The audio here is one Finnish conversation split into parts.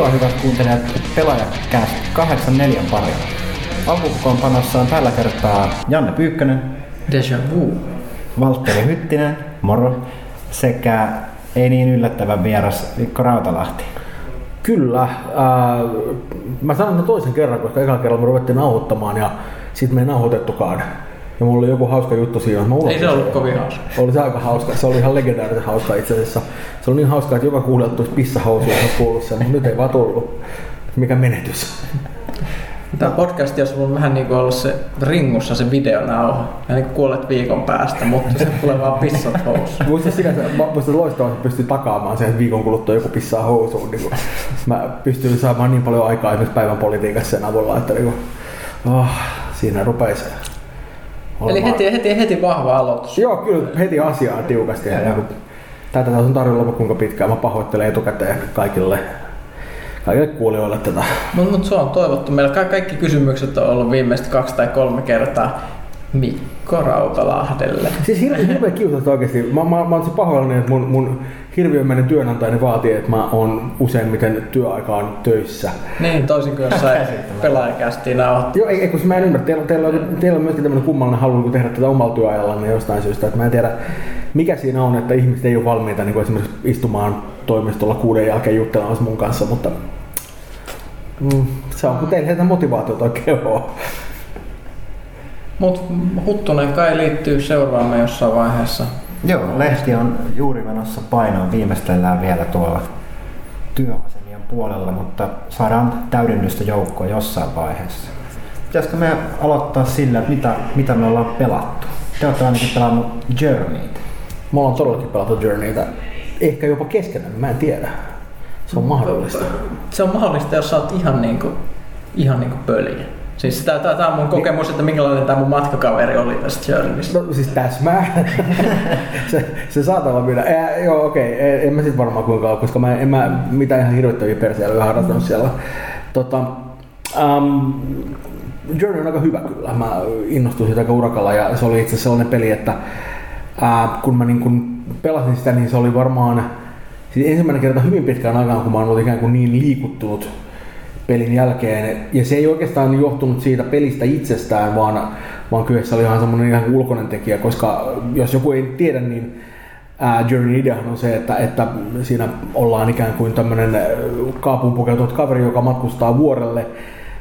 Tervetuloa hyvät kuuntelijat Pelaajakäst 84 pariin. Alkukoonpanossa on tällä kertaa Janne Pyykkönen, Deja vu. Valtteri Hyttinen, moro, sekä ei niin yllättävä vieras Mikko Rautalahti. Kyllä. Äh, mä sanon ne toisen kerran, koska ekalla kerralla me ruvettiin nauhoittamaan ja sitten me ei nauhoitettukaan. Ja mulla oli joku hauska juttu siinä. Mä Ei se ollut kovin hauska. Oli se aika hauska. Se oli ihan legendaarisen hauska itse asiassa. Se oli niin hauska, että joka kuulijat tulisi pissahousuja, jos kuullut sen, mutta nyt ei vaan tullut. Mikä menetys. Tämä podcast olisi ollut vähän niin kuin ollut se ringussa se videonauha. Ja niin kuolet viikon päästä, mutta se tulee vaan pissat housuun. Muista sinänsä, mä muistan loistavasti että pystyn takaamaan sen, että viikon kuluttua joku pissaa housuun. Niin kuin, mä pystyn saamaan niin paljon aikaa esimerkiksi päivän politiikassa sen avulla, että niin kuin, oh, siinä rupeisi Eli heti, heti, heti vahva aloitus. Joo, kyllä heti asiaan tiukasti. Ja, ja tätä on tarjolla kuinka pitkään. Mä pahoittelen etukäteen kaikille, kaikille kuulijoille tätä. Mutta mut se on toivottu. Meillä ka- kaikki kysymykset on ollut viimeiset kaksi tai kolme kertaa Mikko Rautalahdelle. Siis hirveän hirveä kiusasta oikeasti. Mä, mä, mä oon se pahoillani, että mun, mun hirviömäinen työnantajani vaatii, että mä oon useimmiten työaikaan töissä. Niin, toisin kuin jossain pelaajakästiin nauhoittaa. Joo, ei, ei kun mä en ymmärrä. Teillä, teillä, on, teillä on myöskin tämmöinen kummallinen halu niin tehdä tätä omalla työajallanne jostain syystä. Että mä en tiedä, mikä siinä on, että ihmiset ei ole valmiita niin kuin esimerkiksi istumaan toimistolla kuuden jälkeen juttelemaan mun kanssa, mutta mm, se on, kun teillä heitä motivaatiota oikein ole. Mutta Huttunen kai liittyy seuraamme jossain vaiheessa. Joo, lehti on juuri menossa painoon. Viimeistellään vielä tuolla työasemien puolella, mutta saadaan täydennystä joukkoa jossain vaiheessa. Pitäisikö me aloittaa sillä, että mitä, mitä me ollaan pelattu? Te olette ainakin pelannut Journeyt. Mä oon todellakin pelattu Journeytä. Ehkä jopa keskenään, mä en tiedä. Se on mahdollista. Se on mahdollista, jos sä oot ihan niinku, ihan niinku pöliä. Siis tää, tää, tää on mun kokemus, että minkälainen tää mun matkakaveri oli tästä Journeystä. No siis täsmää. se, se saattaa olla. Ää, joo, okei. Okay. En mä sit varmaan kuinka koska mä en mä mitään ihan hirvittäviä persejä harrastanut siellä. Tota, um, Journey on aika hyvä kyllä. Mä innostuin siitä aika urakalla ja se oli itse asiassa sellainen peli, että ää, kun mä niin kun pelasin sitä, niin se oli varmaan siis ensimmäinen kerta hyvin pitkään aikaan, kun mä oon ollut ikään kuin niin liikuttunut pelin jälkeen. Ja se ei oikeastaan johtunut siitä pelistä itsestään, vaan, vaan kyllä se oli ihan semmoinen ihan ulkoinen tekijä, koska jos joku ei tiedä, niin Journey ideahan on se, että, että siinä ollaan ikään kuin tämmöinen kaapuun pukeutunut kaveri, joka matkustaa vuorelle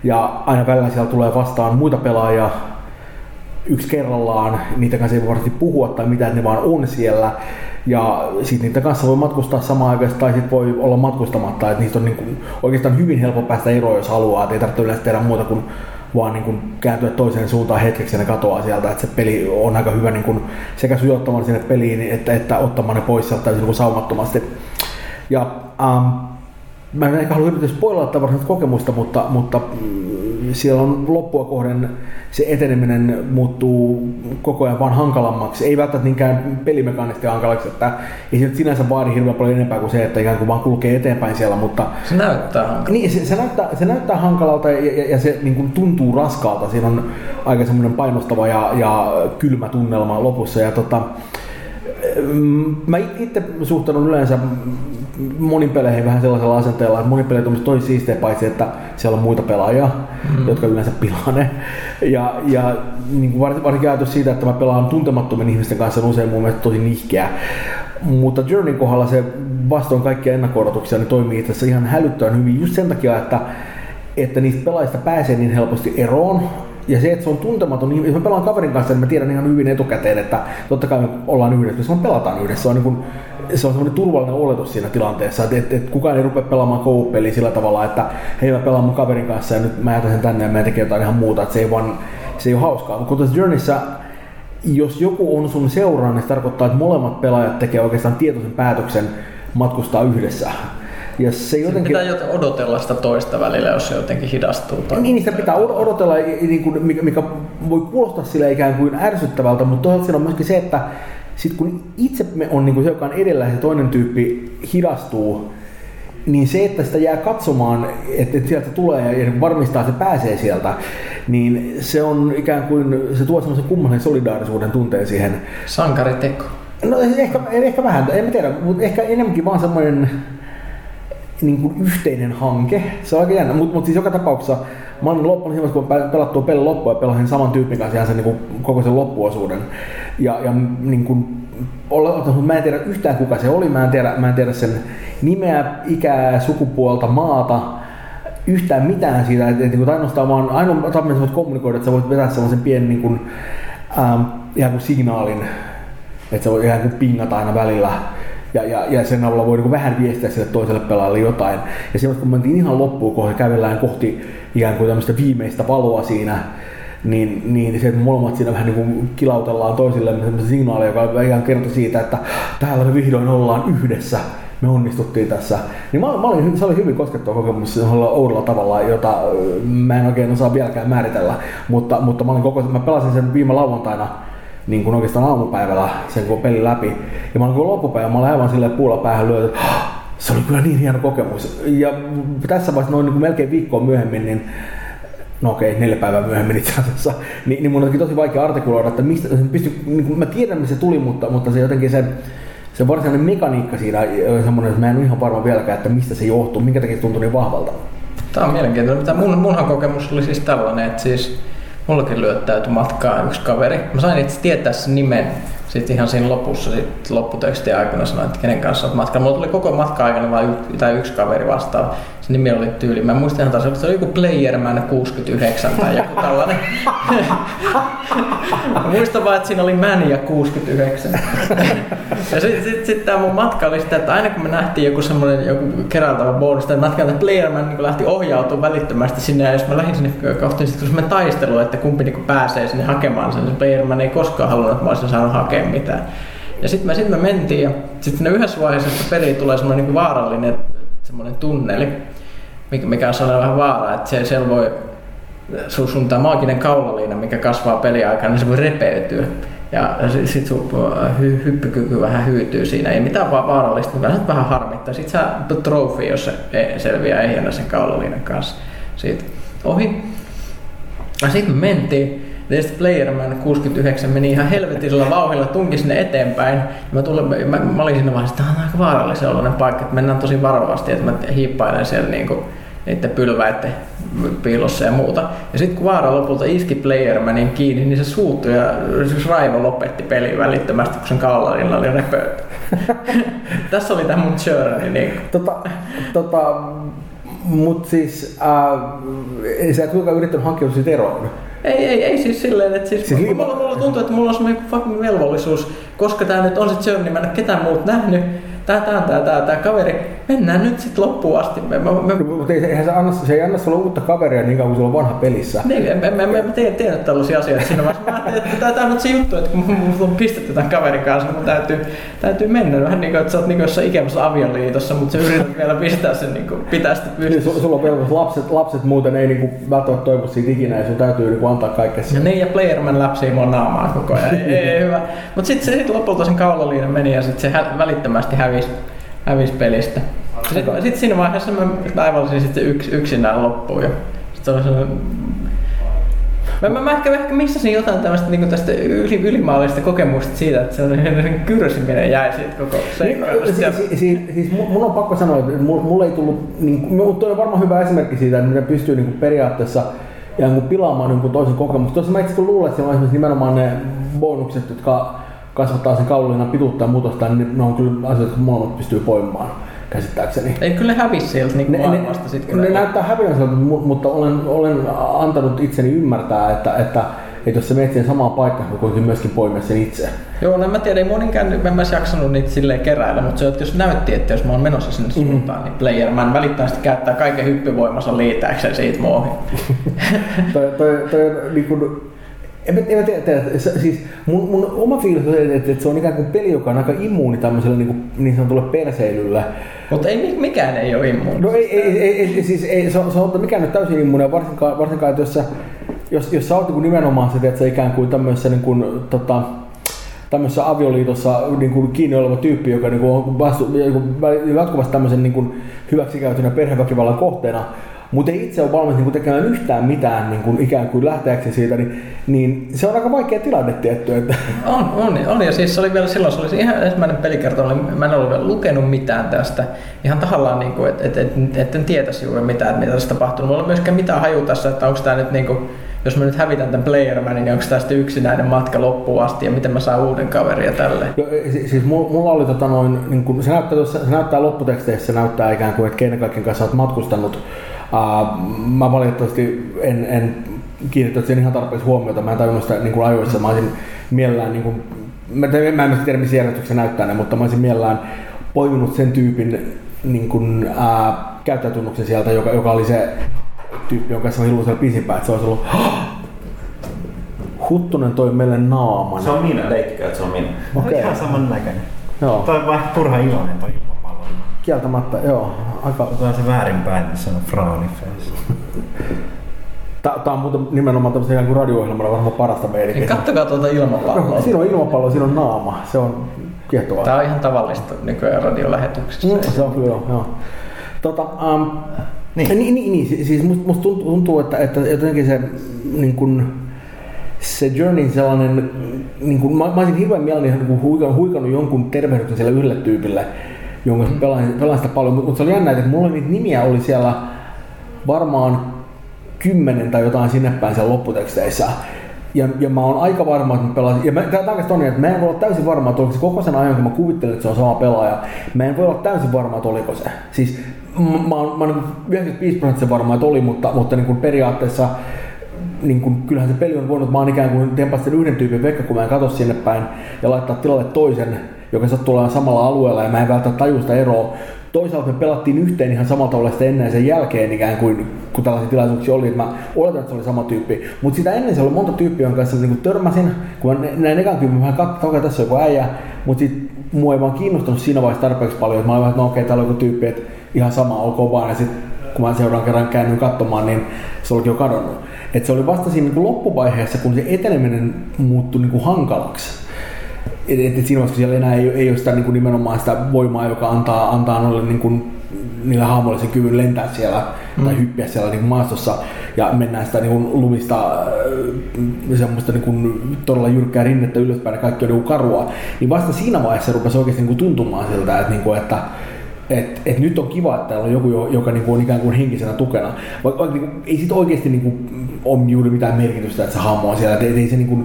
ja aina välillä siellä tulee vastaan muita pelaajia yksi kerrallaan, niitä kanssa ei varmasti puhua tai mitä, ne vaan on siellä. Ja sitten niitä kanssa voi matkustaa samaan aikaan tai sitten voi olla matkustamatta. että niistä on niin oikeastaan hyvin helppo päästä eroon, jos haluaa. Et ei tarvitse yleensä tehdä muuta kuin vaan niin kuin kääntyä toiseen suuntaan hetkeksi ja ne katoaa sieltä. Että se peli on aika hyvä niin kuin sekä sujottamaan sinne peliin että, että ottamaan ne pois sieltä täysin niin kuin saumattomasti. Ja um, mä en ehkä halua yrittää spoilata varsinaista kokemusta, mutta, mutta siellä on loppua kohden se eteneminen muuttuu koko ajan vaan hankalammaksi. Ei välttämättä niinkään pelimekaanisesti hankalaksi, että ei se nyt sinänsä vaadi hirveän paljon enempää kuin se, että ikään kuin vaan kulkee eteenpäin siellä, mutta... Se näyttää hankalalta. Niin, se, se, näyttää, se näyttää hankalalta ja, ja, ja se niin kuin tuntuu raskaalta. Siinä on aika semmoinen painostava ja, ja kylmä tunnelma lopussa. Ja tota, Mä itse suhtaudun yleensä monin peleihin vähän sellaisella asenteella, että monin pelit on tosi siistejä paitsi, että siellä on muita pelaajia, mm. jotka yleensä pilaa ne. Ja, ja niin kuin varsinkin ajatus siitä, että mä pelaan tuntemattomien ihmisten kanssa on usein mun mielestä tosi nihkeä. Mutta Journey kohdalla se vastoin kaikkia ennakko niin toimii itse asiassa ihan hälyttävän hyvin just sen takia, että, että niistä pelaajista pääsee niin helposti eroon ja se, että se on tuntematon, niin jos mä pelaan kaverin kanssa, niin mä tiedän ihan hyvin etukäteen, että totta kai me ollaan yhdessä, koska me pelataan yhdessä. Se on, niin kuin, se on semmoinen turvallinen oletus siinä tilanteessa, että, että, että kukaan ei rupea pelaamaan co sillä tavalla, että hei mä pelaan mun kaverin kanssa ja nyt mä jätän sen tänne ja mä tekee jotain ihan muuta, että se ei vaan, se ei ole hauskaa. Mutta tässä Journeyssä jos joku on sun seuraan, niin se tarkoittaa, että molemmat pelaajat tekee oikeastaan tietoisen päätöksen matkustaa yhdessä. Ja se jotenkin... Pitää odotella sitä toista välillä, jos se jotenkin hidastuu. Tai niin, sitä pitää odotella, niin kuin, mikä, mikä voi kuulostaa sille ikään kuin ärsyttävältä, mutta toisaalta siinä on myöskin se, että sit kun itse me on niin kuin se, joka on edellä ja se toinen tyyppi hidastuu, niin se, että sitä jää katsomaan, että sieltä tulee ja varmistaa, että se pääsee sieltä, niin se on ikään kuin, se tuo semmoisen kummallisen solidaarisuuden tunteen siihen. Sankariteko. No ehkä, ehkä vähän, en tiedä, mutta ehkä enemmänkin vaan semmoinen, niin kuin yhteinen hanke. Se on aika jännä, mutta mut siis joka tapauksessa mä olin loppuun siinä kun pelattu pelin loppuun ja pelasin saman tyypin kanssa ihan sen niin kuin, koko sen loppuosuuden. Ja, ja niin kuin, mä en tiedä yhtään kuka se oli, mä en tiedä, mä en tiedä sen nimeä, ikää, sukupuolta, maata, yhtään mitään siitä, että, että, että ainoastaan vaan, ainoa tapa, että kommunikoida, että sä voit vetää sellaisen pienen niin kuin, ähm, ihan kuin signaalin, että sä voit ihan kuin pingata aina välillä ja, ja, ja sen avulla voi niin vähän viestiä sille toiselle pelaajalle jotain. Ja silloin kun mentiin ihan loppuun, kun kävellään kohti ikään kuin tämmöistä viimeistä valoa siinä, niin, niin se, että molemmat siinä vähän niin kuin kilautellaan toisille semmoista signaalia, joka ihan kertoo siitä, että täällä me vihdoin ollaan yhdessä, me onnistuttiin tässä. Niin mä, mä olin, se oli hyvin koskettava kokemus sellaisella oudolla tavalla, jota mä en oikein osaa vieläkään määritellä, mutta, mutta mä, olin koko, mä pelasin sen viime lauantaina niin kuin oikeastaan aamupäivällä sen kun peli läpi. Ja mä olin loppupäivä, mä olin aivan silleen puulla päähän lyöty, että se oli kyllä niin hieno kokemus. Ja tässä vaiheessa noin niin kuin melkein viikkoa myöhemmin, niin no okei, neljä päivää myöhemmin itse asiassa, niin, niin mun on tosi vaikea artikuloida, että mistä, pysty, niin kuin, mä tiedän, missä se tuli, mutta, mutta se jotenkin se, se varsinainen mekaniikka siinä on semmoinen, että mä en ole ihan varma vieläkään, että mistä se johtuu, minkä takia se tuntui niin vahvalta. Tämä on mielenkiintoinen. Mun, munhan kokemus oli siis tällainen, että siis mullakin lyöttäytyi matkaan yksi kaveri. Mä sain itse tietää sen nimen sitten ihan siinä lopussa, sit lopputekstin aikana sanoin, että kenen kanssa olet matkalla. Mulla tuli koko matka aikana vain y- yksi kaveri vastaan. Nimi oli tyyli. Mä muistan ihan taas, se oli joku Playerman 69 tai joku tällainen. Muistan vaan, että siinä oli Mania 69. ja sitten sit, sit tämä mun matka oli sitä, että aina kun me nähtiin joku semmoinen joku keräiltävä bonus, tai matka, että Playerman niin lähti ohjautumaan välittömästi sinne, ja jos mä lähdin sinne kohti, niin sitten me taistelu, että kumpi niin pääsee sinne hakemaan sen. Se Playerman ei koskaan halunnut, että mä olisin saanut hakea mitään. Ja sitten me, sit me mentiin, ja sitten yhdessä vaiheessa peliin tulee semmoinen niin vaarallinen semmoinen tunneli, mikä, on sellainen vähän vaara, että se, siellä voi sun, sun tämä maaginen kaulaliina, mikä kasvaa peliaikana, niin se voi repeytyä. Ja sit sun hy, hyppykyky vähän hyytyy siinä. Ei mitään vaan vaarallista, mutta vähän, vähän harmittaa. Sitten sä trofi, jos se e, selviää ehjänä sen kaulaliinan kanssa siitä ohi. Ja sitten me mentiin. Sitten Playerman 69 meni ihan helvetisellä vauhilla, tunki sinne eteenpäin. Mä, tulin, mä, mä olin siinä vaiheessa, että tämä on aika vaarallisen oloinen paikka, että mennään tosi varovasti, että mä hiippailen siellä niinku niiden pylväiden piilossa ja muuta. Ja sitten kun Vaara lopulta iski Playermanin kiinni, niin se suuttui ja siis Raivo lopetti pelin välittömästi, kun sen kallarilla oli repöyty. Tässä oli tämä mun journey. Niin. Tota, tota, mut siis, äh, sä et kuinka yrittänyt hankkia siitä eroon? Ei, ei, ei siis silleen, että siis, siis mulla, mulla, tuntuu, että mulla on semmoinen fucking velvollisuus, koska tää nyt on se niin mä en ole ketään muut nähnyt, tää, tää, tää, tää, tää kaveri, mennään nyt sitten loppuun asti. Me, me, me... Mutta ei, eihän se, anna, se ei anna sulle uutta kaveria niin kauan kuin sulla on vanha pelissä. Niin, me, me, me, me teen, teen tällaisia asioita siinä vaiheessa. Mä että tämä on nyt se juttu, että kun mulla on pistetty tämän kaverin kanssa, mun täytyy, täytyy mennä vähän niin kuin, että sä oot niin jossain ikävässä avioliitossa, mutta sä yrität vielä pistää sen niin kuin, pitää sitä pystyssä. Niin, sulla on vielä lapset, lapset muuten ei niin kuin, välttämättä toivo siitä ikinä ja sun täytyy niin kuin, antaa kaikkea Ja niin, ja Playerman läpsii mua naamaa koko ajan. ei, ei, hyvä. Mutta sitten se sit lopulta sen kaulaliina meni ja sitten se hä- välittömästi hävisi hävisi pelistä. Sitten sit siinä vaiheessa mä taivalsin sitten yks, yksinään loppuun. Ja sit se oli sellainen Mä, mä, mä ehkä, ehkä missasin jotain tämmöistä niin tästä yli, ylimaallista kokemusta siitä, että sellainen kyrsiminen jäi siitä koko seikkailasta. Niin, siis, siis, siis mun on pakko sanoa, että mulla ei tullut, niin, mutta on varmaan hyvä esimerkki siitä, että ne pystyy niin periaatteessa ja niin pilaamaan niin toisen kokemuksen. Tuossa mä itse luulen, että siellä on esimerkiksi nimenomaan ne bonukset, jotka kasvattaa sen kaululinnan pituutta ja muutosta, niin ne on kyllä asioita, jotka molemmat pystyy poimaan käsittääkseni. Ei kyllä hävisi sieltä niin ne, maailmasta ne, sit, ne, ne näyttää häviänsä, mutta olen, olen antanut itseni ymmärtää, että, että että jos se menet siihen samaan paikkaan, niin kuitenkin myöskin poimia sen itse. Joo, no mä tiedän, ei moninkään, en mä jaksanut niitä silleen keräillä, mutta se, että jos näytti, että jos mä oon menossa sinne mm-hmm. suuntaan, niin player man välittömästi käyttää kaiken hyppyvoimansa liitääkseen siitä muohin. toi, toi, toi, niin kuin, en mä, en mä tiedä, tiedä siis mun, mun oma fiilis on, että, että se on ikään kuin peli, joka on aika immuuni tämmöiselle niin, kuin, niin sanotulle perseilylle. Mutta ei, mikään ei ole immuuni. No ei, ei, ei, ei siis ei, se, on, se on mikään nyt täysin immuuni, varsinkaan, varsinkaan että jos, sä, jos, jos sä oot niin nimenomaan se, että sä ikään kuin tämmöisessä niin kuin, tota, tämmöisessä avioliitossa niin kuin kiinni oleva tyyppi, joka niin kuin on vastu, niin kuin jatkuvasti tämmöisen niin kuin hyväksikäytön ja perheväkivallan kohteena, mutta ei itse ole valmis niin tekemään yhtään mitään niin kuin ikään kuin lähteäkseen siitä, niin, niin se on aika vaikea tilanne tietty. Että. On, on, on, ja siis se oli vielä silloin, se oli ihan ensimmäinen pelikerta, oli, mä en ollut vielä lukenut mitään tästä, ihan tahallaan, niin kuin, että et, et, et, en tietäisi juuri mitään, että mitä tässä tapahtuu. Mulla ei ole myöskään mitään haju tässä, että onko tämä nyt niin kuin, jos mä nyt hävitän tämän playermanin, niin onko tämä sitten yksinäinen matka loppuun asti ja miten mä saan uuden kaverin ja tälleen? Jo, siis mulla oli tota noin, niin kun, se, näyttää, se näyttää lopputeksteissä, se näyttää ikään kuin, että keinen kaikkien kanssa olet matkustanut. Uh, mä valitettavasti en, en kiinnittänyt siihen ihan tarpeeksi huomiota, mä en tajunnut sitä niin kuin ajoissa, mä olisin mielellään, niin kuin, mä, mä en tiedä missä järjestyksessä näyttää ne, mutta mä olisin mielellään poiminut sen tyypin niin kuin, uh, käyttäjätunnuksen sieltä, joka, joka oli se tyyppi, jonka kanssa on hillu siellä pisimpään, että se olisi ollut Huttunen toi meille naaman. Se on minä, leikkikää, että se on minä. Okei. Okay. Ihan saman näköinen. Joo. Toi on vähän turha iloinen toi. Kieltämättä, joo. Aika... Otetaan se väärinpäin, niin se on frowny face. Tämä on muuten nimenomaan tämmöisen kuin radio-ohjelmalla varmaan parasta meininkiä. Kattokaa tuota ilmapalloa. No, siinä on ilmapallo, siinä on naama. Se on kiehtovaa. Tämä on ihan tavallista nykyään radiolähetyksessä. Mm, se on kyllä, joo. Tota, um, niin. niin, niin, niin siis musta must tuntuu, että, että jotenkin se niin kun, se Journey sellainen, niin kun, mä, mä olisin hirveän mielelläni niin huikannut, huikannut jonkun tervehdyksen siellä yhdelle tyypille, jonka mm. pelasin, pelasin sitä paljon, mutta, mutta se oli jännä, että mulla niitä nimiä oli siellä varmaan kymmenen tai jotain sinne päin siellä lopputeksteissä. Ja, ja mä oon aika varma, että mä pelasin. Ja mä, tää on on että mä en voi olla täysin varma, että oliko se koko sen ajan, kun mä kuvittelin, että se on sama pelaaja. Mä en voi olla täysin varma, että oliko se. Siis mä oon, mä oon 95 niin prosenttia varma, että oli, mutta, mutta niin kuin periaatteessa niin kuin, kyllähän se peli on voinut, mä oon ikään kuin tempasta sen yhden tyypin vekka, kun mä en katso sinne päin ja laittaa tilalle toisen, joka sattuu olemaan samalla alueella ja mä en välttämättä taju sitä eroa. Toisaalta me pelattiin yhteen ihan samalla tavalla sitä ennen ja sen jälkeen ikään kuin, kun tällaisia tilaisuuksia oli, että mä oletan, että se oli sama tyyppi. Mutta sitä ennen se oli monta tyyppiä, jonka kanssa niin kuin törmäsin, kun mä näin ekan kyllä, mä katsoin, että tässä on joku äijä, mutta sitten mua ei vaan kiinnostanut siinä vaiheessa tarpeeksi paljon, että mä olin vähän, no okei, okay, täällä on joku tyyppi, että ihan sama, ok vaan. Ja sitten kun mä seuraan kerran käännyin katsomaan, niin se olikin jo kadonnut. Et se oli vasta siinä niin loppuvaiheessa, kun se eteneminen muuttui niin kuin hankalaksi. Et, et, et siinä vaiheessa, siellä enää ei, ei ole sitä niin kuin nimenomaan sitä voimaa, joka antaa, antaa noille niin kuin, niille hahmoille sen kyvyn lentää siellä mm. tai hyppiä siellä niin kuin maastossa ja mennään sitä niin kuin lumista äh, semmoista niin kuin todella jyrkkää rinnettä ylöspäin ja kaikki on niin karua, niin vasta siinä vaiheessa rupesi oikeasti niin kuin tuntumaan siltä, että, niin kuin, että et, et nyt on kiva, että täällä on joku, joka niinku on ikään kuin henkisenä tukena. Vaikka vaikka niinku, ei sit oikeasti niinku, ole juuri mitään merkitystä, että se hahmo on siellä. Et, ei se niinku,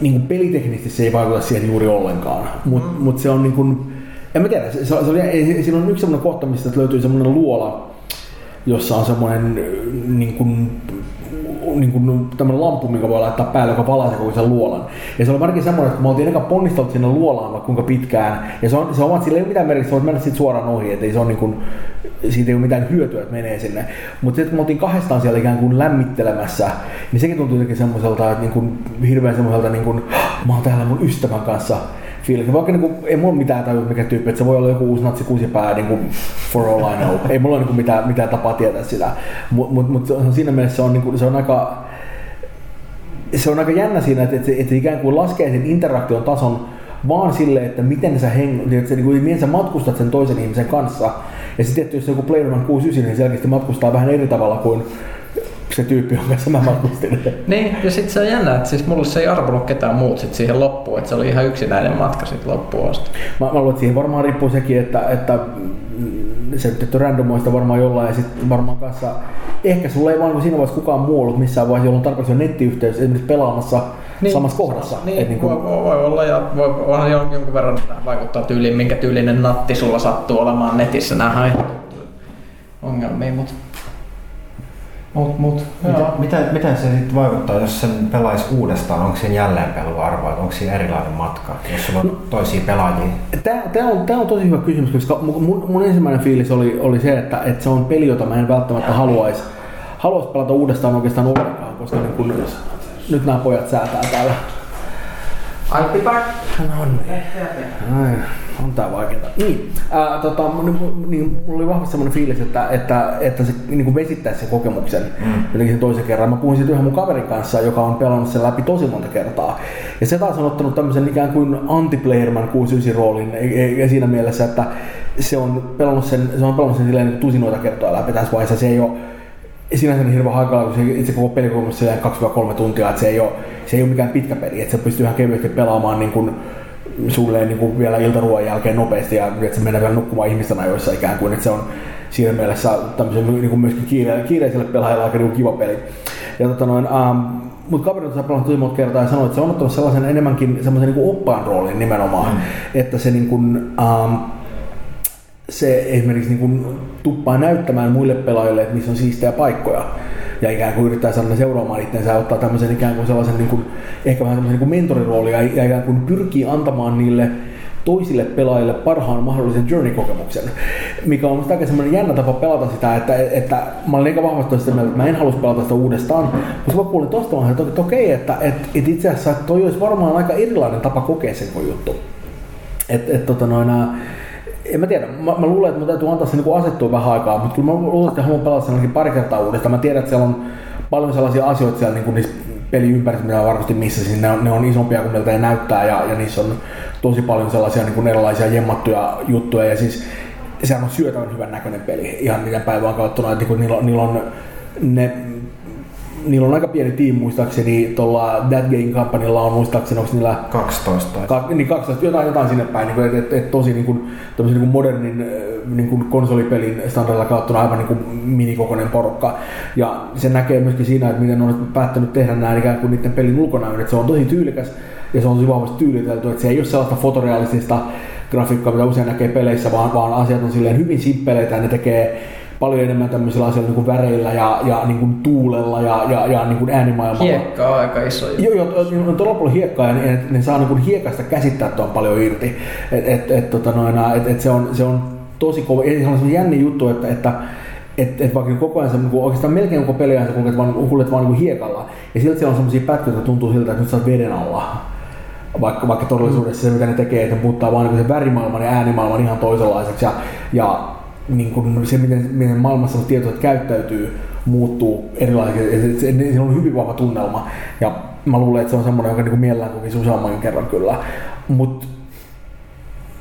niinku peliteknisesti se ei vaikuta siihen juuri ollenkaan. Mutta mm. mut se on niinku, en mä tiedä, se, se oli, siinä on yksi semmoinen kohta, mistä löytyy semmoinen luola, jossa on semmoinen niin kuin, niin kuin tämmöinen lamppu, mikä voi laittaa päälle, joka valaisee koko sen luolan. Ja se oli varsinkin semmoinen, että kun me oltiin eka ponnistellut sinne luolaan vaikka kuinka pitkään, ja se on, se on sillä ei ole mitään merkitystä, voit mennä siitä suoraan ohi, että ei se on niin kuin, siitä ei ole mitään hyötyä, että menee sinne. Mutta sitten kun me oltiin kahdestaan siellä ikään kuin lämmittelemässä, niin sekin tuntui jotenkin semmoiselta, että niin kuin, hirveän semmoiselta, niin kuin, mä oon täällä mun ystävän kanssa, fiilis. Vaikka niin kuin, ei mulla mitään tajua mikä tyyppi, että se voi olla joku uusi natsi kuusipää niin kuin, for all I know. Ei mulla ole niin mitään, mitään tapaa tietää sitä. Mutta mut, mut siinä mielessä se on, niin kuin, se on aika se on aika jännä siinä, että, että, se, että se ikään kuin laskee sen interaktion tason vaan sille, että miten sä, heng, että sä, niin kuin, miten sä matkustat sen toisen ihmisen kanssa. Ja sitten jos joku Playerman 69, niin selkeästi matkustaa vähän eri tavalla kuin se tyyppi, jonka kanssa mä matkustin. niin, ja sitten se on jännä, että siis mulle se ei arvonut ketään muut sit siihen loppuun, että se oli ihan yksinäinen matka sitten loppuun asti. Mä, mä luulen, että siihen varmaan riippuu sekin, että, että se nyt randomoista varmaan jollain ja sitten varmaan kanssa, ehkä sulla ei vaan siinä vaiheessa kukaan muu ollut missään vaiheessa, jolloin tarpeeksi nettiyhteys esimerkiksi pelaamassa niin, samassa kohdassa. Niin, Et niin kuin... voi, voi, olla ja voi, voihan jonkun verran vaikuttaa tyyliin, minkä tyylinen natti sulla sattuu olemaan netissä. Nämä ongelmia, mutta Mut, mut, mitä, mitä, miten se sitten vaikuttaa, jos sen pelaisi uudestaan? Onko siinä jälleenpeluarvoa, onko siinä erilainen matka, jos sulla on no, toisia pelaajia? Tämä, tämä, on, tämä on tosi hyvä kysymys, koska mun, mun ensimmäinen fiilis oli, oli se, että, että se on peli, jota mä en välttämättä haluaisi haluais pelata uudestaan oikeastaan ollenkaan, koska niin kun, nyt nämä pojat säätää täällä. I'll be back. No niin. Ai, on tää vaikeeta. Niin, ää, tota, niin, niin, mulla oli vahvasti semmoinen fiilis, että, että, että se niin kuin vesittäisi sen kokemuksen mm. jotenkin sen toisen kerran. Mä puhuin siitä yhden mun kaverin kanssa, joka on pelannut sen läpi tosi monta kertaa. Ja se taas on ottanut tämmöisen ikään kuin anti-playerman 69 roolin ja siinä mielessä, että se on pelannut sen, se on pelannut sen silleen niin tusinoita kertoja läpi tässä vaiheessa. Se ei ole sinänsä niin hirveän hankala, kun se itse koko pelikokemus on 2-3 tuntia, että se ei ole, se ei ole mikään pitkä peli, että se pystyy ihan kevyesti pelaamaan niin kuin, suunnilleen niin kuin vielä iltaruoan jälkeen nopeasti ja että se menee vielä nukkumaan ihmisten ajoissa ikään kuin, että se on siinä mielessä tämmöisen niin kuin myöskin kiire, kiireiselle pelaajalle aika niin kiva peli. Ja tota noin, um, mutta kaveri on pelannut tosi monta kertaa ja sanoi, että se on ottanut sellaisen enemmänkin semmoisen niin oppaan roolin nimenomaan, mm. että se niin kuin, um, se esimerkiksi niin kuin tuppaa näyttämään muille pelaajille, että missä on siistejä paikkoja. Ja ikään kuin yrittää saada seuraamaan itseensä ja ottaa tämmöisen ikään kuin sellaisen niin kuin, ehkä vähän tämmöisen niin mentoriroolia ja ikään kuin pyrkii antamaan niille toisille pelaajille parhaan mahdollisen journey-kokemuksen, mikä on aika semmoinen jännä tapa pelata sitä, että, että mä olin aika vahvasti sitä mieltä, että mä en halus pelata sitä uudestaan, mutta mä kuulin tosta että, että okei, että, että, että itse asiassa toi olisi varmaan aika erilainen tapa kokea sen juttu. Että et, tota noin, en mä tiedä, mä, mä luulen, että mun täytyy antaa se niin asettua vähän aikaa, mutta kyllä mä luulen, että haluan pelata sen pari kertaa uudestaan. Mä tiedän, että siellä on paljon sellaisia asioita siellä niin niissä peliympäristössä, mitä varmasti missä, siis ne on, ne on isompia kuin miltä ne näyttää ja, ja niissä on tosi paljon sellaisia niin kuin erilaisia jemmattuja juttuja ja siis sehän on syötävän hyvän näköinen peli ihan miten päivän kautta, että niin niillä, niillä on ne niillä on aika pieni tiimi muistaakseni, tuolla That Game Companylla on muistaakseni, onko niillä... 12. Ka, niin 12, jotain, jotain sinne päin, niin että et, et, tosi niin kuin, niin kuin modernin niin kuin konsolipelin standardilla kautta aivan niin kuin minikokoinen porukka. Ja se näkee myöskin siinä, että miten on päättänyt tehdä nämä ikään kuin niiden pelin ulkonäön, että se on tosi tyylikäs ja se on tosi vahvasti tyylitelty, että se ei ole sellaista fotorealistista grafiikkaa, mitä usein näkee peleissä, vaan, vaan asiat on silleen hyvin simppeleitä ja ne tekee paljon enemmän tämmöisillä asioilla niin kuin väreillä ja, ja niin kuin tuulella ja, ja, ja niin kuin äänimaailmalla. Hiekka on aika iso. Joo, joo on todella paljon hiekkaa ja ne, ne saa niin kuin hiekasta käsittää tuon paljon irti. Et, et, et, tota noin, et, et se, on, se on tosi kova. Ja se on semmoinen jänni juttu, että, että et, et vaikka koko ajan se, niin oikeastaan melkein koko peliä sä kuljet vaan, kuljet vaan niin hiekalla. Ja silti siellä on semmoisia pätkiä, jotka tuntuu siltä, että nyt sä oot veden alla. Vaikka, vaikka todellisuudessa se, mitä ne tekee, että ne muuttaa vaan niin se värimaailman ja äänimaailman ihan toisenlaiseksi. Ja, ja niin kuin se, miten, miten maailmassa tietoja käyttäytyy, muuttuu erilaisesti. Se, on hyvin vahva tunnelma. Ja mä luulen, että se on semmoinen, joka niin mielellään kokisi useamman kerran kyllä. Mutta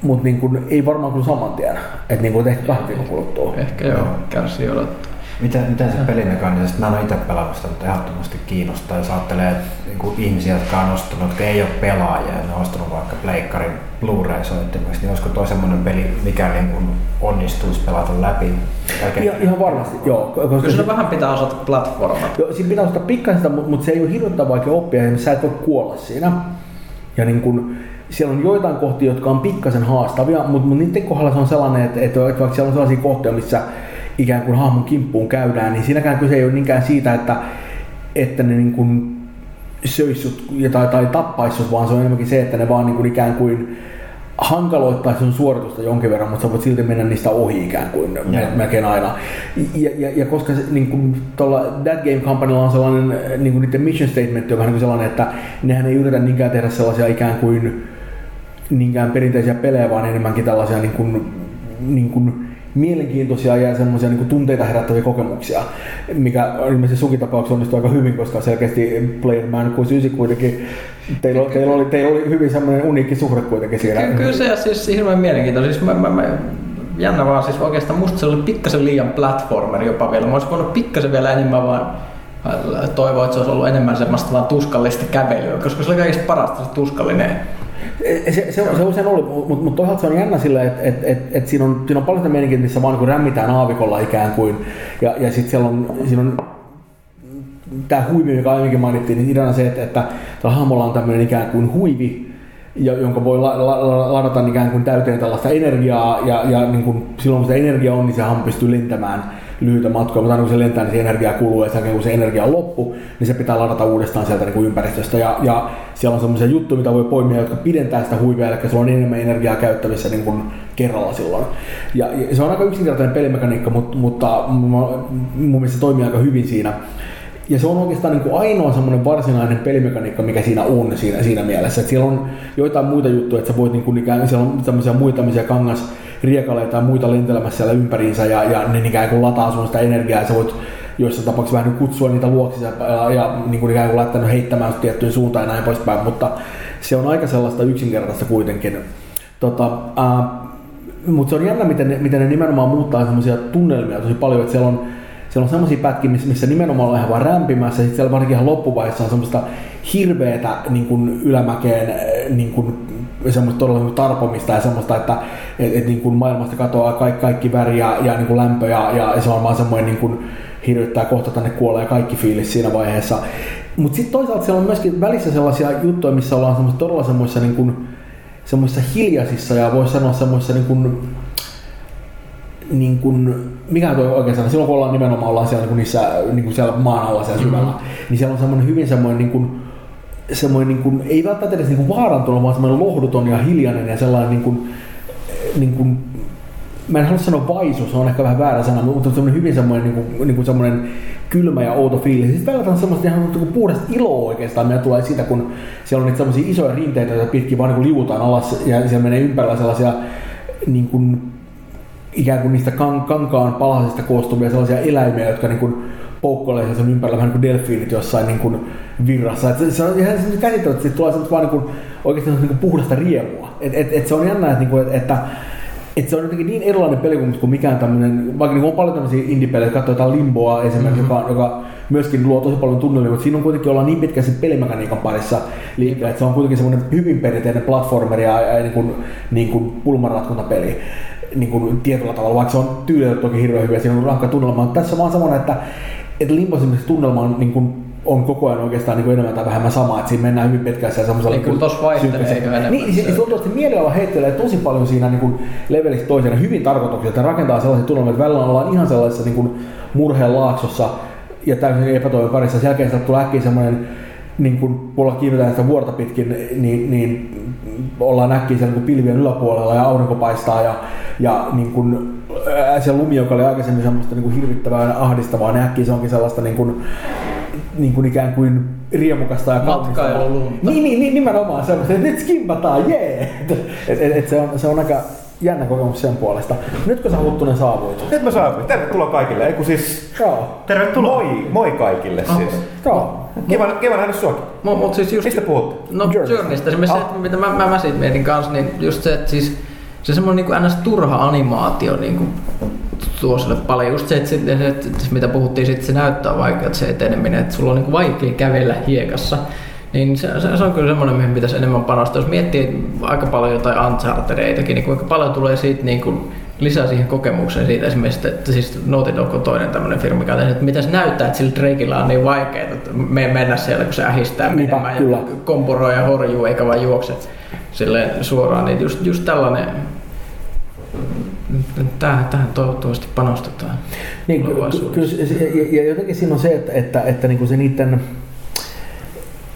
mut niin kuin, ei varmaan kyllä saman tien. Että niin kuin, ehkä kahden viikon kuluttua. Ehkä joo, kärsii odottaa. Miten, miten se pelimekaanisesti, mä en ole itse pelannut sitä, mutta ehdottomasti kiinnostaa. Jos ajattelee että niin kuin ihmisiä, jotka on ostanut, jotka ei ole pelaajia, ja ne on ostanut vaikka Pleikkarin Blu-ray-soittimesta, niin olisiko toi semmoinen peli, mikä niin kuin onnistuisi pelata läpi? Ja, ihan varmasti, joo. Koska Kyllä se vähän pitää osata platformaa. Joo, siinä pitää osata pikkasen mutta, mutta se ei ole hirveän vaikea oppia, ja sä et voi kuolla siinä. Ja niin kuin, siellä on joitain kohtia, jotka on pikkasen haastavia, mutta, mutta niiden kohdalla se on sellainen, että, että vaikka siellä on sellaisia kohtia, missä ikään kuin hahmon kimppuun käydään, niin siinäkään kyse ei ole niinkään siitä, että, että ne niin kuin söissut tai, tai tappaissut, vaan se on enemmänkin se, että ne vaan niin kuin ikään kuin hankaloittaa sun suoritusta jonkin verran, mutta sä voit silti mennä niistä ohi ikään kuin yeah. melkein aina. Ja, ja, ja koska se, niin kuin, tuolla That Game Companylla on sellainen niin kuin niiden mission statement, joka on niin sellainen, että nehän ei yritä niinkään tehdä sellaisia ikään kuin niinkään perinteisiä pelejä, vaan enemmänkin tällaisia niin kuin, niin kuin mielenkiintoisia ja semmoisia niin tunteita herättäviä kokemuksia, mikä ilmeisesti sukin tapauksessa onnistui aika hyvin, koska selkeästi Playerman 69 kuitenkin, teillä, teillä, oli, teillä oli hyvin semmoinen uniikki suhde kuitenkin siellä. Ky- kyllä se siis hirveän mielenkiintoista. Siis mä, mä, mä, jännä vaan, siis oikeastaan musta se oli pikkasen liian platformer jopa vielä. Mä olisin voinut pikkasen vielä enemmän vaan toivoa, että se olisi ollut enemmän semmoista vaan tuskallista kävelyä, koska se oli kaikista parasta se tuskallinen se, se, se, se usein oli, mutta mut toisaalta se on jännä sillä, että et, et, et siinä, on, siinä on paljon sitä meininkiä, missä vaan niin rämmitään aavikolla ikään kuin, ja, ja sitten siellä on, siinä on tämä huivi, joka aiemminkin mainittiin, niin ideana se, että, että hahmolla on tämmöinen ikään kuin huivi, jonka voi la, la, la, ladata ikään kuin täyteen tällaista energiaa, ja, ja niin kuin, silloin kun se energia on, niin se hahmo pystyy lentämään lyhyitä matkoja, mutta aina kun se lentää, niin se energia kuluu, ja sen kun se energia on loppu, niin se pitää ladata uudestaan sieltä niin kuin ympäristöstä. Ja, ja siellä on sellaisia juttuja, mitä voi poimia, jotka pidentää sitä huivia, eli se on enemmän energiaa käyttävissä niin kuin kerralla silloin. Ja, ja se on aika yksinkertainen pelimekaniikka, mutta, mutta mun mielestä se toimii aika hyvin siinä. ja se on oikeastaan niin kuin ainoa semmoinen varsinainen pelimekaniikka, mikä siinä on siinä, siinä mielessä. Että siellä on joitain muita juttuja, että sä voit niin kuin ikään, siellä on tämmöisiä muita kangas riekaleita ja muita lentelemässä siellä ympäriinsä ja, ja ne ikään kuin lataa sun sitä energiaa ja sä voit joissa tapauksissa vähän kutsua niitä luoksisia ja, ja niin kuin ikään kuin laittanut heittämään tiettyyn suuntaan ja näin poispäin, mutta se on aika sellaista yksinkertaista kuitenkin. Tota, äh, mutta se on jännä, miten ne, miten ne nimenomaan muuttaa semmoisia tunnelmia tosi paljon, että siellä on siellä on semmoisia pätkiä, missä, missä nimenomaan ollaan ihan vaan rämpimässä, ja sitten siellä varsinkin ihan loppuvaiheessa on semmoista hirveätä niin kuin ylämäkeen niin kuin, semmoista todella tarpomista ja semmoista, että et, et, niin kuin maailmasta katoaa kaikki, kaikki väri ja, ja niin kuin lämpö ja, ja se on vaan semmoinen niin kuin, hirvittää kohta tänne kuolee kaikki fiilis siinä vaiheessa. Mutta sitten toisaalta siellä on myöskin välissä sellaisia juttuja, missä ollaan semmoista todella semmoisissa niin kuin, semmoisissa hiljaisissa ja voisi sanoa semmoisissa niin kuin, niin kuin, mikä on oikein sana, silloin kun ollaan nimenomaan ollaan siellä, niin kuin niissä, niin kuin siellä maan alla siellä syvällä, mm-hmm. niin siellä on semmoinen hyvin semmoinen niin kuin, semmoinen niin kuin, ei välttämättä edes niin kuin vaarantunut, vaan semmoinen lohduton ja hiljainen ja sellainen niin kuin, niin kuin, mä en halua sanoa vaisu, se on ehkä vähän väärä sana, mutta semmoinen hyvin semmoinen, niin kuin, niin kuin semmoinen kylmä ja outo fiilis. Sitten välillä on semmoista ihan niin puhdasta iloa oikeastaan, mitä tulee siitä, kun siellä on niitä semmoisia isoja rinteitä, joita pitkin vaan niin liutaan alas ja siellä menee ympärillä sellaisia niin kuin, ikään kuin niistä kan, kankaan palasista koostuvia sellaisia eläimiä, jotka niin kuin poukkoilee sen ympärillä vähän niin kuin delfiinit jossain niin kuin virrassa. Et se on ihan käsittämättä, että tulee semmoista vaan niin kuin, oikeastaan niin kuin puhdasta riemua. Et, et, et se on jännä, että, niin kuin, että että se on jotenkin niin erilainen peli kuin mikään tämmöinen, vaikka niin on paljon tämmöisiä indie-pelejä, katsotaan jotain Limboa esimerkiksi, mm-hmm. joka, joka myöskin luo tosi paljon tunnelmia, mutta siinä on kuitenkin olla niin pitkä sen pelimekaniikan parissa liikkeellä, että se on kuitenkin semmoinen hyvin perinteinen platformeri ja, ja niin kuin, niin kuin pulmanratkontapeli niin kuin tietyllä tavalla, vaikka se on tyylillä toki hirveän hyvä, siinä on rankka tunnelma, mutta tässä on vaan semmoinen, että, että Limbo tunnelma on niin kuin on koko ajan oikeastaan niin kuin enemmän tai vähemmän sama, että siinä mennään hyvin pitkässä ja semmoisella... Niin kyllä tuossa vaihtelee enemmän. Niin, se, se tuntuu, että mieliala heittelee tosi paljon siinä niin kuin levelistä toiseen hyvin tarkoituksia, että rakentaa sellaisia tunnelmia, että välillä ollaan ihan sellaisessa niin kuin murheen laaksossa ja täysin epätoivon parissa. Sen jälkeen tulee äkkiä semmoinen niin kun puolella kiivetään sitä vuorta pitkin, niin, niin ollaan äkkiä siellä niin pilvien yläpuolella ja aurinko paistaa ja, ja niin kun, se lumi, joka oli aikaisemmin semmoista niin kuin hirvittävää ja ahdistavaa, niin äkkiä se onkin sellaista niin kuin, niin kuin ikään kuin riemukasta ja kaunista. Niin, niin, niin, nimenomaan semmoista, että nyt skimpataan, jee! Yeah! Et, et, et se, on, se on aika jännä kokemus sen puolesta. Nytkö sä Huttunen saavuit? Nyt mä saavuin. Tervetuloa kaikille. Eiku siis... Joo. Tervetuloa. Moi, moi kaikille oh. siis. Joo. Kiva, kiva nähdä suakin. Mut, mut siis just... Mistä puhut? No Journeystä. Se, se, oh. mitä mä, mä, mä siitä mietin kanssa, niin just se, että siis se semmoinen niin ns. turha animaatio niin kuin tuo sille paljon. Just se, että, että, että mitä puhuttiin, että se näyttää vaikealta se eteneminen, että sulla on niin kuin vaikea kävellä hiekassa. Niin se, se, se on kyllä semmoinen, mihin pitäisi enemmän panostaa. Jos miettii aika paljon jotain Unchartedeitakin, niin kuinka paljon tulee siitä niin kuin lisää siihen kokemukseen siitä esimerkiksi, että siis Naughty Dog on toinen tämmöinen firma, on että mitä se näyttää, että sillä Drakeilla on niin vaikeaa, että me mennä siellä, kun se ähistää menemään ja kompuroi ja horjuu, eikä vaan juokse silleen suoraan, niin just, just tällainen tähän, tähän toivottavasti panostetaan. Niin, kyllä, ja, ja jotenkin siinä on se, että, että, että niin kuin se niiden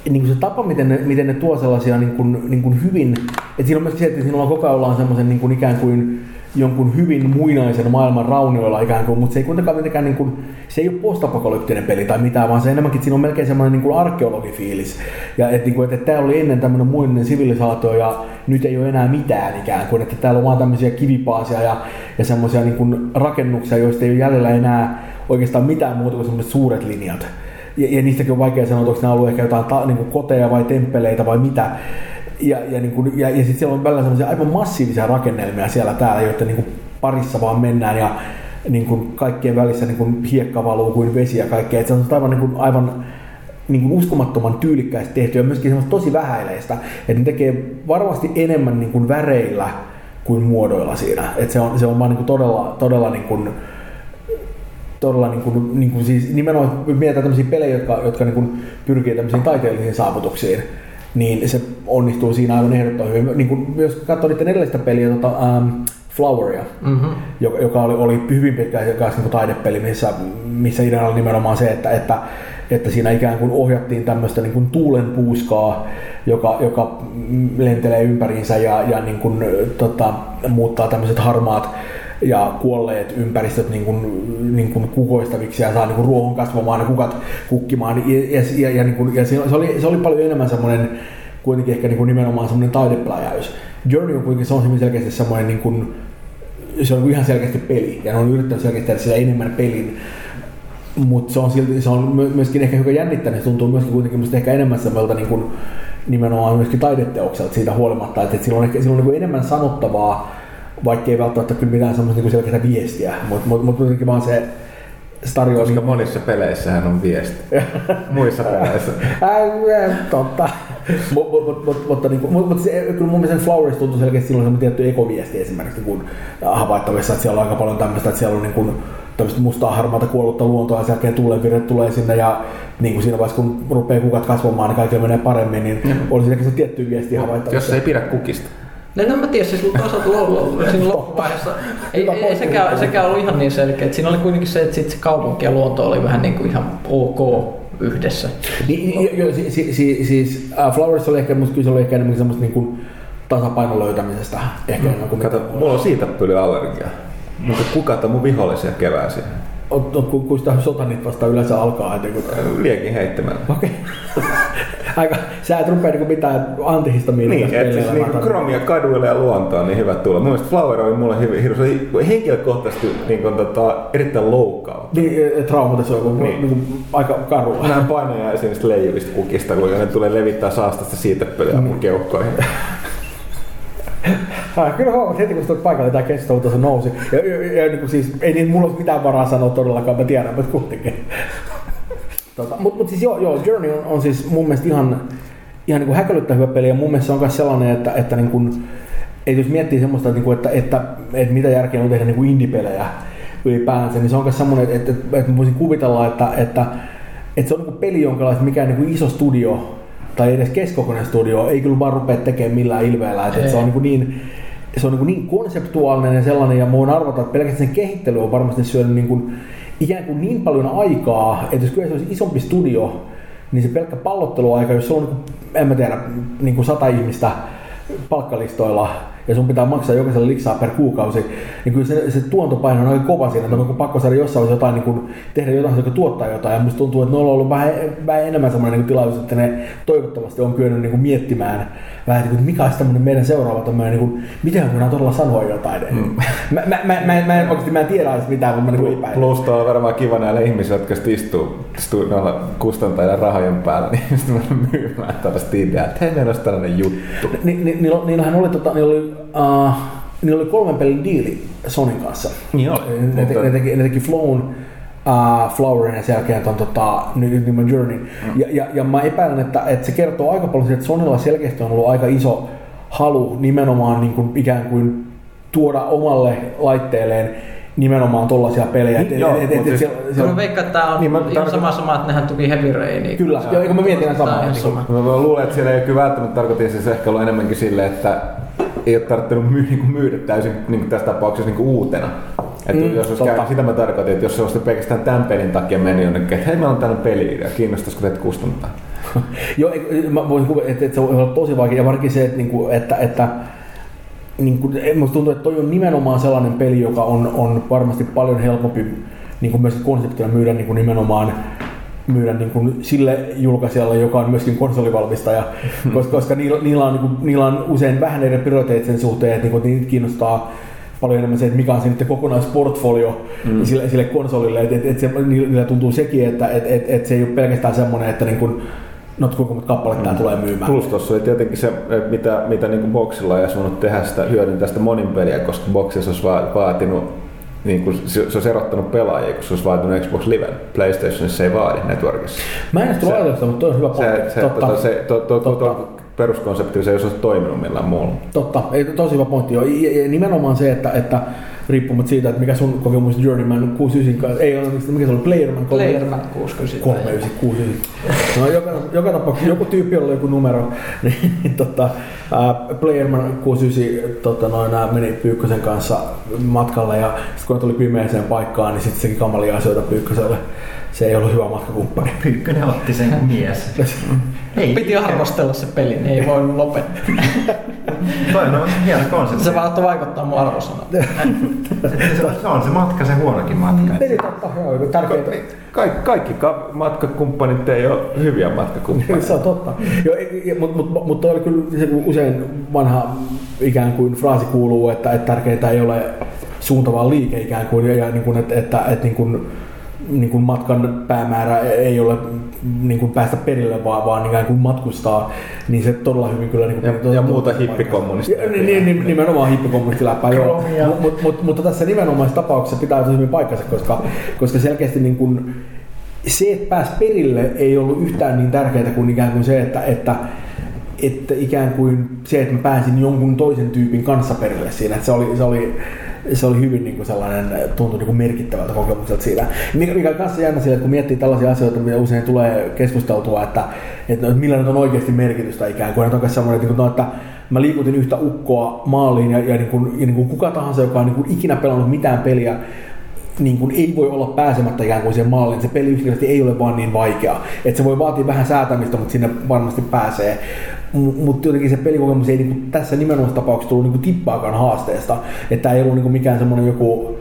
niin kuin se tapa, miten ne, miten ne tuo sellaisia niin kuin, niin kuin hyvin, että siinä on myös se, että siinä ollaan koko ajan ollaan semmoisen niin kuin ikään kuin jonkun hyvin muinaisen maailman raunioilla ikään kuin, mutta se ei kuitenkaan mitenkään, niin kuin, se ei ole postapokalyptinen peli tai mitään, vaan se enemmänkin, siinä on melkein semmoinen niin kuin arkeologifiilis. Ja että, niin kuin, että, että tämä oli ennen tämmöinen muinainen sivilisaatio ja nyt ei ole enää mitään ikään kuin, että täällä on vaan tämmöisiä kivipaasia ja, ja semmoisia niin kuin rakennuksia, joista ei ole jäljellä enää oikeastaan mitään muuta kuin semmoiset suuret linjat. Ja, ja niistäkin on vaikea sanoa, onko nämä ollut ehkä jotain ta, niin kuin koteja vai temppeleitä vai mitä ja, ja, niin kuin, ja, ja sitten siellä on välillä sellaisia aivan massiivisia rakennelmia siellä täällä, joiden niin kuin parissa vaan mennään ja niin kuin kaikkien välissä niin kuin hiekka valuu kuin vesi ja kaikkea. Et se on aivan, niin kuin, aivan niin kuin uskomattoman tyylikkäistä tehty ja myöskin semmoista tosi vähäileistä. Että ne tekee varmasti enemmän niin kuin väreillä kuin muodoilla siinä. Et se on, se on vaan niin kuin todella, todella niin kuin, todella niin kuin, niin kuin siis nimenomaan mietitään tämmöisiä pelejä, jotka, jotka niin kuin pyrkii tämmöisiin taiteellisiin saavutuksiin niin se onnistuu siinä aivan ehdottoman hyvin. Niin kuin, jos katsoo niiden edellistä peliä, tota, um, Floweria, mm-hmm. joka, joka oli, oli hyvin pitkä niin taidepeli, missä, missä ideana oli nimenomaan se, että, että, että siinä ikään kuin ohjattiin tämmöistä niin kuin tuulenpuuskaa, joka, joka lentelee ympäriinsä ja, ja niin kuin, tota, muuttaa tämmöiset harmaat ja kuolleet ympäristöt niin kuin, niin kuin kukoistaviksi ja saa niin kuin ruohon kasvamaan ja kukat kukkimaan. Ja, ja, ja, niin kuin, ja se, oli, se oli paljon enemmän semmoinen kuitenkin ehkä niin kuin nimenomaan semmoinen taidepläjäys. Journey on kuitenkin se on selkeästi semmoinen niin kuin, se on ihan selkeästi peli ja ne on yrittänyt selkeästi tehdä sillä enemmän pelin mutta se on, silti, se on myöskin ehkä hyvä jännittänyt, se tuntuu myöskin kuitenkin ehkä enemmän semmoilta niin kuin, nimenomaan myöskin taideteokselta siitä huolimatta, että, että sillä on, ehkä, sillä on niin enemmän sanottavaa, vaikka ei välttämättä kyllä mitään semmoista niin selkeää viestiä, mutta mut, mut kuitenkin vaan se, se tarjoaa... Koska niin... monissa peleissä hän on viesti. Muissa peleissä. Totta. Mutta niin mut, se, kyllä mun mielestä Flowers tuntuu selkeästi silloin semmoinen tietty ekoviesti esimerkiksi, kun havaittavissa, että siellä on aika paljon tämmöistä, että siellä on niin kuin, tämmöistä mustaa harmaata kuollutta luontoa ja sen jälkeen tuulenvirret tulee sinne ja niin kuin siinä vaiheessa kun rupeaa kukat kasvamaan niin kaikille menee paremmin, niin mm. oli siinäkin se tietty viesti havaittavissa. Jos ei pidä kukista. No, no mä tiedän, siis toisaalta siinä loppuvaiheessa ei, ei, ei sekään, sekään ollut ihan niin selkeä. Että siinä oli kuitenkin se, että sit se kaupunki ja luonto oli vähän niin kuin ihan ok yhdessä. Niin, jo, si, si, si, siis uh, Flowers oli ehkä, musta kyllä se oli ehkä enemmän semmoista niin kuin tasapainon löytämisestä. Ehkä mm. kuin Kato, mulla on siitä paljon allergia. Mutta kuka on mun vihollisia kevääsi? Kun, kun sitä sotanit vasta yleensä alkaa ennen kuin... Liekin heittämällä. Okei. Okay. Aika, sä et rupea niinku mitään antihistamiinista Niin, että siis niinku kromia kaduille ja luontoon niin hyvä tulla. Mun mielestä Flower oli mulle hyvin, hirveän henkilökohtaisesti niin kuin, tota, erittäin loukkaava. Niin, e, traumatisoiva, niin. niin kuin, aika karua. Mä näen painoja esimerkiksi leijuvista kukista, kun ne tulee levittää saastasta siitä pölyä mm. mun keuhkoihin. Kyllä huomasin heti, kun tulet paikalle, tämä keskustelu tuossa nousi. Ja, ja, ja, ja niin siis, ei niin mulla ole mitään varaa sanoa todellakaan, mä tiedän, mutta kuitenkin. tota, mutta mut siis joo, joo, Journey on, on, siis mun mielestä ihan, ihan niin häkellyttä hyvä peli, ja mun mielestä se on myös sellainen, että, että niin kuin, ei jos miettii semmoista, että, että, että, että mitä järkeä on tehdä niin kuin indie-pelejä ylipäänsä, niin se on myös semmoinen, että, että, että, että voisin kuvitella, että, että, että se on niin kuin peli, jonka mikä niin kuin iso studio tai edes keskokoinen studio ei kyllä vaan rupea tekemään millään ilveellä. Että, se on niin, niin se on niin, niin konseptuaalinen ja sellainen, ja voin arvata, että pelkästään sen kehittely on varmasti syönyt niin kuin, ikään kuin niin paljon aikaa, että jos kyllä se olisi isompi studio, niin se pelkkä pallotteluaika, jos se on, niin kuin, en mä tiedä, niin kuin sata ihmistä palkkalistoilla, ja sun pitää maksaa jokaiselle liksaa per kuukausi, niin kyllä se, se tuontopaino on aika kova siinä, että on pakko saada jossain vaiheessa jotain, niin kuin, tehdä jotain, joka tuottaa jotain. Ja musta tuntuu, että ne on ollut vähän, vähän enemmän semmoinen niin tilaisuus, että ne toivottavasti on kyennyt niin kuin miettimään vähän, niin kuin, mikä olisi tämmöinen meidän seuraava tämmöinen, niin kuin, miten voidaan todella sanoa jotain. Mm. Mä, mä, mä, mä, mä, en, oikeasti mä en tiedä edes mitään, mutta mä niin Plus tuo on varmaan kiva näille ihmisille, jotka istuu, istuu noilla kustantajien rahojen päällä, niin sitten myymään tällaista ideaa, että hei, meillä olisi tällainen juttu. Ni, ni, ni, niillähän oli, tota, niillä oli uh, niillä oli kolmen pelin diili Sonin kanssa. Niin oli. Ne, te, ne, teki, ne teki Flown, uh, Flowerin ja sen jälkeen ton tota, New Journey. Mm. Ja, ja, ja, mä epäilen, että, että se kertoo aika paljon siitä, että Sonilla selkeästi on ollut aika iso halu nimenomaan niin kuin ikään kuin tuoda omalle laitteelleen nimenomaan tollaisia pelejä. Niin, joo, et, et, siis, siellä, siellä... Mä veikkaan, että tämä on niin, mä, ihan sama sama, että nehän tuki Heavy Rainia. Kyllä, joo, kun mä mietin samaa. Mä, mä luulen, että siellä ei kyllä välttämättä tarkoitin siis ehkä ollut enemmänkin silleen, että ei ole tarvinnut myy, niin myydä täysin niin kuin tässä tapauksessa niin kuin uutena. Että mm, jos käy, sitä mä tarkoitin, että jos se olisi pelkästään tämän pelin takia mennyt jonnekin, että hei meillä on tällainen peli ja kiinnostaisiko teitä kustantaa? Joo, mä voisin kuvata, että, että se voi olla tosi vaikea ja varsinkin se, että, niinku, että, että niin kuin, musta tuntuu, että toi on nimenomaan sellainen peli, joka on, on varmasti paljon helpompi niin kuin myös konseptina myydä niin kuin nimenomaan myydä niin kuin sille julkaisijalle, joka on myöskin konsolivalmistaja, koska, koska niillä, niillä, on, niin kuin, niillä on usein vähän eri prioriteetit sen suhteen, että niin kuin, niitä kiinnostaa paljon enemmän se, että mikä on se niiden kokonaisportfolio mm. sille, sille konsolille, että et, et se, niillä tuntuu sekin, että et, et, et se ei ole pelkästään semmoinen, että niin kuin, no kuinka monta kappaletta mm. tämä tulee myymään. Plus tuossa oli tietenkin se, mitä, mitä niin kuin Boxilla ei suunnut tehdä sitä hyödyntää sitä monin peliä, koska Boxissa olisi vaatinut niin kuin, se, olisi erottanut pelaajia, kun se olisi vaatinut Xbox Live. PlayStationissa se ei vaadi networkissa. Mä en tullut ajatella, mutta toi on hyvä pointti. Se, se, totta. Tota, se, to, to, to, to, peruskonsepti se ei olisi toiminut millään muulla. Totta, ei, tosi hyvä pointti. Ja nimenomaan se, että, että riippumatta siitä, että mikä sun kokemus Journeyman 69 kanssa, ei ole, mikä se oli, Playerman 39. Playerman 69. 39, No, joka, joka tapauksessa joku tyyppi oli joku numero, niin tota, uh, Playerman 69 tota, noin, meni Pyykkösen kanssa matkalle ja sitten kun tuli pimeäseen paikkaan, niin sitten sekin kamalia asioita Pyykköselle se ei ollut hyvä matkakumppani. Pyykkönen otti sen mies. Ei, Piti arvostella se peli, niin ei voi lopettaa. Toi on hieno konsepti. Se vaan vaikuttaa mun arvosanaan. se on se matka, se huonokin matka. Eli totta, joo, tärkeää. Kaikki, kaikki ka- matkakumppanit ei ole hyviä matkakumppaneita. se on totta. Mutta mut, mut, mut oli kyllä se, usein vanha ikään kuin fraasi kuuluu, että, että tärkeintä ei ole suuntava liike ikään kuin, ja, ja niin kuin, että, että, että niin kuin, niin kuin matkan päämäärä ei ole niin kuin päästä perille, vaan, vaan ikään kuin matkustaa, niin se todella hyvin kyllä... Niin kuin, ja, ja muuta hippikommunistia. Niin, niin, niin, nimenomaan hippikommunistiläppää, joo. Mutta mut, mutta tässä nimenomaisessa tapauksessa pitää tosi hyvin paikkansa, koska, koska selkeästi niin kuin, se, että pääsi perille, ei ollut yhtään niin tärkeää kuin ikään kuin se, että, että että ikään kuin se, että mä pääsin jonkun toisen tyypin kanssa perille siinä, että se oli, se oli se oli hyvin niin kuin sellainen, tuntui niin kuin merkittävältä kokemukselta siitä. Mikä, mikä on kanssa jännä sille, että kun miettii tällaisia asioita, mitä usein tulee keskusteltua, että, että millä nyt on oikeasti merkitystä ikään kuin, että on sellainen, että, no, että mä liikutin yhtä ukkoa maaliin ja, ja, niin kuin, ja niin kuin kuka tahansa, joka on niin kuin ikinä pelannut mitään peliä, niin kuin ei voi olla pääsemättä ikään kuin siihen maaliin. Se peli yksinkertaisesti ei ole vaan niin vaikea. Että se voi vaatia vähän säätämistä, mutta sinne varmasti pääsee mutta jotenkin se pelikokemus ei niinku tässä nimenomaan tapauksessa tullut niinku tippaakaan haasteesta. Että ei ollut niinku mikään semmoinen joku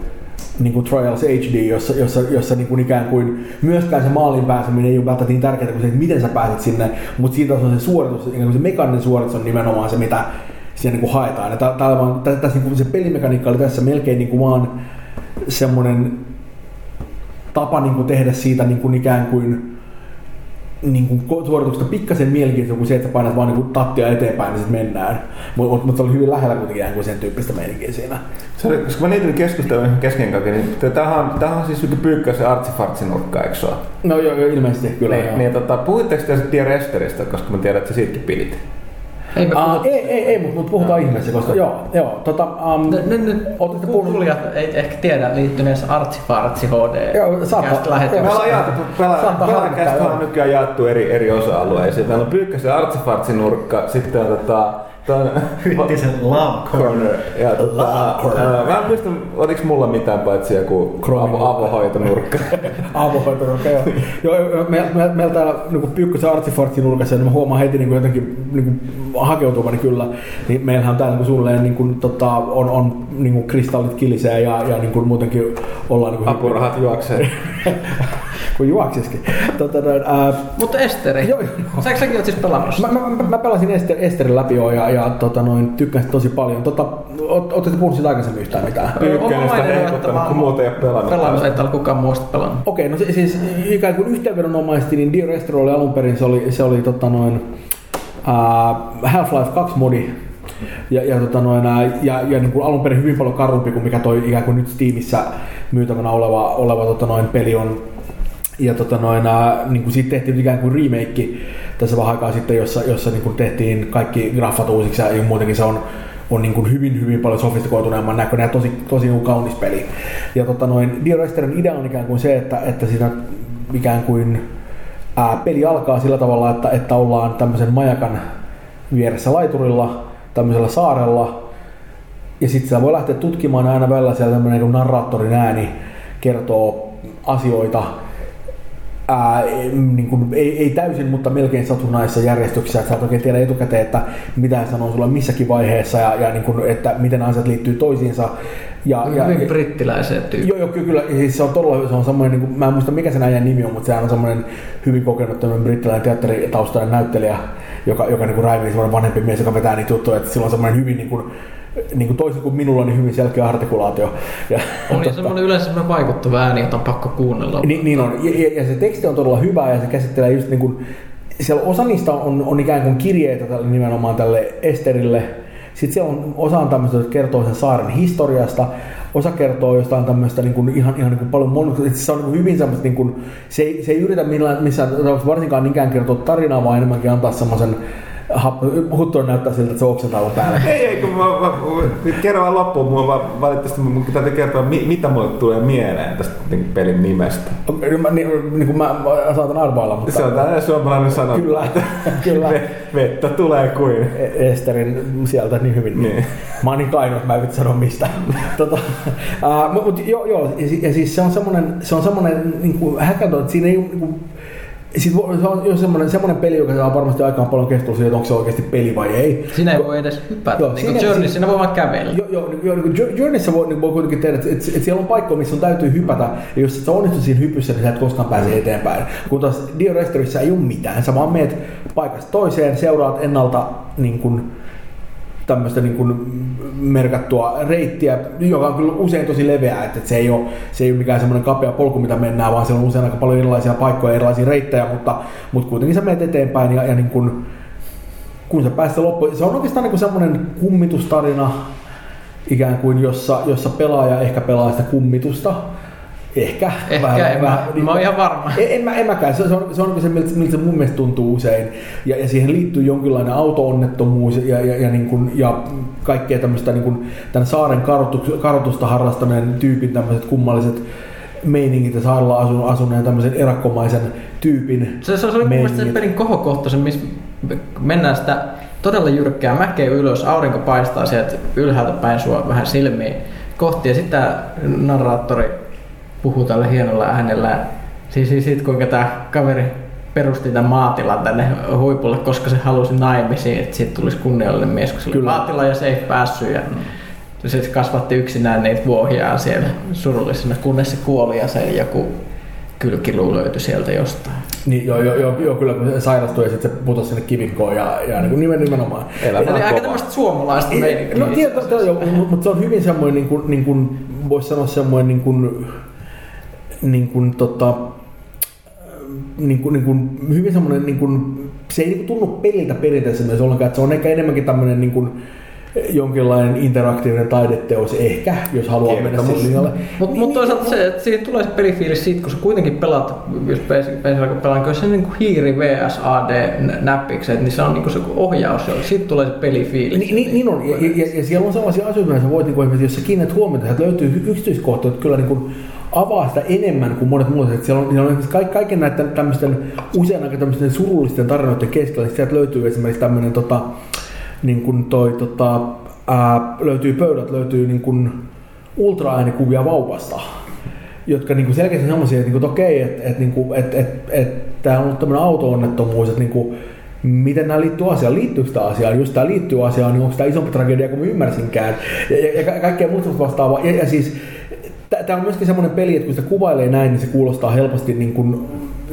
niinku Trials HD, jossa, jossa, jossa niinku ikään kuin myöskään se maalin pääseminen ei ole välttämättä niin tärkeää kuin se, että miten sä pääset sinne, mutta siitä on se suoritus, ikään kuin se mekaninen suoritus on nimenomaan se, mitä siinä niinku haetaan. Ja tää, tää vaan, tässä, tässä niinku se pelimekaniikka oli tässä melkein niinku vaan semmoinen tapa niinku tehdä siitä niinku ikään kuin niin kuin suorituksesta pikkasen mielenkiintoista kuin se, että painat vaan niin kuin tattia eteenpäin, niin sitten mennään. Mutta mut se oli hyvin lähellä kuitenkin ihan kuin sen tyyppistä meininkiä siinä. Se oli, koska mä niitä keskustelua kesken kaiken, niin tämähän on, tämähän on siis joku pyykkäisen artsifartsinurkka, eikö se No joo, jo, ilmeisesti kyllä. Niin, niin tota, puhuitteko te sitten Resteristä, koska mä tiedän, että sä siitäkin pidit? Ei, uh, ei, ei, ei, mutta mut puhutaan ihmeessä, koska joo, joo, tota, um, nyt, nyt kuulijat ei ehkä tiedä liittyneessä Artsifartsi HD. Joo, saattaa. Me ollaan jaettu, pelaajakästä on nykyään jaettu eri, eri osa-alueisiin. Meillä on Pyykkäsen Artsifartsi nurkka, sitten on tota, Hyttisen Love Corner. Ja, tota, love corner. mä en muista, oliko mulla mitään paitsi joku avo, avohoitonurkka. avohoitonurkka, joo. joo me, me, meillä täällä niin Pyykkösen Artsifartsin nurkassa, niin mä huomaan heti niin kuin jotenkin niin kuin hakeutuvani kyllä, niin meillähän on täällä niin suunnilleen niin kuin, tota, on, on niin kuin kristallit kilisee ja, ja niin kuin muutenkin ollaan... Niin kuin Apurahat juoksee. kuin juoksiskin. Tota, ää... Mutta Esteri, joo, joo. Säkö säkin oot siis pelannut? Mä, mä, mä, mä pelasin Ester, Esterin läpi jo ja, ja tota, noin, tykkäsin tosi paljon. Tota, Oletteko puhunut siitä aikaisemmin yhtään mitään? Pyykkänestä heikottanut, kun muuta ei ole pelannut. Pelannut, ei täällä kukaan muusta pelannut. Okei, okay, no siis ikään kuin yhteenvedonomaisesti, niin Dear Esther oli alun perin, se oli, se oli tota noin, uh, Half-Life 2 modi, ja, ja, tota noin, ja, ja niin kuin alun perin hyvin paljon karumpi kuin mikä toi ikään kuin nyt Steamissa myytävänä oleva, oleva tota noin, peli on. Ja tota noin, niin kuin siitä tehtiin ikään kuin remake tässä vähän aikaa sitten, jossa, jossa niin kuin tehtiin kaikki graffat uusiksi ja muutenkin. Se on, on niin kuin hyvin, hyvin paljon sofistikoituneemman näköinen ja tosi, tosi niin kaunis peli. Ja tota noin, Dear Esterin idea on ikään kuin se, että, että siinä ikään kuin ää, peli alkaa sillä tavalla, että, että ollaan tämmöisen majakan vieressä laiturilla, tämmöisellä saarella, ja sitten sitä voi lähteä tutkimaan aina välillä siellä tämmöinen niin narraattorin ääni kertoo asioita, ää, niin kuin, ei, ei, täysin, mutta melkein satunnaisessa järjestyksessä, että sä et oikein tiedä etukäteen, että mitä hän sanoo sulle missäkin vaiheessa ja, ja niin kuin, että miten asiat liittyy toisiinsa. Ja, ja, hyvin brittiläiseen tyyppiin. Joo, joo, kyllä. Siis se on todella, se on semmoinen, niin kuin, mä en muista mikä sen äijän nimi on, mutta sehän on semmoinen hyvin kokenut tämmöinen brittiläinen teatteritaustainen näyttelijä, joka, joka niin kuin Raimi, semmoinen vanhempi mies, joka vetää niitä juttuja, että sillä on semmoinen hyvin niin kuin, niin kuin toisin kuin minulla, niin hyvin selkeä artikulaatio. Ja, on niin semmoinen yleensä semmoinen vaikuttava ääni, jota on pakko kuunnella. Niin, niin on. Ja, ja, se teksti on todella hyvä ja se käsittelee just niin kuin, siellä osa niistä on, on ikään kuin kirjeitä tälle, nimenomaan tälle Esterille. Sitten siellä on osa on tämmöistä, että kertoo sen saaren historiasta, osa kertoo jostain tämmöistä niin kuin, ihan, ihan niin kuin paljon monimutkaista. Se on niin kuin hyvin semmoista, niin kuin, se, ei, se ei yritä millään, missään varsinkaan niinkään kertoa tarinaa, vaan enemmänkin antaa semmoisen Huttu näyttää siltä, että se oksentaa mun päälle. Ei, ei, kun mä, mä, mä kerron vaan loppuun, mua vaan valitettavasti mun täytyy kertoa, mi, mitä mulle tulee mieleen tästä niin pelin nimestä. Mä, niin, niin kuin mä, mä saatan arvailla, mutta... Se on tällainen suomalainen sana. Kyllä, kyllä. Vettä tulee kuin. E- Esterin sieltä niin hyvin. Niin. Mä oon niin kaino, että mä en vitsi sanoa mistä. tota, uh, mutta mut, joo, joo, ja, ja, siis se on semmoinen, se on semmoinen niin kuin hackathon, että siinä ei niin kuin, sit se on jo semmoinen, semmoinen peli, joka saa varmasti aikaan paljon keskustelua siitä, onko se oikeasti peli vai ei. Siinä ei voi edes hypätä. Joo, niin kuin Journey, siinä voi vaan kävellä. Joo, joo, joo niin Journeyssä voi, niin voi kuitenkin tehdä, että, että, että, siellä on paikka, missä on täytyy hypätä, ja jos et sä onnistu siinä hypyssä, niin sä et koskaan pääse eteenpäin. Kun taas Dio Restorissa ei ole mitään, sä vaan meet paikasta toiseen, seuraat ennalta niin kuin, tämmöistä niin kuin merkattua reittiä, joka on kyllä usein tosi leveä, että se ei ole, se ei ole mikään semmoinen kapea polku, mitä mennään, vaan siellä on usein aika paljon erilaisia paikkoja, erilaisia reittejä, mutta, mutta kuitenkin sä menet eteenpäin ja, ja niin kuin, kun sä pääset loppuun, se on oikeastaan niin kuin semmoinen kummitustarina, ikään kuin jossa, jossa pelaaja ehkä pelaa sitä kummitusta, Ehkä. Ehkä, vähän, en vähän, mä, niin, mä oon ihan varma. En, en, mä, en mäkään. Se, se, on, se on se, miltä, miltä se mun mielestä tuntuu usein. Ja, ja siihen liittyy jonkinlainen auto-onnettomuus ja, ja, ja, niin kuin, ja kaikkea tämmöistä niin kuin, tämän saaren karotusta, harrastaneen tyypin tämmöiset kummalliset meiningit ja saarella asun, asuneen tämmöisen erakkomaisen tyypin Se, se, se oli mun mielestä se pelin kohokohtaisen, missä mennään sitä todella jyrkkää mäkeä ylös, aurinko paistaa sieltä ylhäältä päin sua vähän silmiin kohti ja sitten narraattori puhuu tällä hienolla äänellä. Siis, siis siitä, kuinka tämä kaveri perusti tämän maatilan tänne huipulle, koska se halusi naimisiin, että siitä tulisi kunniallinen mies, kun se oli maatila ja se ei päässyt. Ja mm. se kasvatti yksinään niitä vuohiaan siellä surullisena, kunnes se kuoli ja se joku kylkiluu löytyi sieltä jostain. Niin, joo, joo, joo, joo kyllä kun se sairastui ja sitten se putosi sinne kivikkoon ja, ja niin kuin nimen, nimenomaan. Elämä Eli aika tämmöistä suomalaista meininkiä. No tiedä, joo, mutta se on hyvin semmoinen, niin kuin, niin kuin voisi sanoa semmoinen niin kuin, niin kuin, tota, niin kuin, niin kuin, hyvin semmoinen, niin kuin, se ei niin kuin tunnu peliltä perinteisessä mielessä ollenkaan, että se on ehkä enemmänkin tämmöinen niin kuin, jonkinlainen interaktiivinen taideteos ehkä, jos haluaa Kiinni, mennä sille linjalle. Mutta niin, mut toisaalta niin, se, että siihen tulee se pelifiilis siitä, kun sä kuitenkin pelaat, jos PCllä kun pelaan, se niin kuin hiiri vs AD-näppikset, niin se on niin kuin se ohjaus, siitä tulee se pelifiilis. Niin, niin, niin on, ja, ja, ja, siellä on sellaisia asioita, joissa voit, niin kuin, jos sä kiinnät huomiota, että löytyy yksityiskohtia, että kyllä niin kuin, avaa sitä enemmän kuin monet muut. Että siellä on, siellä on kaiken näiden tämmöisten usein aika tämmöisten surullisten tarinoiden keskellä. Sieltä löytyy esimerkiksi tämmöinen tota, niin kuin toi, tota, ää, löytyy pöydät, löytyy niin kuin ultraäänikuvia vauvasta jotka niin kuin selkeästi semmoisia, että, niin kuin, että okei, että, että, niin että, että, että tämä on ollut tämmöinen auto-onnettomuus, että niin kuin, miten nämä liittyy asiaan, liittyykö tämä asiaan, jos tämä liittyy asiaan, niin onko tämä isompi tragedia kuin mä ymmärsinkään, ja, ja, ja kaikkea muuta vastaavaa. Ja, ja siis Tämä on myöskin semmoinen peli, että kun sitä kuvailee näin, niin se kuulostaa helposti niin kuin,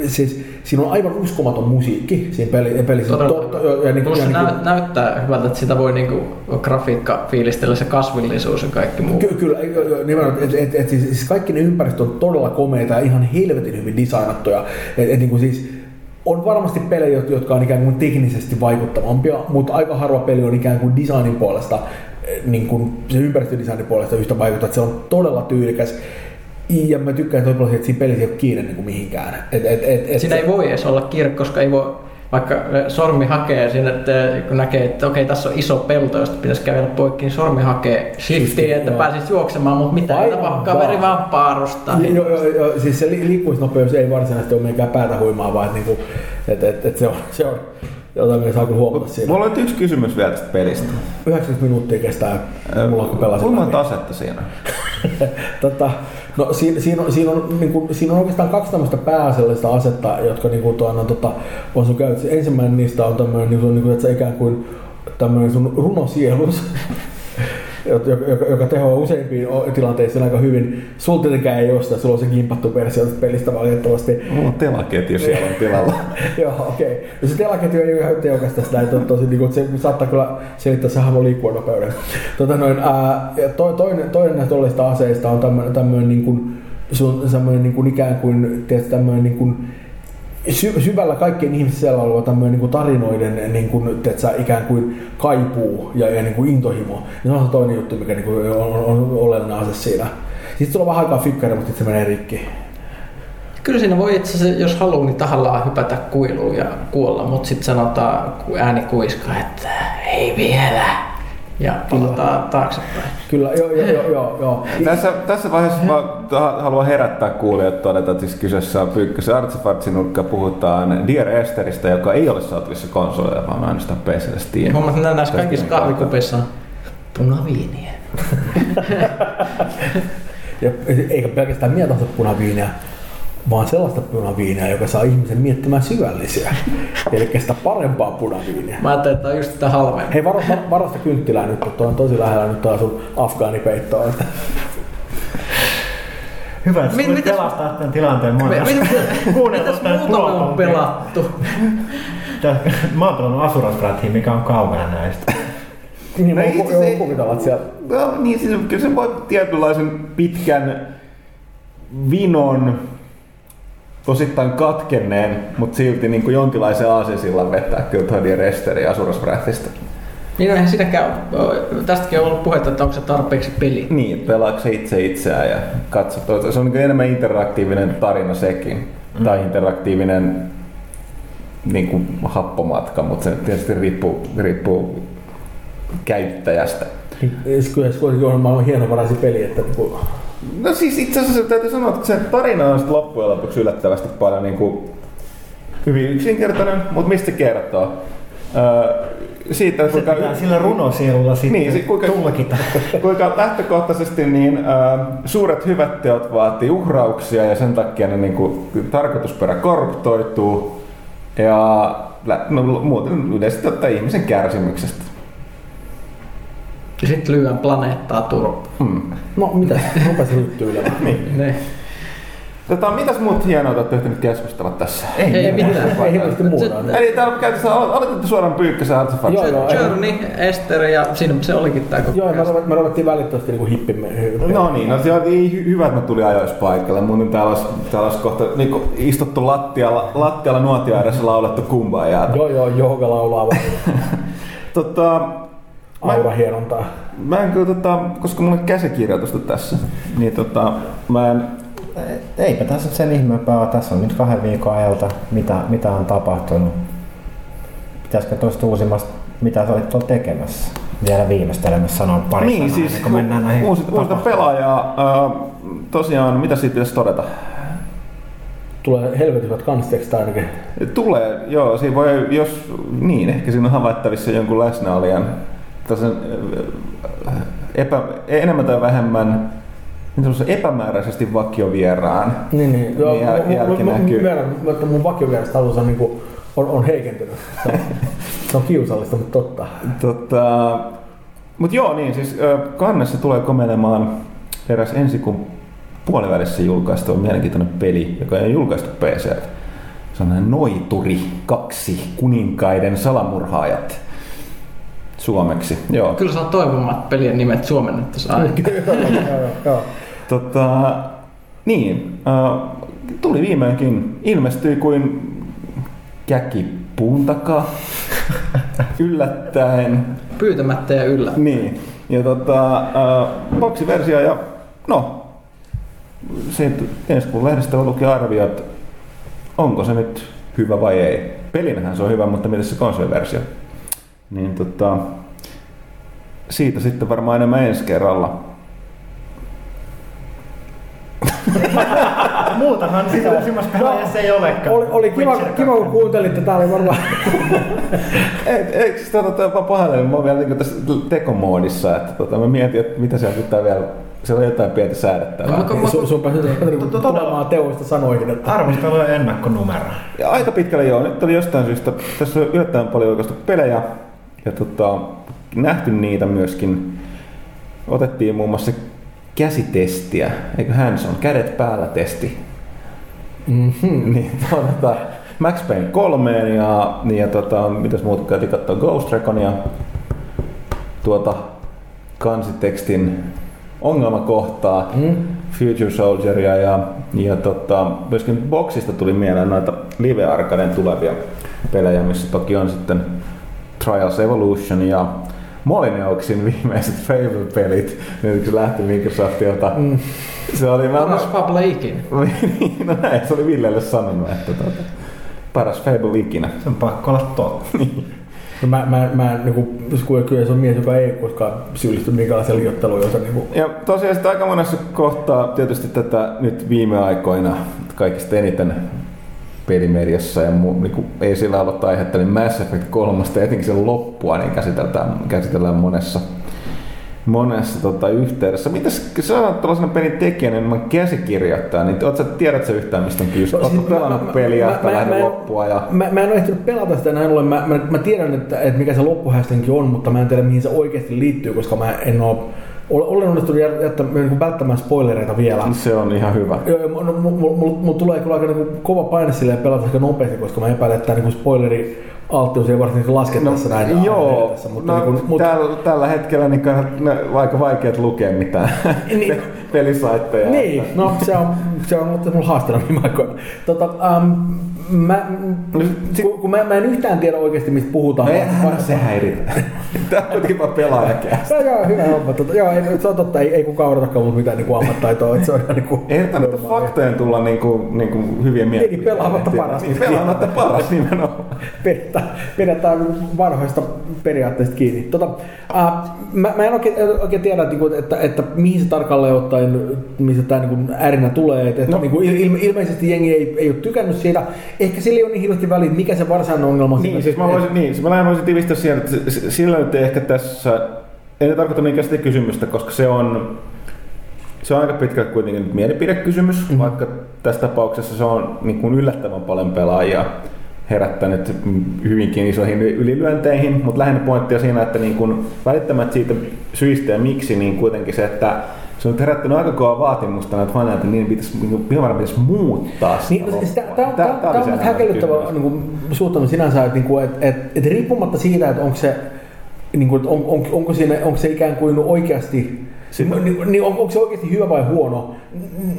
siis siinä on aivan uskomaton musiikki siinä peli, pelissä. To, to, ja niin, Plus ja niin, näyt, näyttää hyvältä, että sitä voi niin kuin, grafiikka fiilistellä, se kasvillisuus ja kaikki muu. Ky- kyllä, nimenomaan, että et, et, siis, siis kaikki ne ympäristöt on todella komeita ja ihan helvetin hyvin designattuja. Et, et, niin kuin siis, on varmasti pelejä, jotka on ikään kuin teknisesti vaikuttavampia, mutta aika harva peli on ikään kuin designin puolesta niin kuin se ympäristödesignin puolesta yhtä vaikuttaa, että se on todella tyylikäs. Ja mä tykkään tosi paljon, että siinä pelissä ei ole kiinni niin kuin mihinkään. Et, et, et, et siinä se... ei voi edes olla kiire, koska ei voi, vaikka sormi hakee sinne, että kun näkee, että okei, tässä on iso pelto, josta pitäisi kävellä poikki, niin sormi hakee shiftiin, että pääsisi juoksemaan, mutta mitä ei tapahdu, kaveri vaan paarustaa. Joo, joo, joo, siis se liikkumisnopeus ei varsinaisesti ole mikään päätä huimaa, vaan että, niinku, että, että, että se, on, se on jota me saa huomata siinä. Mulla on yksi kysymys vielä tästä pelistä. 90 minuuttia kestää, mulla kun pelasin. Kuinka monta asetta siinä? tota, no, siinä, siinä, on, siinä, on, niin kuin, siinä on oikeastaan kaksi tämmöistä pääasiallista asetta, jotka niin kuin, tuona, tota, on sun käytössä. Ensimmäinen niistä on tämmöinen, niin kuin, niin kuin, että sä ikään kuin tämmöinen sun runosielus, joka, joka, tehoaa useimpiin tilanteisiin aika hyvin. Sulla tietenkään ei ole sitä, sulla on se kimpattu versio pelistä valitettavasti. Mulla on telaketju siellä on tilalla. Joo, okei. Okay. No se telaketju ei ole ihan tehokasta sitä, että tosi, niin kuin, se saattaa kyllä selittää se hahmon liikkuvuuden Tota, noin, ää, ja to, toinen, toinen näistä olevista aseista on tämmöinen, tämmöinen niin kuin, sun, semmoinen niin kuin ikään kuin, tiedätkö, tämmöinen niin kuin, sy- syvällä kaikkien ihmisten oleva tämmöinen niin kuin tarinoiden niin kuin, tiedätkö, ikään kuin kaipuu ja, ja niin kuin intohimo. Ja se on toinen juttu, mikä niin kuin on, on, on olennainen ase siinä. Sitten on vähän aikaa fikkari, mutta se menee rikki. Kyllä siinä voi itse asiassa, jos haluaa, niin tahallaan hypätä kuiluun ja kuolla, mutta sitten sanotaan ääni kuiskaa, että ei vielä. Ja palataan taaksepäin. Kyllä, joo, joo, joo, joo. joo. Tässä, tässä vaiheessa mä haluan herättää kuulijat todeta, että siis kyseessä on Pyykkösen Artsifartsinurkka. Puhutaan Dear Esteristä, joka ei ole saatavissa konsoleilla, vaan ainoastaan PClle Steam. Huomaat, että näissä kaikissa kahvikupeissa on punaviiniä. Ja eikä pelkästään mietoista punaviiniä, vaan sellaista punaviiniä, joka saa ihmisen miettimään syvällisiä. Eli sitä parempaa punaviiniä. Mä ajattelin, että on just sitä halvempaa. Hei, varo, var, varasta kynttilää nyt, kun on tosi lähellä nyt tuo sun afgaanipeittoa. Hyvä, että Mit- pelastaa tämän tilanteen. Mä Mitäs kuunnellut tämän muuta on pelattu? Tää- Mä oon pelannut Asuras Wrathiin, mikä on kaukana näistä. Niin, No mä itse kuvitella, että siellä... No, niin siis kyllä se voi tietynlaisen pitkän vinon osittain katkenneen, mutta silti niin kuin jonkinlaisen aasinsillan vetää kyllä ja Asuras Wrathista. Niin no eihän siinäkään, ole- tästäkin on ollut puhetta, että onko se tarpeeksi peli. Niin, pelaako se itse itseään ja katso. Se on niin enemmän interaktiivinen tarina sekin. Mm. Tai interaktiivinen niin kuin happomatka, mutta se tietysti riippuu, riippuu käyttäjästä. Niin, Kyllä se on maailman hienovaraisin peli, että kun No siis itse asiassa täytyy sanoa, että se tarina on sitten loppujen lopuksi yllättävästi paljon niin kuin hyvin yksinkertainen, mutta mistä se kertoo? Öö, siitä, Se kuinka, pitää sillä runosielulla sitten Niin, se kuinka- tulkita. kuinka lähtökohtaisesti niin, öö, suuret hyvät teot vaatii uhrauksia ja sen takia ne niin kuin, tarkoitusperä korruptoituu ja no, muuten yleisesti ottaen ihmisen kärsimyksestä. Ja sitten lyön planeettaa turpaan. Hmm. No mitä, rupesin ryttyilemään. Niin. Ne. Tota, mitäs muut hienoa te olette nyt keskustella tässä? Ei mitään. Ei hirveästi muuta. Eli täällä käytössä al- aloititte suoraan pyykkäsen artefakti. Joo, joo. Journey, Esther ja siinä se olikin tää koko Joo, me, ruvet- me ruvettiin välittömästi niinku hippimme. No niin, no se oli hy- hyvä, että mä tulin ajoissa paikalle. Muuten täällä olisi, täällä olisi kohta niin istuttu lattialla, lattialla nuotio ääressä laulettu kumbaa Joo, joo, Jouka laulaa vaan tota, mä, aura hierontaa. mä en kyllä, tota, koska mulla on käsikirjoitusta tässä, niin tota, mä en, Eipä tässä sen ihmeempää ole. Tässä on nyt kahden viikon ajalta, mitä, mitä on tapahtunut. Pitäisikö tuosta uusimmasta, mitä sä olit tuolla tekemässä? Vielä viimeistelemässä sanoa pari niin sanaa, siis kuin mennään näihin uusi, uusita pelaajaa. Äh, tosiaan, mitä siitä pitäisi todeta? Tulee helvetin hyvät kansteksta ainakin. Tulee, joo, siinä voi, jos, niin, ehkä siinä on havaittavissa jonkun läsnäolijan epä, enemmän tai vähemmän niin se epämääräisesti vakiovieraan. Niin, niin. Joo, Niin, jäl- mun- jälki että mun vakiovierestä halussa on, niinku, on, on heikentynyt. Se on, se on kiusallista, mutta totta. Tota, Mutta joo, niin siis kannessa tulee komeilemaan eräs ensi kuun puolivälissä julkaistu mielenkiintoinen peli, joka on julkaistu PC. Se on Noituri 2, kuninkaiden salamurhaajat suomeksi. Joo. Kyllä saa toivomaan, että pelien nimet suomennettaisiin aina. joo, joo, joo. Tota, niin, äh, tuli viimeinkin, ilmestyi kuin käki puun takaa, yllättäen. Pyytämättä ja yllä. Niin, ja tota, äh, boksiversio ja no, siitä ensi kuun lehdestä lukea arviot, onko se nyt hyvä vai ei. Pelinähän se on hyvä, mutta miten se konsoliversio? Niin tota, siitä sitten varmaan enemmän ensi kerralla. Muutahan sitä uusimmassa pelaajassa ei olekaan. Oli, oli kiva, Witcher kiva, kun kuuntelitte. Tää oli varmaan... Ei, eikö sitä tota, mä pahoillani, mä oon vielä niin tässä tekomoodissa, että tota, mä mietin, että mitä siellä pitää vielä, siellä on jotain pientä säädettävää. No, mä- Sun, sun pääsi niinku tulemaan teoista sanoihin, että Arvostelu ja ennakkonumero. Ja aika pitkälle joo, nyt oli jostain syystä, tässä on yllättävän paljon julkaistu pelejä ja tota, nähty niitä myöskin. Otettiin muun muassa käsitestiä, eikö hands on, kädet päällä testi. mm-hmm. niin, tota, Max Payne 3 ja, niin, ja tota, mitäs muuta käytiin katsoa Ghost Reconia, tuota kansitekstin ongelmakohtaa, Mm. Future Soldieria ja, ja tota, myöskin boksista tuli mieleen noita Live Arcaden tulevia pelejä, missä toki on sitten Trials Evolution ja Molyneuxin viimeiset Fable-pelit, nyt kun lähti Microsoftilta. Mm. Se oli mä... Paras Fable ikinä. No näin, se oli Villelle sanonut, että tota, paras Fable ikinä. Se on pakko olla totta. No mä, mä, mä niin kuin, kyllä se on mies, joka ei koskaan syyllisty minkälaiseen liotteluun, jota niin kuin... Ja tosiaan sitten aika monessa kohtaa tietysti tätä nyt viime aikoina kaikista eniten pelimediassa ja muu, niin kuin ei sillä ollut aihetta, niin Mass Effect 3 ja etenkin sen loppua niin käsitellään, käsitellään monessa, monessa tota, yhteydessä. Mitäs sä olet tällaisena pelin tekijänä enemmän käsikirjoittaja, niin oot sä, tiedät sä yhtään mistä on kyse? No, Oletko siis mä- pelannut mä- peliä mä- mä- mä loppua? Ja... Mä, mä en ole ehtinyt pelata sitä näin ollen. Mä, mä, mä tiedän, että, että mikä se loppuhästinki on, mutta mä en tiedä mihin se oikeasti liittyy, koska mä en ole olen onnistunut jät- jättä, niin välttämään spoilereita vielä. Se on ihan hyvä. Joo, no, mulla mul, mul, mul tulee kyllä aika niinku kova paine silleen pelata aika nopeasti, koska mä epäilen, että niinku spoileri alttius ei varsinkin laske tässä näin. No, joo, edetessä, mutta, no, niinku, mutta tällä, tällä hetkellä niin no, aika vaikeat lukea mitään Niin. pelisaitteja. Niin, no se on, se on ollut mulla haasteena viime aikoina. Tota, um, mä, kun, kun mä, mä, en yhtään tiedä oikeasti mistä puhutaan. No eihän se häiritä. Tää on kuitenkin vaan pelaajakäästä. Se on joo, hyvä homma. Tota, joo, ei, se on totta, ei, ei kukaan odotakaan multa mitään niin ammattaitoa. Että se on ihan niin kuin, Ehdottomasti että faktojen tulla niinku, niinku hyviä mielipiteitä. pelaamatta paras. Niin, pelaamatta paras nimenomaan. pidetään, pidetään vanhoista periaatteista kiinni. Tota, ää, mä, mä en oikein, oikein tiedä, että, että, että, että mihin se tarkalleen ottaen, missä tämä niin ärinä tulee. Että, No. no. niin kuin ilme, ilmeisesti jengi ei, ei ole tykännyt siitä. Ehkä sillä ei ole niin hirveästi väliä, mikä se varsinainen ongelma siinä Niin, siis mä voisin, niin, siis mä lähden voisin tivistää siellä, että sillä nyt ehkä tässä, ei ne tarkoita niinkään sitä kysymystä, koska se on, se on aika pitkälti kuitenkin mielipidekysymys, Mhm. mm-hmm. vaikka tässä tapauksessa se on niin kuin yllättävän paljon pelaajia herättänyt hyvinkin isoihin ylilyönteihin, mutta lähinnä pointtia siinä, että niin kuin välittämättä siitä syistä ja miksi, niin kuitenkin se, että se on herättänyt aika kova vaatimusta näitä faneilta, että niin pitäisi, niin pitäisi muuttaa sitä Niin, no, siis tämä on, enemmän häkellyttävä niin kuin, suhtautuminen sinänsä, että, niin kuin, että, että, että riippumatta siitä, että onko se, niin kuin, että on, on, onko, siinä, onko se ikään kuin oikeasti Sitten- niin, niin, on, onko se oikeasti hyvä vai huono,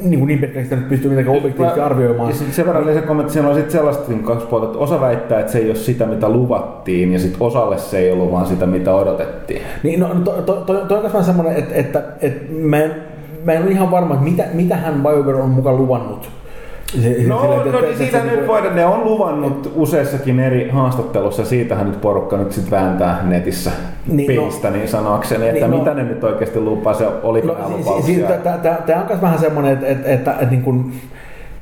niin, kuin niin sitä nyt pystyy mitenkään objektiivisesti arvioimaan. Ja sen verran se kommentti, siinä on sitten sellaista niin kaksi puolta, että osa väittää, että se ei ole sitä, mitä luvattiin, ja sitten osalle se ei ollut vaan sitä, mitä odotettiin. Niin, no, to, to, to, toi on semmoinen, että, että, että mä, en, mä en ole ihan varma, että mitä, mitä hän BioWare on mukaan luvannut. No, sillä, että- no että- niin siitä että nyt voidaan, ne on luvannut useissakin eri haastattelussa, siitähän nyt porukka nyt sitten vääntää netissä Niin, niin, no- peistä, niin sanoakseni, että niin, no- mitä ne nyt oikeasti lupaa, se oliko No, nämä si- si- lupauksia. si- tää- tää- Tämä on myös vähän semmoinen, että, että, että, että niin kuin,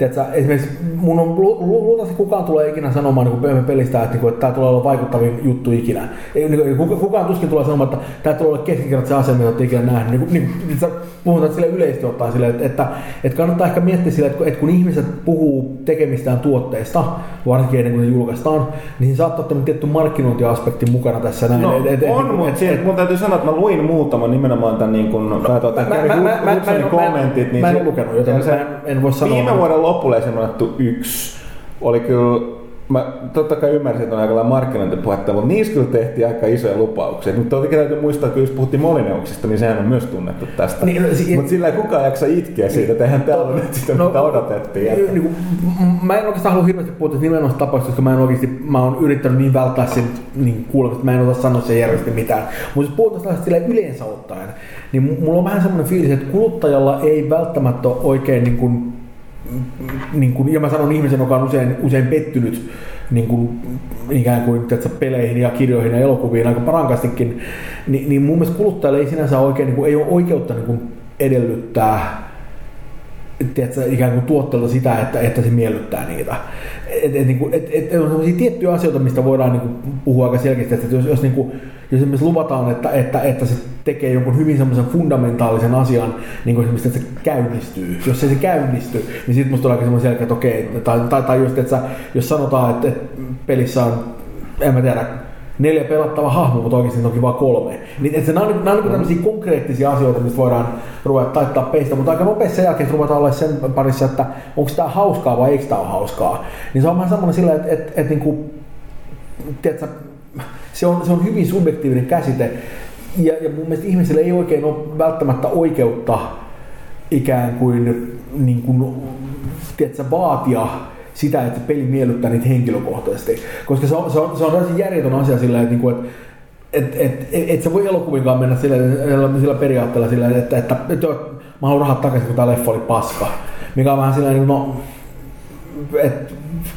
tiedätkö, esimerkiksi mun on lu- lu- luultavasti kukaan tulee ikinä sanomaan niin kuin pelistä, että, niin kuin, että tämä tulee olla vaikuttavin juttu ikinä. Ei, niin kuin, kuka- kukaan tuskin tulee sanomaan, että tämä tulee olla keskinkertaisen asia, mitä olette ikinä nähnyt. Niin, kuin- niin, niin, sä puhutaan sille yleisesti ottaen sille, että, että, että, kannattaa ehkä miettiä sille, että, kun- että kun ihmiset puhuu tekemistään tuotteista, varsinkin ennen kuin ne julkaistaan, niin saattaa olla tietty markkinointiaspekti mukana tässä näin. No, Et- et- on, et- mutta et- mun täytyy sanoa, että mä luin muutaman nimenomaan tämän niin kuin, no, mä, mä- mä- mä- mä- mä- mä en- kommentit. mä en se- ole lukenut, joten ja mä en- en voi sanoa. Viime vuoden lopulla esimerkiksi yksi oli kyllä Mä totta kai ymmärsin, että on aika lailla markkinointipuhetta, mutta niissä kyllä tehtiin aika isoja lupauksia. Mutta toki täytyy muistaa, että kun just puhuttiin Molineuksista, niin sehän on myös tunnettu tästä. Niin, no, si- mutta sillä ei kukaan jaksa itkeä siitä, että eihän täällä ole nyt sitä, mitä odotettiin. Niin, niin kuin, mä en oikeastaan halua hirveästi puhua tästä nimenomaisesta tapauksesta, koska mä en oikeasti, mä oon yrittänyt niin välttää sen niin kuulemista, mä en ota sanoa sen järjesti mitään. Mutta jos puhutaan sillä yleensä ottaen, niin mulla on vähän semmoinen fiilis, että kuluttajalla ei välttämättä ole oikein niin kuin, niin kuin, ja mä sanon ihmisen, joka on usein, usein pettynyt niin kuin, ikään kuin tiedätkö, peleihin ja kirjoihin ja elokuviin aika rankastikin, niin, niin mun mielestä kuluttajalle ei sinänsä oikein, niin kuin, ei ole oikeutta niin kuin edellyttää tiedätkö, ikään kuin tuotteelta sitä, että, että se miellyttää niitä. Et, et, niin et, et, on sellaisia tiettyjä asioita, mistä voidaan niin kuin, puhua aika selkeästi, että jos, jos, niin kuin, jos esimerkiksi luvataan, että, että, että se tekee jonkun hyvin semmoisen fundamentaalisen asian, niin kuin esimerkiksi, että se käynnistyy. Jos ei se käynnisty, niin sitten musta tulee semmoinen selkeä, että okei, tai, tai, tai just, että jos sanotaan, että, että pelissä on, en mä tiedä, neljä pelattavaa hahmoa, mutta oikeasti onkin vain kolme. Niin, että nämä on, nämä on niin tämmöisiä konkreettisia asioita, mistä voidaan ruveta taittaa peistä, mutta aika nopeasti sen jälkeen, että ruvetaan olla sen parissa, että onko tämä hauskaa vai eikö tämä ole hauskaa. Niin se on vähän semmoinen sillä, että, että, että niin kuin, tiedätkö, se on, se on hyvin subjektiivinen käsite, ja, ja mun mielestä ihmisille ei oikein ole välttämättä oikeutta ikään kuin, niin kuin tiedätkö, vaatia sitä, että peli miellyttää niitä henkilökohtaisesti. Koska se on, se on, se on täysin järjetön asia sillä, että, niinku, että et, et, et, et se voi elokuvinkaan mennä sillä, sillä periaatteella sillä, että, että, että, että mä haluan rahat takaisin, kun tämä leffa oli paska. Mikä on vähän sellainen, no, et,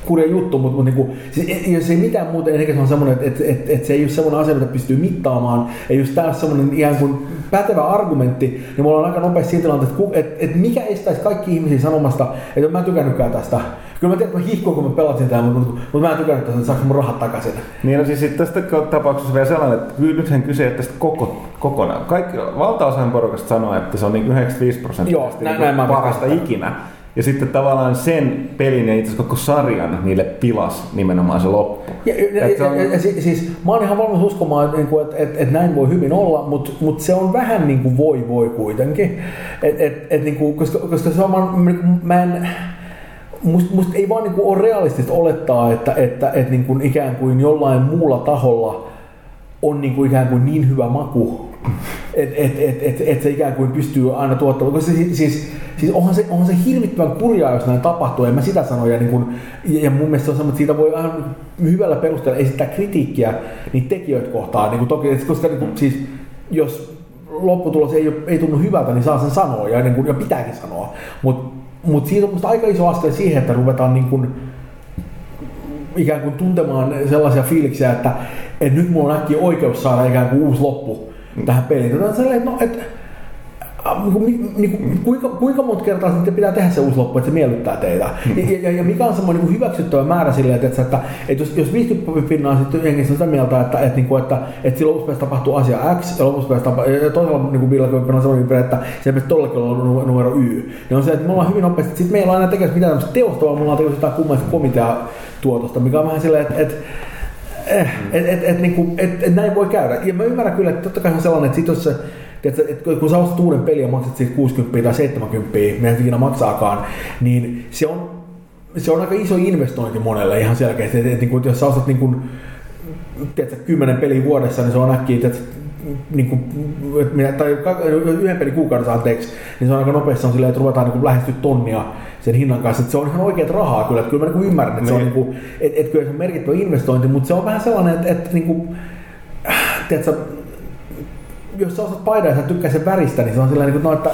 kurja juttu, mutta, mutta niinku, siis, jos ei mitään muuta, niin se on semmoinen, että, että, että, että, se ei ole semmoinen asia, mitä pystyy mittaamaan. Ja just tämä on semmoinen ihan kuin pätevä argumentti, niin mulla on aika nopeasti siitä tilanteessa, että, että, että mikä estäisi kaikki ihmisiä sanomasta, että mä en tykännytkään tästä. Kyllä mä tiedän, että mä hihkuin, kun mä pelasin tämän, mutta, mutta mä en tykännyt tästä, että saanko mun rahat takaisin. Niin no siis tästä tapauksessa vielä sellainen, että nythän kyse tästä koko, kokonaan. Kaikki, valtaosa porukasta sanoo, että se on niin 95 prosenttia Joo, näin, näin mä parasta ikinä. Ja sitten tavallaan sen pelin ja itse asiassa koko sarjan niille pilas nimenomaan se loppu. Ja, ja, ja, on... ja, ja siis mä oon ihan valmis uskomaan, että, että, että, että, että näin voi hyvin olla, mutta, mutta se on vähän niin kuin voi voi kuitenkin. Et, et, et, niin kuin, koska, koska se on, mä, mä en, musta, musta ei vaan niin kuin ole realistista olettaa, että, että, että niin kuin ikään kuin jollain muulla taholla on niin kuin ikään kuin niin hyvä maku, että et, et, et, et se ikään kuin pystyy aina tuottamaan. Koska se, siis, siis onhan, se, onhan se hirvittävän kurjaa, jos näin tapahtuu, en mä sitä sano. Ja, niin kun, ja, ja mun mielestä on semmoinen, että siitä voi aina hyvällä perusteella esittää kritiikkiä niitä tekijöitä kohtaan. Niin toki, koska niin kun, siis, jos lopputulos ei, ei tunnu hyvältä, niin saa sen sanoa ja, niin kun, ja pitääkin sanoa. Mutta mut siitä on musta aika iso askel siihen, että ruvetaan niin kun, ikään kuin tuntemaan sellaisia fiiliksiä, että, että nyt mulla on äkkiä oikeus saada ikään kuin uusi loppu tähän peliin. Tämä on sellainen, että no, et, niin, niin, kuinka, kuinka monta kertaa sitten pitää tehdä se uusi loppu, että se miellyttää teitä? Ja, ja, ja mikä on semmoinen niin hyväksyttävä määrä silleen, että, että, että jos, jos 50 pinnaa sitten jengissä sitä mieltä, että, että, että, että, että silloin lopussa tapahtuu asia X ja lopussa tapahtuu, ja toisella niin 50 on semmoinen että se pitäisi todellakin olla numero Y, niin on se, että me ollaan hyvin nopeasti, sitten meillä on aina tekemässä mitään tämmöistä teosta, vaan me ollaan tekemässä jotain kummallista komiteatuotosta, mikä on vähän silleen, että, että Eh, et, et, et, niinku, et, et, näin voi käydä. Ja mä ymmärrän kyllä, että totta kai on sellainen, että sit jos se, että, kun sä ostat uuden pelin ja maksat siitä 60 tai 70, mitä ikinä maksaakaan, niin se on, se on aika iso investointi monelle ihan selkeästi. Että, että, että, että jos sä ostat niin kuin, tiedätkö, 10 peliä vuodessa, niin se on äkkiä, että niin kuin, tai yhden pelin kuukaudessa anteeksi, niin se on aika nopeasti on silleen, että ruvetaan niin lähestyä tonnia sen hinnan kanssa. Että se on ihan oikeat rahaa kyllä. Että kyllä mä niin ymmärrän, että se on, niin kuin, että, että kyllä se on merkittävä investointi, mutta se on vähän sellainen, että, että niin kuin, tiedätkö, jos sä ostat paidan ja sä tykkää sen väristä, niin se on sellainen, no, että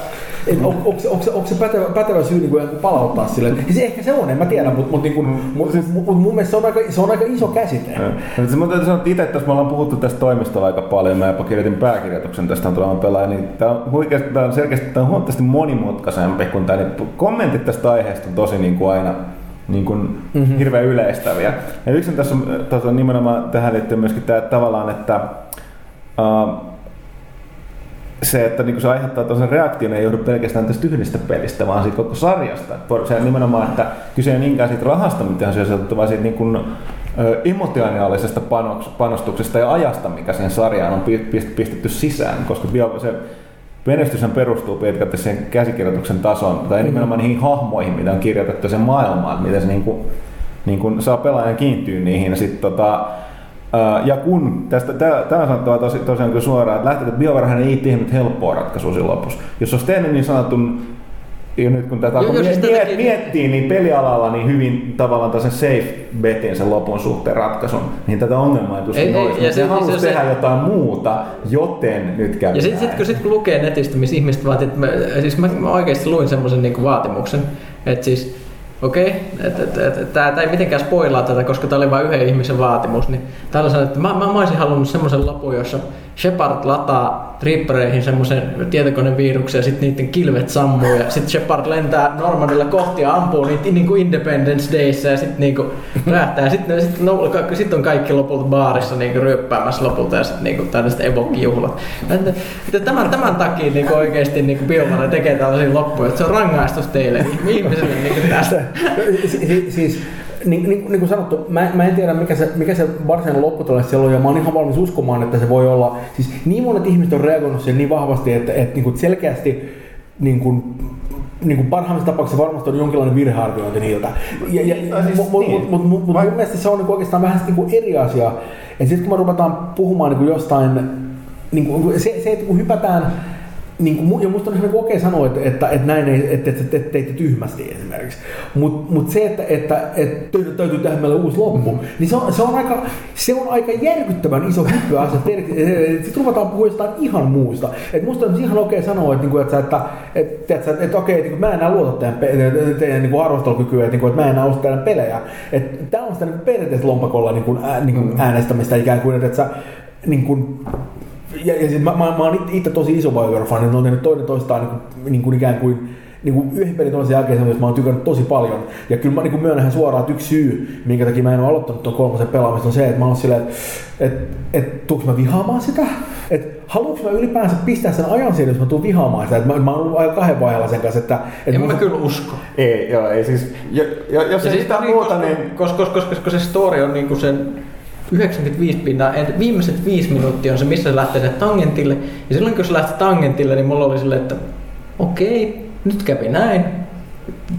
et on, onko, se, onko, se, onko se pätevä, pätevä syy niin palauttaa sille? Ja se, ehkä se on, en mä tiedä, mutta mut, niin mut, mut, mut, mun mielestä se on aika, se on aika iso käsite. Ja. Se, mä täytyy sanoa, että itse tässä me ollaan puhuttu tästä toimistolla aika paljon, mä jopa kirjoitin pääkirjoituksen tästä on tulevan pelaaja, niin tämä on, huikeasti, tämä on selkeästi tämä on huomattavasti monimutkaisempi kuin tämä, niin kommentit tästä aiheesta on tosi niin kuin aina niin kuin mm-hmm. hirveän yleistäviä. Ja yksi tässä on tota, nimenomaan tähän liittyy myöskin tämä että tavallaan, että uh, se, että niin se aiheuttaa tosen reaktion, ei johdu pelkästään tästä yhdestä pelistä, vaan siitä koko sarjasta. Se nimenomaan, että kyse ei niinkään siitä rahasta, mitä on sijoitettu, vaan siitä niin kuin, emotionaalisesta panostuksesta ja ajasta, mikä siihen sarjaan on pistetty sisään, koska se menestyshän perustuu pitkälti sen käsikirjoituksen tason, tai mm-hmm. nimenomaan niihin hahmoihin, mitä on kirjoitettu sen maailmaan, miten se niin kuin, niin kuin saa pelaajan kiintyä niihin. Ja sit, tota, ja kun, tästä, tämä on sanottava tosi, tosiaan kyllä suoraan, että lähteet, että BioWarehan ei tehnyt helppoa ratkaisua siinä lopussa. Jos olisi tehnyt niin sanotun ja nyt kun tätä jo, miet, miet, miettii, niin pelialalla niin hyvin tavallaan sen safe betin sen lopun suhteen ratkaisun, niin tätä ongelmaa ei tuskin olisi. Ja se, halusi se, tehdä se, jotain muuta, joten nyt käy Ja sitten sit, kun, sit, kun lukee netistä, missä ihmiset vaatii, että mä, siis mä, mä oikeasti luin semmoisen niin vaatimuksen, että siis okei, okay. tämä ei mitenkään spoilaa tätä, koska tämä oli vain yhden ihmisen vaatimus, niin täällä sanoi, että mä, mä, mä olisin halunnut semmoisen lopun, jossa Shepard lataa Reapereihin semmoisen tietokoneviruksen ja sitten niiden kilvet sammuu ja sitten Shepard lentää Normandilla kohti ja ampuu niitä niin kuin Independence Dayssä ja sitten niin räjähtää. Sitten sit, no, sit on kaikki lopulta baarissa niin kuin ryöppäämässä lopulta ja sitten niin tällaiset evokkijuhlat. Tämän, tämän takia niin kuin oikeasti niin kuin tekee tällaisia loppuja, että se on rangaistus teille ihmisille niin kuin tästä. siis niin, niin, niin kuin sanottu, mä, mä en tiedä mikä se, mikä se varsinainen lopputulos siellä on, ja mä oon ihan valmis uskomaan, että se voi olla, siis niin monet ihmiset on reagoinut siihen niin vahvasti, että, että niin kuin selkeästi niin kuin, niin kuin parhaimmassa tapauksessa varmasti on jonkinlainen virhearviointi niiltä. Ja, ja, siis, mutta niin. mut, mut, mut, mun mielestä se on niin oikeastaan vähän niin kuin eri asia. Ja sitten kun me ruvetaan puhumaan niin kuin jostain, niin kuin, se, se, että kun hypätään niin kuin, ja musta on ihan niin okei sanoa, että, että, että näin ei, että, että, että teitte tyhmästi esimerkiksi. Mutta mut se, että, että, että täytyy tehdä meille uusi loppu, niin se on, se on, aika, se on aika järkyttävän iso hyppy asia. Sitten ruvetaan puhua jostain ihan muusta. Et musta on ihan okei sanoa, että, että, että, että, että, että, että okei, että mä en enää luota teidän, teidän niin arvostelukykyä, että, että mä en enää usko teidän pelejä. Tämä on sitä niin periaatteessa lompakolla niin kuin, ää, niin kuin äänestämistä ikään kuin, että, että sä niin kuin, ja, ja siis mä, mä, mä oon itse tosi iso Bioware-fani, ne on tehnyt toinen toistaan niin kuin, niin kuin ikään kuin niin kuin yhden pelin toisen jälkeen semmoista, mä oon tykännyt tosi paljon. Ja kyllä mä niin kuin myönnän suoraan, että yksi syy, minkä takia mä en ole aloittanut tuon kolmosen pelaamista, on se, että mä oon silleen, että et, et, tuuks mä vihaamaan sitä? Että haluanko mä ylipäänsä pistää sen ajan siihen, jos mä tuun vihaamaan sitä? Et mä, mä oon aika kahden vaiheella sen kanssa, että... Et en mä, mä kyllä usko. Ei, joo, ei siis, jo, jo, jos ei siis sitä niin, muuta, koska, niin... Koska, koska, koska, koska se story on niinku sen 95 pinnaa, että viimeiset viisi minuuttia on se, missä se lähtee se tangentille. Ja silloin kun se lähti tangentille, niin mulla oli silleen, että okei, nyt kävi näin.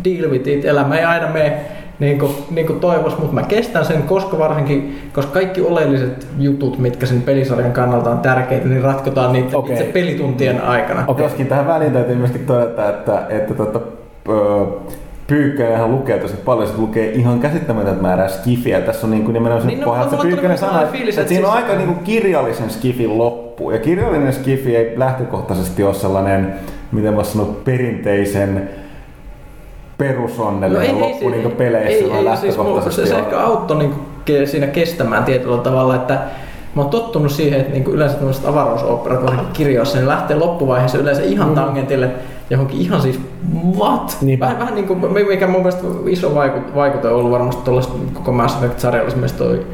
Deal with it, elämä ei aina mene niin kuin, niin kuin toivoisi, mutta mä kestän sen, koska varsinkin, koska kaikki oleelliset jutut, mitkä sen pelisarjan kannalta on tärkeitä, niin ratkotaan niitä Okei. itse pelituntien aikana. Okay. Joskin tähän väliin täytyy myöskin todeta, että, että tota, öö, Pyykkönenhän lukee tosi paljon, se lukee ihan käsittämätöntä määrää skifiä. Tässä on niin kuin nimenomaan se Niin, no, pohja, että Pyykkönen sanoi, että, siinä on siis- aika niin kuin kirjallisen skifin loppu. Ja kirjallinen skifi ei lähtökohtaisesti ole sellainen, miten mä sanon, perinteisen perusonnellinen loppu niin kuin peleissä, ei, vaan ei, siis lähtökohtaisesti se, se on. ehkä auttoi niin siinä kestämään tietyllä tavalla, että mä oon tottunut siihen, että niin yleensä tämmöiset avaruusoperat, varsinkin kirjoissa, ne lähtee loppuvaiheessa yleensä ihan Mm. tangentille johonkin ihan siis what? Niinpä. Vähän, vähän niin kuin, mikä mun mielestä iso vaikut, vaikute on ollut varmasti tuolla koko Mass Effect-sarjalla esimerkiksi toi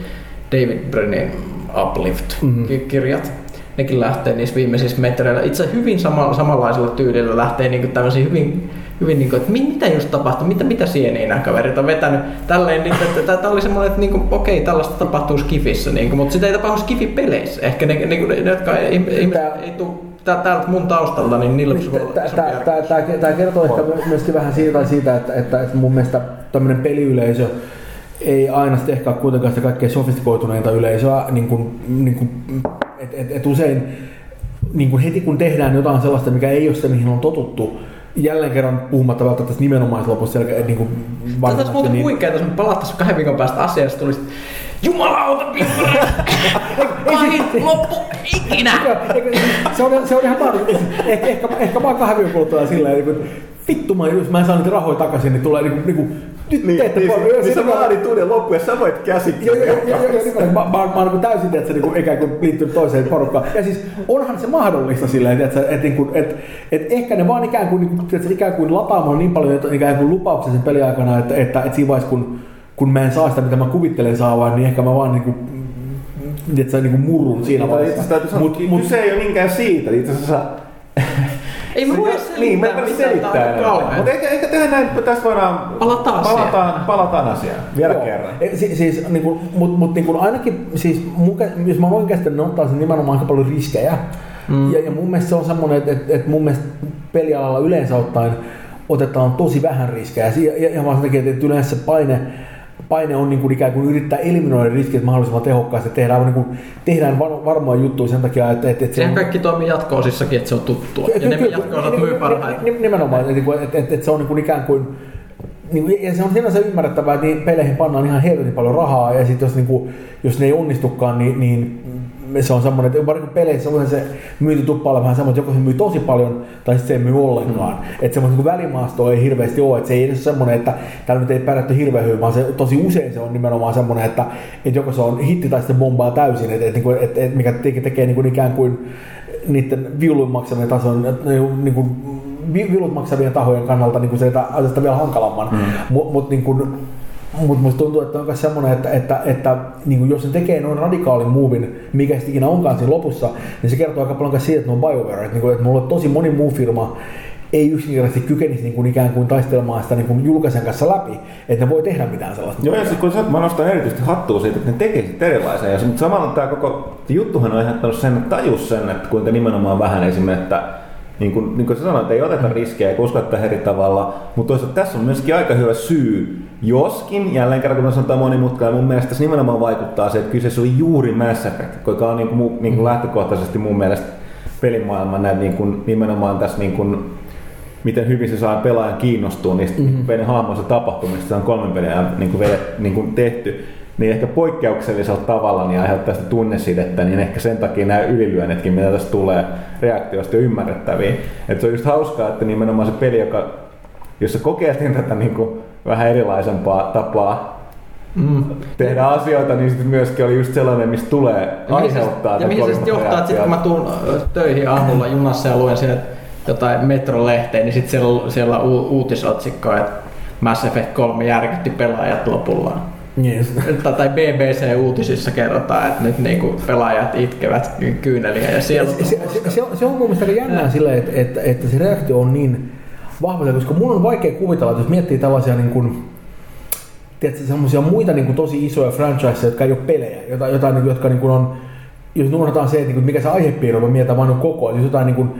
David Brennin Uplift-kirjat. Nekin lähtee niissä viimeisissä metreillä. Itse hyvin sama, samanlaisella tyylillä lähtee niin tämmöisiä hyvin, hyvin niin kuin, että mi- mitä just tapahtui, mitä, mitä sieniä nämä kaverit on vetänyt. Tälleen, niin, että tämä oli semmoinen, että niin kuin, okei, tällaista tapahtuu Skifissä, niin kuin, mutta sitä ei tapahdu Skifi-peleissä. Ehkä ne, niin kuin, ne jotka ei, ihmiset Tää- ei tule täältä mun taustalta, niin niillä isompi järkevyys. Tämä kertoo ehkä myöskin vähän siitä, siitä että, että, että mun mielestä tämmöinen peliyleisö ei aina sitten ehkä ole kuitenkaan sitä kaikkein sofistikoituneinta yleisöä, niin kuin, niin kuin, et, et, et usein niin kuin heti kun tehdään jotain sellaista, mikä ei ole sitä, mihin on totuttu, jälleen kerran puhumatta välttämättä tästä nimenomaislopusta, selkeä, niin kuin Tätä olisi muuten niin- huikeeta, jos me palattaisiin kahden viikon päästä asiasta, tulisi Jumalauta! Pahin loppu ikinä! Se, on, se on ihan mahdollista. Ehkä, ehkä, ehkä vaan kahden viikon kuluttua silleen, niin kuin, vittu mä, jos mä en saa niitä rahoja takaisin, niin tulee niin kuin, niin kuin nyt Niin, teette niin, paljon. niin, niin sä vaadit uuden loppu ja sä voit käsittää. Joo, joo, joo, nimenomaan. mä, mä, mä, mä oon niin täysin että se niin ikään kuin liittynyt toiseen porukkaan. Ja siis onhan se mahdollista silleen, että, että, että, että, että ehkä ne vaan ikään kuin, niin kuin, tiedätkö, ikään kuin lataamaan niin paljon että ikään kuin lupauksen sen peliaikana, että, että, että siinä vaiheessa kun, kun mä en saa sitä, mitä mä kuvittelen saavan, niin ehkä mä vaan niin kuin, että se niin kuin murrun siinä Itse vaiheessa. asiassa täytyy sanoa, Mut- että mut- kyse ei ole niinkään siitä. Itse asiassa Ei mä voi Niin, mä selittää en mitään, tää selittää enää. Mutta ehkä, ehkä tehdään näin, tässä voidaan... Palataan asiaan. palataan, palataan asiaan. Vielä Joo. kerran. E, Si, siis, niin kuin, mut, mut niin kuin ainakin, siis mun, kä- jos mä oon oikeasti, ne ottaa sen nimenomaan aika paljon riskejä. Mm. Ja, ja mun mielestä se on semmoinen, että, että, että mun mielestä pelialalla yleensä ottaen otetaan tosi vähän riskejä. Ja, ja, ja vaan sen takia, että yleensä se paine, paine on niin kuin ikään kuin yrittää eliminoida riskit mahdollisimman tehokkaasti. Tehdään, niin kuin, tehdään var, juttuja sen takia, että, että, että Sehän on, kaikki toimii jatko-osissakin, että se on tuttua. Ja ne jatko-osat myy parhaiten. Nim- Nimenomaan, että, että, että, että se on niin kuin ikään kuin niin ja se on sinänsä ymmärrettävää, että niin peleihin pannaan ihan helvetin paljon rahaa, ja sitten jos, niin kuin, jos ne ei onnistukaan, niin, niin se on semmoinen, että varsinkin peleissä on se myynti tuppaa vähän semmoinen, että joko se myy tosi paljon, tai sitten se ei myy ollenkaan. Mm. Että semmoinen niin välimaastoa ei hirveästi ole, että se ei edes ole semmoinen, että täällä nyt ei pärjätty hirveän hyvin, vaan se, tosi usein se on nimenomaan semmoinen, että, että joko se on hitti tai sitten bombaa täysin, että, että, että, että, että mikä tekee, tekee niin kuin ikään kuin niiden viulun maksamien tason, niin kuin, vi- viulut maksavien tahojen kannalta niin kuin se että asiasta vielä hankalamman. Mm. Mutta mut, niin kuin, mut musta tuntuu, että on myös semmoinen, että, että, että niin kuin jos se tekee noin radikaalin movin, mikä sitten ikinä onkaan siinä lopussa, niin se kertoo aika paljon siitä, että ne on BioWare. Että, niin kuin, että mulla on tosi moni muu firma, ei yksinkertaisesti kykenisi niin kuin ikään kuin taistelemaan sitä niin kuin julkaisen kanssa läpi, että ne voi tehdä mitään sellaista. Joo, ja siis kun sä, mä nostan erityisesti hattua siitä, että ne tekee sit erilaisia. Ja mutta samalla tämä koko juttuhan on aiheuttanut sen, että tajus sen, että kuinka nimenomaan vähän esimerkiksi, että niin kuin, niin kuin sä sanoit, ei oteta riskejä ja uskota eri tavalla, mutta toisaalta tässä on myöskin aika hyvä syy, joskin jälleen kerran kun sanotaan monimutkainen, mun mielestä tässä nimenomaan vaikuttaa se, että kyseessä oli juuri Mass Effect, joka on niin kuin, niin kuin lähtökohtaisesti mun mielestä pelimaailman näin niin kuin, nimenomaan tässä niin kuin, miten hyvin se saa pelaajan kiinnostua niistä mm-hmm. pelin hahmoista tapahtumista, se on kolmen pelin niin kuin, niin kuin tehty, niin ehkä poikkeuksellisella tavalla niin aiheuttaa sitä tunnesidettä, niin ehkä sen takia nämä ylilyönnetkin, mitä tästä tulee reaktioista on ymmärrettäviä. Että se on just hauskaa, että nimenomaan se peli, joka, jossa kokeiltiin tätä niin kuin vähän erilaisempaa tapaa mm. tehdä asioita, niin sitten myöskin oli just sellainen, mistä tulee Ja aiheuttaa Ja mihin se sitten johtaa, että sitten kun mä tuun töihin aamulla junassa ja luen sieltä jotain metrolehteä, niin sitten siellä, siellä on u- uutisotsikko, että Mass Effect 3 järkytti pelaajat lopullaan. Yes. Tai BBC-uutisissa kerrotaan, että nyt niinku pelaajat itkevät ky- kyyneliä ja siellä Se, se, se, on, se on mun mielestä aika jännää silleen, että, että, että se reaktio on niin vahva, koska mun on vaikea kuvitella, että jos miettii tällaisia niin kuin, tiedätkö, semmoisia muita niin kuin tosi isoja franchiseja, jotka ei ole pelejä, jota, jotain, niin jotka niin kuin on, jos unohdetaan se, että niin kuin, mikä se aihepiiri on, mä mietitään vain koko ajan, jos jotain niin kuin,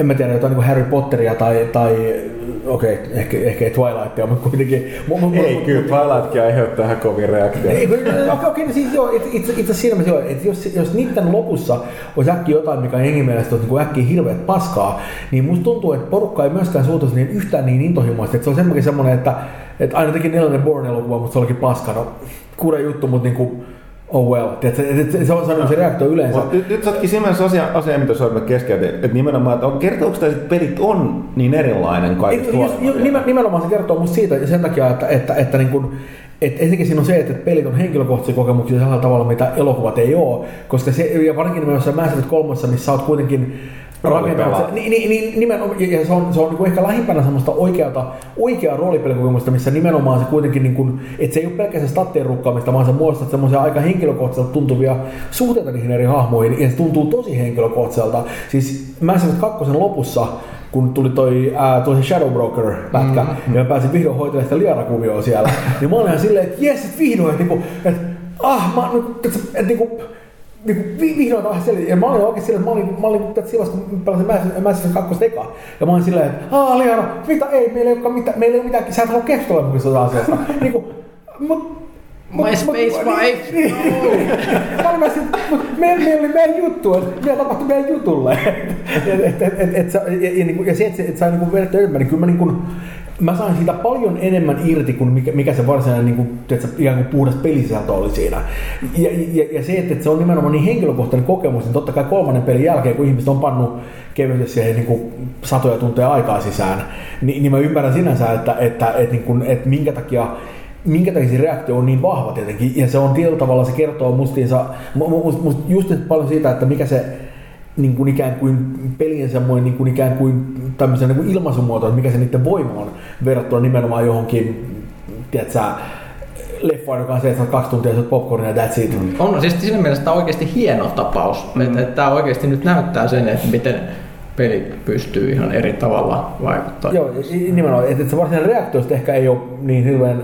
en mä tiedä, jotain niin kuin Harry Potteria tai, tai okei, okay, ehkä, ehkä ei Twilightia, mutta kuitenkin. Mu, mu, Ei, mu- kyllä Twilightkin aiheuttaa ihan kovin reaktioita. ei, Okei, okei, no siis joo, it- itse, itse siinä mielessä joo, että jos, jos niiden lopussa olisi äkkiä jotain, mikä jengi mielestä on niin äkkiä hirveät paskaa, niin musta tuntuu, että porukka ei myöskään suutuisi niin yhtään niin intohimoisesti, että se on semmoinen semmoinen, että, että aina teki neljännen Born-elokuva, mutta se olikin paska, no kuuden juttu, mutta niinku, oh well, tiedätkö, se on on se reaktio yleensä. Mut Nyt, nyt sä ootkin siinä asia, asia mitä sä olet keskeytin, että nimenomaan, että kertooko että pelit on niin erilainen kaikista huolimatta? nimen- nimenomaan se kertoo musta siitä sen takia, että, että, että niin kun, et ensinnäkin siinä on se, että pelit on henkilökohtaisia kokemuksia sellaisella tavalla, mitä elokuvat ei ole, koska se, ja varsinkin nimenomaan Mass Effect 3, missä sä oot kuitenkin se, niin, niin, niin, nimenomaan, ja se on, se on niin ehkä lähimpänä semmoista oikeata, oikeaa roolipelikokemusta, missä nimenomaan se kuitenkin, niin kuin, että se ei ole pelkästään stattien rukkaamista, vaan sä muodostat semmoisia aika henkilökohtaiselta tuntuvia suhteita niihin eri hahmoihin, ja se tuntuu tosi henkilökohtaiselta. Siis Mass Effect 2 lopussa, kun tuli toi, ää, toi se Shadow Broker-pätkä, mm-hmm. ja mä pääsin vihdoin hoitelemaan sitä Liara-kuvioa siellä, niin mä olin ihan silleen, että jes, vihdoin, että niinku, että ah, mä, niinku, että, että niinku, niinku, vi- vihdoin taas siellä, ja mä olin oikein silleen, että mä olin, mä olin että silloin, kun mä pelasin Mass- Mass Effect 2 eka, ja mä olin silleen, että aah, Liara, mitä, ei, meillä ei olekaan mitään, meillä ei ole mitään, sä et halua keskustella mun kanssa asiasta, niinku, mut, My space wife. Niin. Mä olin vaan sit, mut meillä, meillä oli meidän juttu, että mitä tapahtui meidän jutulle. et, et, et, et, et, sä- ja, ja, ja se, että että sai niinku vedetty enemmän, niin kyllä mä, niinku, mä sain siitä paljon enemmän irti kuin mikä, mikä se varsinainen niinku, tiedätkö, ikään kuin puhdas pelisisältö oli siinä. Ja, ja, ja se, että, että se on nimenomaan niin henkilökohtainen kokemus, niin totta kai kolmannen pelin jälkeen, kun ihmiset on pannut kevyesti siihen niin kuin satoja tunteja aikaa sisään, niin, niin mä ymmärrän sinänsä, että, että, että, niin kuin, että minkä takia minkä takia se reaktio on niin vahva tietenkin, ja se on tietyllä tavalla, se kertoo mustiinsa, mu- mu- must just paljon siitä, että mikä se niin kuin ikään kuin pelien semmoinen niin kuin ikään kuin tämmöisen niin kuin ilmaisumuoto, että mikä se niiden voima on verrattuna nimenomaan johonkin, tiedätkö, sä, leffaan, joka on se, että kaksi tuntia syöt popcornia ja that's it. Mm. On siis siinä mielessä tämä on oikeasti hieno tapaus. Mm. Että, että tämä oikeasti nyt näyttää sen, että miten peli pystyy ihan eri tavalla vaikuttaa. Joo, nimenomaan, että se varsinainen reaktio ehkä ei ole niin hirveän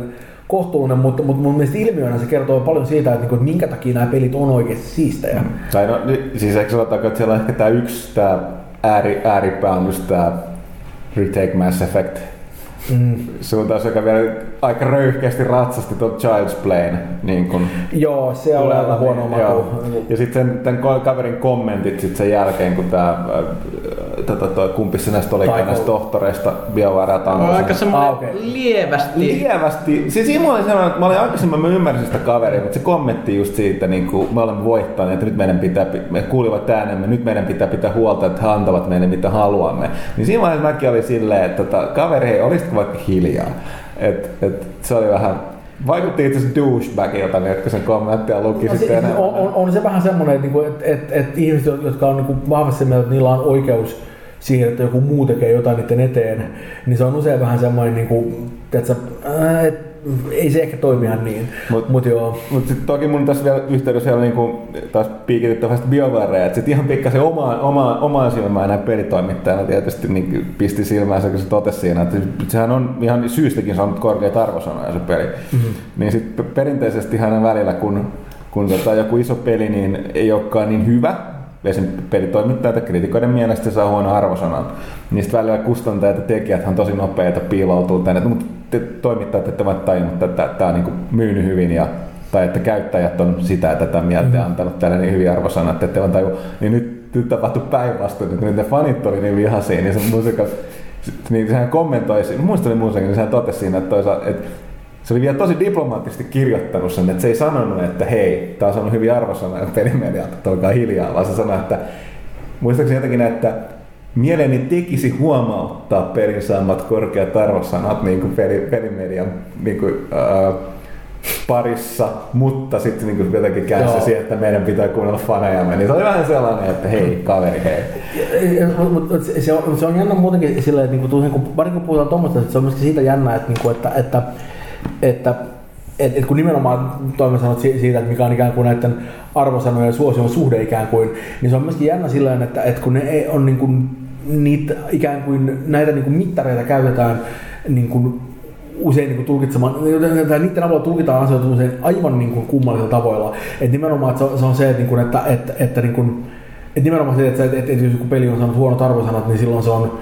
kohtuullinen, mutta, mutta mun mielestä ilmiönä se kertoo paljon siitä, että, niin kuin, että minkä takia nämä pelit on oikeasti siistejä. Tai no, nyt- siis eikö sanotaanko, että siellä on ehkä tämä yksi tämä ääri, ääripää on just tämä Retake Mass Effect Mm. suuntaus, joka vielä aika röyhkeästi ratsasti tuon Child's Playn. Niin kun Joo, se on aika huono maku. Joo. Ja sitten sen, tämän kaverin kommentit sit sen jälkeen, kun tämä, tota, toi, kumpi se näistä oli näistä tohtoreista, BioWare Tango. aika semmoinen Ah, okei. lievästi. Lievästi. Siis siinä oli sellainen, että mä olin aikaisemmin, mä ymmärsin sitä kaveria, mutta se kommentti just siitä, niin kuin me olemme voittaneet, että nyt meidän pitää, me kuulivat äänemme, nyt meidän pitää pitää huolta, että he antavat meille mitä haluamme. Niin siinä vaiheessa mäkin oli silleen, että tota, kaveri, hei, olisitko vaikka hiljaa? Et, et, se oli vähän, vaikutti itse asiassa douchebagilta, niin jotka sen kommenttia luki No, sitten se, enemmän. on, on, on, se vähän semmoinen, että, että, että, että ihmiset, jotka on niin vahvasti mieltä, että niillä on oikeus siihen, että joku muu tekee jotain niiden eteen, niin se on usein vähän semmoinen, niin kuin, että et, ei se ehkä toimi ihan niin. Mut- Mutta mut joo. Mutta sitten toki mun tässä vielä yhteydessä vielä niinku, taas piikityttävästi BioWarea, että sitten ihan pikkasen omaan, omaan, omaan silmään näin pelitoimittajana tietysti niin pisti silmäänsä, kun se totesi siinä, että sehän on ihan syystäkin saanut korkeita arvosanoja se peli. Mm-hmm. Niin sitten perinteisesti hänen välillä, kun, kun tota, joku iso peli niin ei olekaan niin hyvä, esim. pelitoimittajat ja kritikoiden mielestä saa huono arvosanan. Niistä välillä kustantajat ja tekijät on tosi nopeita piiloutuu tänne, mutta te toimittajat ette vaan tajunnut, että tämä on niin myynyt hyvin ja tai että käyttäjät on sitä ja tätä mieltä ja antanut tälle niin hyviä arvosanat, että ette vaan taju. Niin nyt nyt tapahtui päinvastoin, että niiden fanit oli niin vihaisia, niin se musiikka, niin sehän kommentoi, muistan oli musiikin, niin sehän totesi siinä, että, toisaalta, että se oli vielä tosi diplomaattisesti kirjoittanut sen, että se ei sanonut, että hei, tämä on saanut hyvin arvosanoja pelimedialta, että olkaa hiljaa, vaan se sanoi, että muistaakseni jotenkin, että mieleeni tekisi huomauttaa pelin saamat korkeat arvosanat niin kuin peli, pelimedian niin kuin, äh, parissa, mutta sitten niin jotenkin käänsi siihen, että meidän pitää kuunnella fanejamme. Niin se oli vähän sellainen, että hei kaveri, hei. Se on, se on jännä muutenkin silleen, että niin kuin, kun, kun puhutaan tuommoista, että se on myöskin siitä jännä, että, niin kuin, että, että, että et, et kun nimenomaan toimen sanot siitä, että mikä on ikään kuin näiden arvosanojen suosion suhde ikään kuin, niin se on myöskin jännä sillä että, että kun ne on niin kuin, niitä, ikään kuin näitä niin kuin mittareita käytetään niin kuin usein niin kuin tulkitsemaan, tai niiden avulla tulkitaan asioita usein aivan niin kuin kummallisilla tavoilla. Et nimenomaan että se, on, se on se, että, niin että, että, että, niin kuin, että nimenomaan se, että, että, että, että jos joku peli on saanut huonot arvosanat, niin silloin se on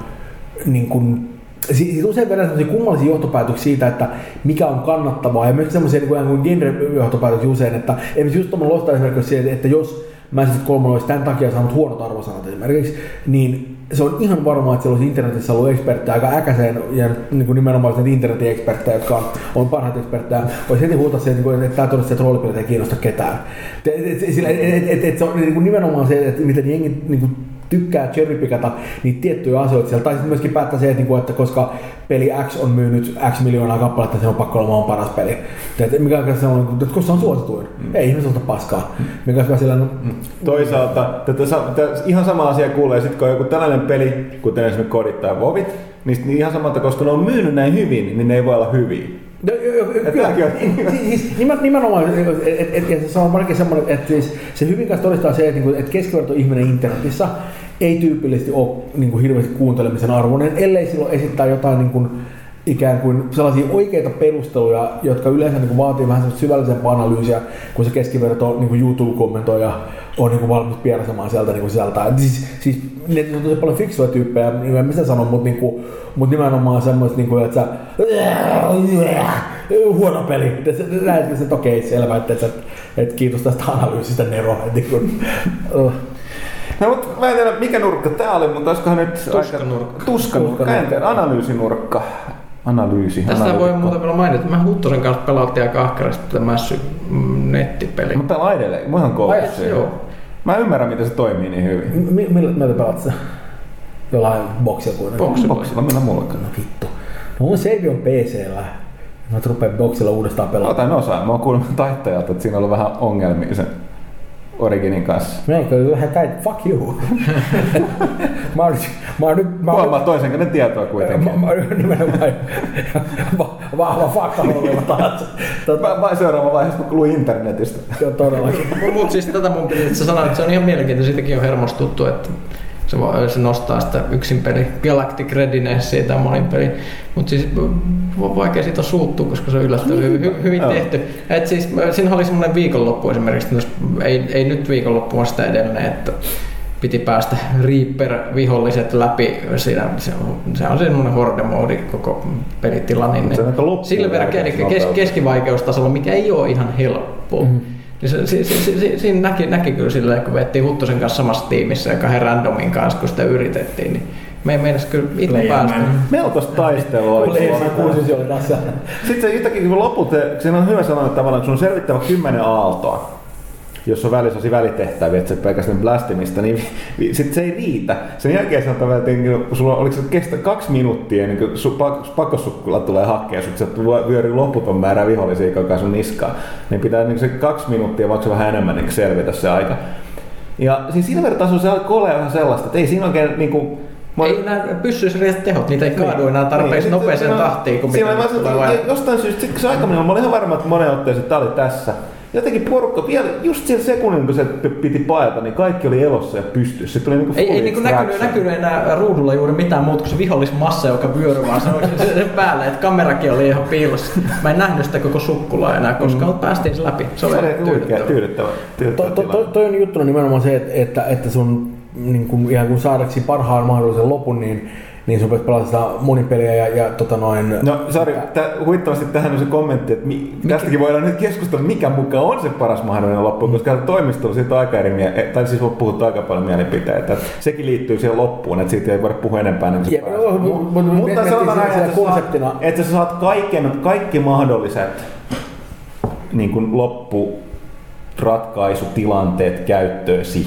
niin kuin, Siitä usein vedän sellaisia kummallisia johtopäätöksiä siitä, että mikä on kannattavaa ja myös semmoisia niin kuin genre-johtopäätöksiä usein, että esimerkiksi just tuommoinen loistava esimerkiksi se, että jos Mass Effect 3 olisi tämän takia saanut huonot arvosanat esimerkiksi, niin se on ihan varmaa, että siellä olisi internetissä ollut eksperttejä aika äkäiseen ja niin kuin nimenomaan näitä internetin eksperttejä, jotka on, on parhaita eksperttejä, olisi heti huutaa siihen, että, että tämä todennäköisesti roolipelit ei kiinnosta ketään. Et, et, et, et, et, et, se on niin kuin nimenomaan se, että miten jengi niin kuin tykkää cherrypikata niitä tiettyjä asioita sieltä. Tai sitten myöskin päättää se, että, niinku, että koska peli X on myynyt X miljoonaa kappaletta, se on pakko olla maan paras peli. Et mikä se on, että koska se on suosituin. Mm. Ei ihmiset ota paskaa. Mikä on sillä, no, mm. Toisaalta tätä, tätä, ihan sama asia kuulee, sit kun on joku tällainen peli, kuten esimerkiksi kodit tai vovit, niin, niin ihan samalta, koska ne on myynyt näin hyvin, niin ne ei voi olla hyviä. No, kyllä, siis nimenomaan, että et, et, se on varsinkin semmoinen, että siis se hyvin kanssa todistaa se, että, niinku, että keskiverto ihminen internetissä ei tyypillisesti ole niin kuin hirveästi kuuntelemisen arvoinen, ellei silloin esittää jotain niin kuin, ikään kuin sellaisia oikeita perusteluja, jotka yleensä niin kuin vaatii vähän syvällisempää analyysiä, kun se keskiverto niin kuin YouTube-kommentoija on niin kuin valmis pierasemaan sieltä niin kuin sisältä. Siis, siis ne on tosi paljon fiksuja tyyppejä, niin en mä sitä sano, mutta, niin kuin, mutta nimenomaan semmoista, niin kuin, että sä, huono peli. Se, että okei, selvä, että, että, että kiitos tästä analyysistä Nero. Että, niin kuin. No, mutta mä en tiedä mikä nurkka tää oli, mutta olisikohan nyt tuskanurkka. Tuskanurkka, käänteen analyysinurkka. Analyysi. Tästä voi muuta vielä mainita, että mä Huttosen kanssa pelattiin aika ahkerasti tätä Mässy mm, nettipeli. Mä pelaan edelleen, mä oon koulussa. Joo. Mä ymmärrän, miten se toimii niin hyvin. M- millä mieltä pelaat sitä? Jollain boksilla kuitenkin? Boksilla. Boksilla, millä mulla No vittu. No mun save on PC-llä. Mä rupean boksilla uudestaan pelaamaan. Otan osaa. Mä oon kuullut taittajalta, että siinä on ollut vähän ongelmia sen Originin kanssa. Meikö vähän täit, fuck you. mä oon, mä oon nyt... Mä oon Huomaa toisen käden tietoa kuitenkin. Mä, mä oon nimenomaan vahva faktahollilla taas. Tota, Vai seuraava vaiheessa, kun luin internetistä. Joo, todellakin. Mutta siis tätä mun piti, sä sanoit, että se on ihan mielenkiintoista, siitäkin on hermostuttu, että se, se nostaa sitä yksin peli, Galactic Readiness siitä monin peli. Mutta siis vaikea siitä suuttua, koska se on yllättävän hyvin, hy, hyvin tehty. Et siis, siinä oli semmoinen viikonloppu esimerkiksi, ei, ei nyt viikonloppu, vaan sitä edelleen, että piti päästä Reaper-viholliset läpi. Siinä, se, on, se on semmoinen horde koko pelitila. Niin Silver kes, keskivaikeustasolla, mikä ei ole ihan helppoa. Mm-hmm. Niin se, se, se, se, siinä näki, näki kyllä silleen, kun vettiin Huttosen kanssa samassa tiimissä ja kahden randomin kanssa, kun sitä yritettiin, niin me ei meinasi kyllä itse päästä. Melkoista taistelua oli. Sitten se yhtäkkiä kun loput, siinä on hyvä sanoa että tavallaan, kun sun on selvittävä kymmenen aaltoa, jos on välissä osi välitehtäviä, että se pelkästään blastimista, niin sit se ei riitä. Sen jälkeen sanotaan että kun sulla oliko se kestä kaksi minuuttia, niin kun su, pakkosukkula tulee hakea, sut se vyöryy loputon määrä vihollisia koko sun niskaa, niin pitää niin se kaksi minuuttia, vaikka vähän enemmän niin selvitä se aika. Ja siis Silver-taso se on vähän sellaista, että ei siinä oikein niin kuin, Mä... Ei pystyisi riittää tehot, niitä ei niin. kaadu enää tarpeeksi niin, nopeeseen tahtiin kuin mitä Jostain syystä, kun se aika mä olin ihan varma, että monen otteeseen, että tämä oli tässä jotenkin porukka, vielä just sillä sekunnin, kun se piti paeta, niin kaikki oli elossa ja pystyssä. Se tuli niinku ei, ei niinku näkynyt, näkynyt, enää ruudulla juuri mitään muuta kuin se vihollismassa, joka vyöry vaan sen, sen päälle, että kamerakin oli ihan piilossa. Mä en nähnyt sitä koko sukkulaa enää, koska mm. päästiin se läpi. Se oli tyydyttävä. tyydyttävä, tyydyttävä to, to, to, toi on juttuna nimenomaan se, että, että, että sun niin kuin, ihan kuin saadaksi parhaan mahdollisen lopun, niin niin sun pitäisi pelata sitä monin peliä ja, ja tota noin... No, sori, tä, huittavasti tähän on se kommentti, että mi, tästäkin voidaan nyt keskustella, mikä mukaan on se paras mahdollinen loppu, koska toimistolla siitä on aika eri, mie- tai siis on puhuttu aika paljon mielipiteitä. Että sekin liittyy siihen loppuun, että siitä ei voida puhua enempää. Niin Ja, joo, mu- mu- mu- mutta sanotaan näin, että, sä konseptina- saat, että sä saat kaiken, kaikki mahdolliset niin kuin loppuratkaisutilanteet käyttöösi,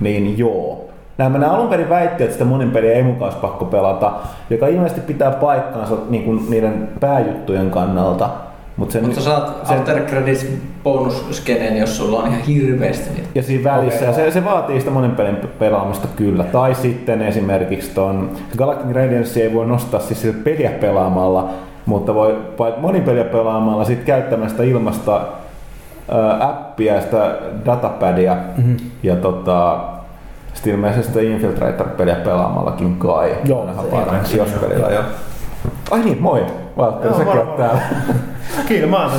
niin joo. Nämä nämä alun perin väitti, että sitä monin peliä ei mukaan olisi pakko pelata, joka ilmeisesti pitää paikkaansa niin kuin niiden pääjuttujen kannalta. Mutta sen, Mutta sä saat sen, After Credits bonusskeneen, jos sulla on ihan hirveästi niitä. ja siinä välissä, Okei. ja se, se vaatii sitä monin pelin pelaamista kyllä. Tai sitten esimerkiksi ton Galactic Radiance ei voi nostaa siis sitä peliä pelaamalla, mutta voi monin peliä pelaamalla sit käyttämään sitä ilmasta ää, appia ja sitä datapadia mm-hmm. ja tota, sitten ilmeisesti sitä Infiltrator-peliä pelaamallakin kai. Joo, Ainahan se- parhaiksi, jos pelillä joo. Ai niin, moi. Valtteri, Joo, säkin oot täällä. Kyllä mä oon.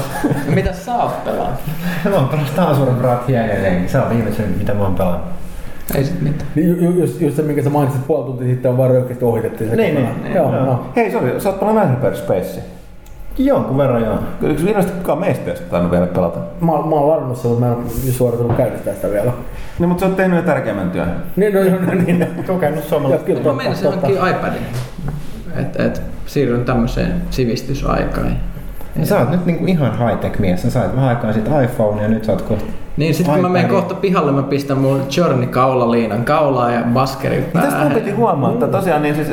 Mitä sä oot pelannut? Mä oon pelannut Tansurin Bratia edelleen. Se on viimeisen, mitä mä oon pelannut. Ei sit mitään. Niin ju- ju- just, just se, minkä sä mainitsit puoli tuntia sitten, on vaan röyhkeästi ohitettiin. se Niin, kokonaan. niin, Joo, joo. no. Hei, sori, sä oot pelannut Hyperspace. Jonkun verran joo. Eikö virallisesti kukaan meistä edes tainnut vielä pelata? Mä, mä oon ladannut sen, mutta mä en ole suoritunut käynnistää sitä vielä. No, mutta sä oot tehnyt jo tärkeimmän työn. Niin, no, no, no niin. Kokenut Joo, suomalaista. kyllä, Mä totta, meinasin totta. iPadin. Et, et siirryn tämmöiseen sivistysaikaan. Ja sä oot nyt niinku ihan high-tech mies. Sä sait vähän aikaa sitten iPhone ja nyt sä oot kohta. Niin sit kun mä menen kohta pihalle, mä pistän mun Journey kaulaliinan kaulaa ja mun päähän. piti huomaa, että tosiaan niin siis,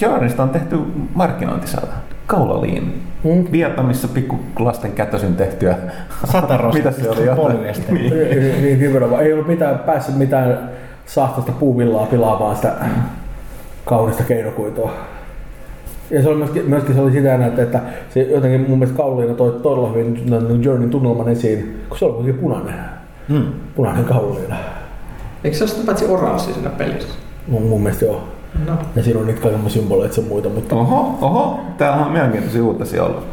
Jornista on tehty markkinointisala. Kaulaliin. Mm. Vietnamissa pikku lasten kätösin tehtyä. Satarosta Mitä se oli? polyester. Niin. Niin, nimenomaan. Ei ollut mitään, päässyt mitään sahtasta puuvillaa pilaamaan sitä kaunista keinokuitua. Ja se oli myöskin, myöskin se oli sitä, että, että se jotenkin mun mielestä Kauliina toi todella hyvin Journeyn tunnelman esiin, kun se oli kuitenkin punainen. Hmm. Punainen Kauliina. Eikö se ole sitä paitsi oranssi siinä pelissä? Mun, mun mielestä joo. No. Ja siinä on niitä kaikenlaisia symboleita sen muita, mutta... Oho, oho. Täällä on mielenkiintoisia uutisia ollut.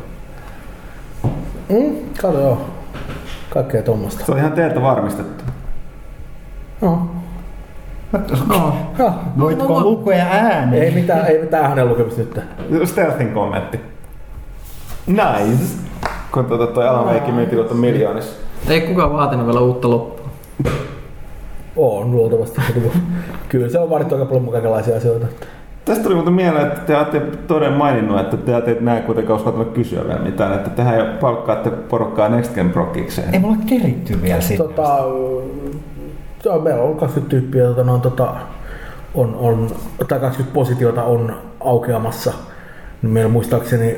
Mm, kato joo. Kaikkea tuommoista. Se on ihan teiltä varmistettu. No. No. Ja, Voitko lukuja ääneen? ei mitään, ei mitään hänen lukemista nyt. Stealthin kommentti. Nice. Kun tuota toi Alan Wake myytiin tuota miljoonissa. Ei kukaan vaatinut vielä uutta loppua. On luultavasti. Kyllä se on vaadittu aika paljon kaikenlaisia asioita. Tästä tuli muuten mieleen, että te olette toden maininnut, että te ette näin kuitenkaan uskaltanut kysyä vielä mitään, että tehän jo palkkaatte porukkaa Next Gen Prokikseen. Ei mulla keritty vielä sinne. Tota, joo, meillä on 20 tyyppiä, tota, no, tota, on, on, tai 20 positiota on aukeamassa. Meillä muistaakseni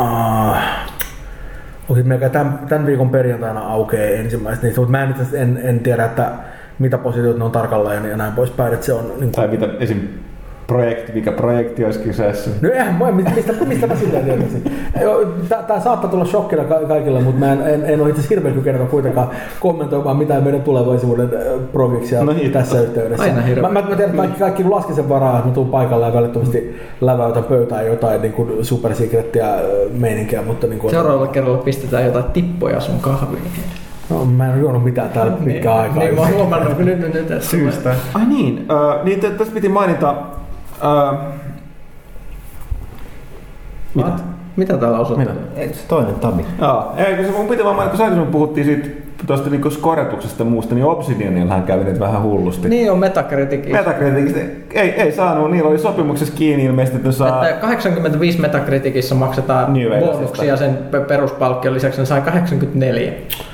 uh, onko meillä tämän, tämän, viikon perjantaina aukeaa ensimmäiset niistä, mutta mä en, en, en tiedä, että mitä positioita ne on tarkalleen ja näin poispäin. Että se on, niin Tai mitä esim. projekti, mikä projekti olisi kyseessä. No eihän mä, mistä, mistä mä sitä tietäisin. Tää saattaa tulla shokkina ka- kaikille, mutta mä en, en, en ole itse asiassa hirveän kykenevä kuitenkaan kommentoimaan mitään meidän tulevaisuuden projektia No niin. tässä yhteydessä. Aina hirveä. Mä, mä, mä tiedän, että kaikki, kaikki lasken sen varaa, että mä tuun paikalle ja välittömästi läväytän pöytään jotain niin kuin supersecrettiä äh, meininkiä, mutta niin kuin, Seuraavalla kerralla pistetään jotain tippoja sun kahviin. No, mä en ole juonut mitään täällä pitkään aikaa. Niin, mä oon huomannut, kun nyt, nyt, nyt tässä Syystä. Ai niin, äh, niin t- tässä piti mainita, äh, Mitä? Mitä täällä osoittaa? Mitä? Ei, se toinen tabi. Jaa, ei, kun se mun piti vaan mainita, kun aikaisemmin puhuttiin siitä tuosta niinku skoretuksesta muusta, niin Obsidianillähän kävi nyt vähän hullusti. Niin on Metacriticissa. Metacriticista ei, ei saanut, niillä oli sopimuksessa kiinni ilmeisesti, että saa... Että 85 Metacriticissa maksetaan bonuksia sen pe- peruspalkkion lisäksi, ne sai 84.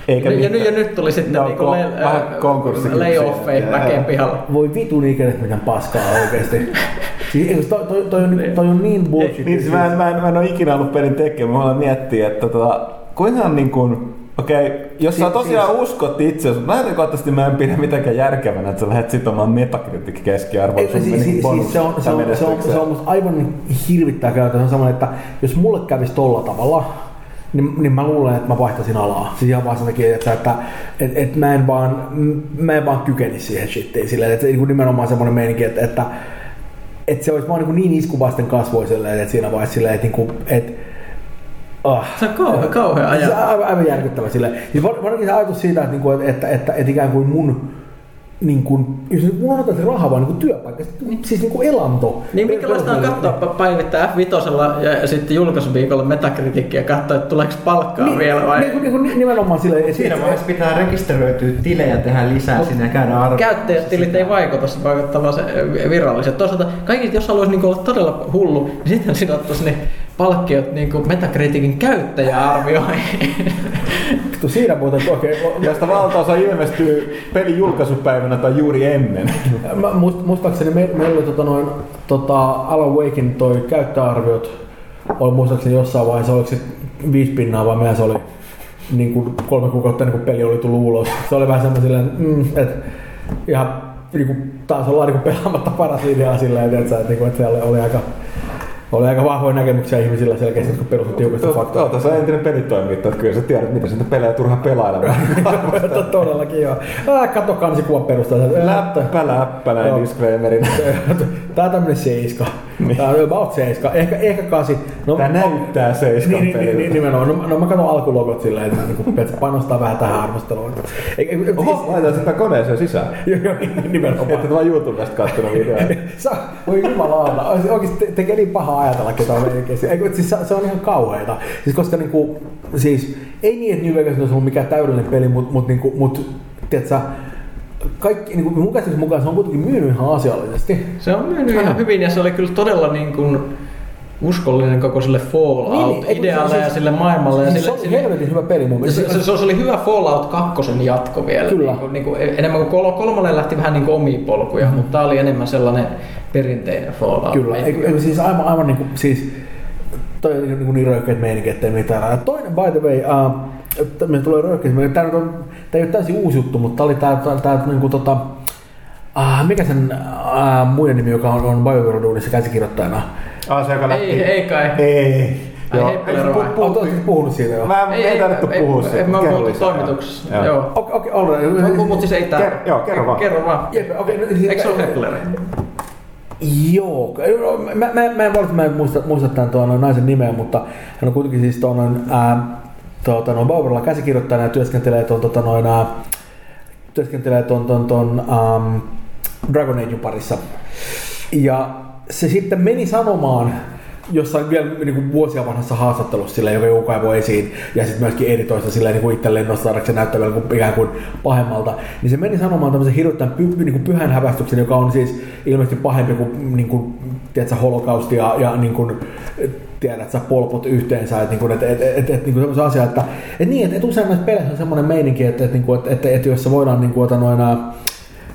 Eikä ja, ja, ja nyt tuli sitten Joo, niinku ko- le, konkurssikypsiä. layoffeja väkeen pihalle. Voi vitun ikänet miten paskaa oikeesti. siis, toi, toi, toi, on, toi on niin bullshit. Niin, siis mä, en, mä, en, mä en ole ikinä ollut pelin tekijä, mä vaan miettiä, että tota, kuinka niin kuin, okei, okay, jos sä Si- tosiaan siis- uskot itse, lähtökohtaisesti mä en pidä mitenkään järkevänä, että sä lähdet sitomaan metakritik keskiarvoa Ei, siis, siis, siis, se, on, se, on, se, on, se on aivan hirvittää käytössä. Se on semmoinen, että jos mulle kävisi tolla tavalla, niin, niin mä luulen, että mä vaihtaisin alaa. Siis ihan vaan sen takia, että, että et, et mä, en vaan, mä en vaan kykenisi siihen shittiin. Silleen, että niin nimenomaan semmoinen meininki, että, että, että se olisi vaan niin, niin iskuvasten kasvoiselle, että siinä vaiheessa silleen, että, niin kuin, että Ah. Se on kauhea, kauhea Se on aivan, aivan järkyttävä sille. Siis var- varsinkin se ajatus siitä, että, niinku, että, että, että, että ikään kuin mun niin kuin, jos unohdetaan se raha vaan niin kuin työpaikka, siis niin kuin elanto. Niin minkälaista on katsoa päivittää F5 ja, ja sitten julkaisuviikolla metakritiikkiä ja katsoa, että tuleeko palkkaa Niin, vielä vai... Niin, niin, niin, nimenomaan silleen, että Siinä vaiheessa pitää rekisteröityä tilejä tehdä lisää sinne ja käydä arvioimassa Käyttäjätilit ei vaikuta, se vaikuttaa vaan se viralliset. Toisaalta kaikki, jos haluaisi niin olla todella hullu, niin sitten sidottaisiin ne palkkiot niin Metacriticin käyttäjäarvioihin. vittu, siinä muuten oikein, Josta valtaosa ilmestyy pelin julkaisupäivänä tai juuri ennen. Mä, muist, muistaakseni me, meillä oli tota noin, tota Alan Wakein toi käyttöarviot oli muistaakseni jossain vaiheessa, oliko se viisi pinnaa vai mitä se oli niin kuin kolme kuukautta ennen kuin peli oli tullut ulos. Se oli vähän semmoinen, mm, että ihan niin kuin, taas ollaan niin kuin pelaamatta paras idea silleen, että, että, että, että siellä oli, oli aika oli aika vahvoja näkemyksiä ihmisillä selkeästi, kun perustut tiukasti faktoja. Oota, sä entinen pelitoimittaja, että kyllä sä tiedät, miten sitä pelejä turha pelailemaan. Todellakin joo. Äh, kato kansikuvan perusteella. Läppä, läppä, näin disclaimerin. Tää on tämmönen seiska. Tää on about seiska. Ehkä, ehkä kasi. No, Tää näyttää seiskan niin, niin, niin, peliltä. nimenomaan. No, no mä katson alkulogot silleen, että niinku, että panostaa vähän tähän arvosteluun. Oho, laitan sitä koneeseen sisään. Joo, joo, nimenomaan. Ette vaan YouTubesta kattonut videoa. Voi jumalauta, oikeesti te, tekee niin paha ajatella, ketä on meininkiä. Eikö, siis se, se, on ihan kauheeta. Siis koska niinku, siis ei niin, että New Vegas olisi ollut mikään täydellinen peli, mutta mut, niinku, mut, tiedätkö, kaikki, niinku, mun käsityksen mukaan se on kuitenkin myynyt ihan asiallisesti. Se on myynyt ihan hyvin ja se oli kyllä todella niin kuin uskollinen koko sille Niin, niin, Fallout-idealle se- ja sille maailmalle. Ja Siis se sille, on sille, helvetin hyvä peli mun se, mielestä. se, se, se, oli hyvä Fallout 2 jatko vielä. Kyllä. Niin kuin, niin kuin, enemmän kuin kol- kolmonen lähti vähän niin kuin omiin polkuja, mm. mutta tämä oli enemmän sellainen perinteinen Fallout. Kyllä, eikö, eikö siis aivan, aivan niin kuin, siis toi on niin, niin röyhkeät meininki, ettei mitään. Ja toinen, by the way, uh, että me tulee röyhkeät, tämä on, tää ei ole täysin uusi juttu, mutta tämä oli tää, tää, tää niin kuin, tota, uh, mikä sen uh, muiden nimi, joka on, on BioWare-duunissa käsikirjoittajana? Ah, se joka lähti. Ei, ei kai. Ei. Ai, Joo. Ei, vai? pu- pu- Oletko puhunut siitä jo? Mä Ei, ei ei, tarvittu ei, puhua ei, siitä. mä oon lisää. toimituksessa. Joo. Joo. Okei, okei, all right. Mutta siis ei tää. Ker- joo, kerro vaan. Kerro vaan. Jep, okei, no, siis- Eikö se ole Heckler? Joo, mä, mä, mä en valita, mä en muista, muista tämän tuon naisen nimeä, mutta hän on kuitenkin siis tuon tuota, noin Bauerilla käsikirjoittajana ja työskentelee tuon, tuota, noin, ää, työskentelee tuon, tuon, tuon ähm, Dragon Age parissa. Ja se sitten meni sanomaan jossain vielä niin kuin vuosia vanhassa haastattelussa sillä, joka joku kaivoi esiin, ja sitten myöskin editoista sillä niin kuin itselleen nostadakseen näyttävällä kuin ikään kuin pahemmalta, niin se meni sanomaan tämmöisen hirveän py, niin kuin pyhän hävästyksen, joka on siis ilmeisesti pahempi kuin, niin kuin tiedätkö, holokausti ja, ja niin kuin, tiedät, sä polpot yhteensä, että, niinku, et, et, et, et, niinku semmoisen asia, että et niin, että et usein näissä peleissä on semmoinen meininki, että, et, niinku, et, et, et, jos se voidaan niinku, ota noin, ää,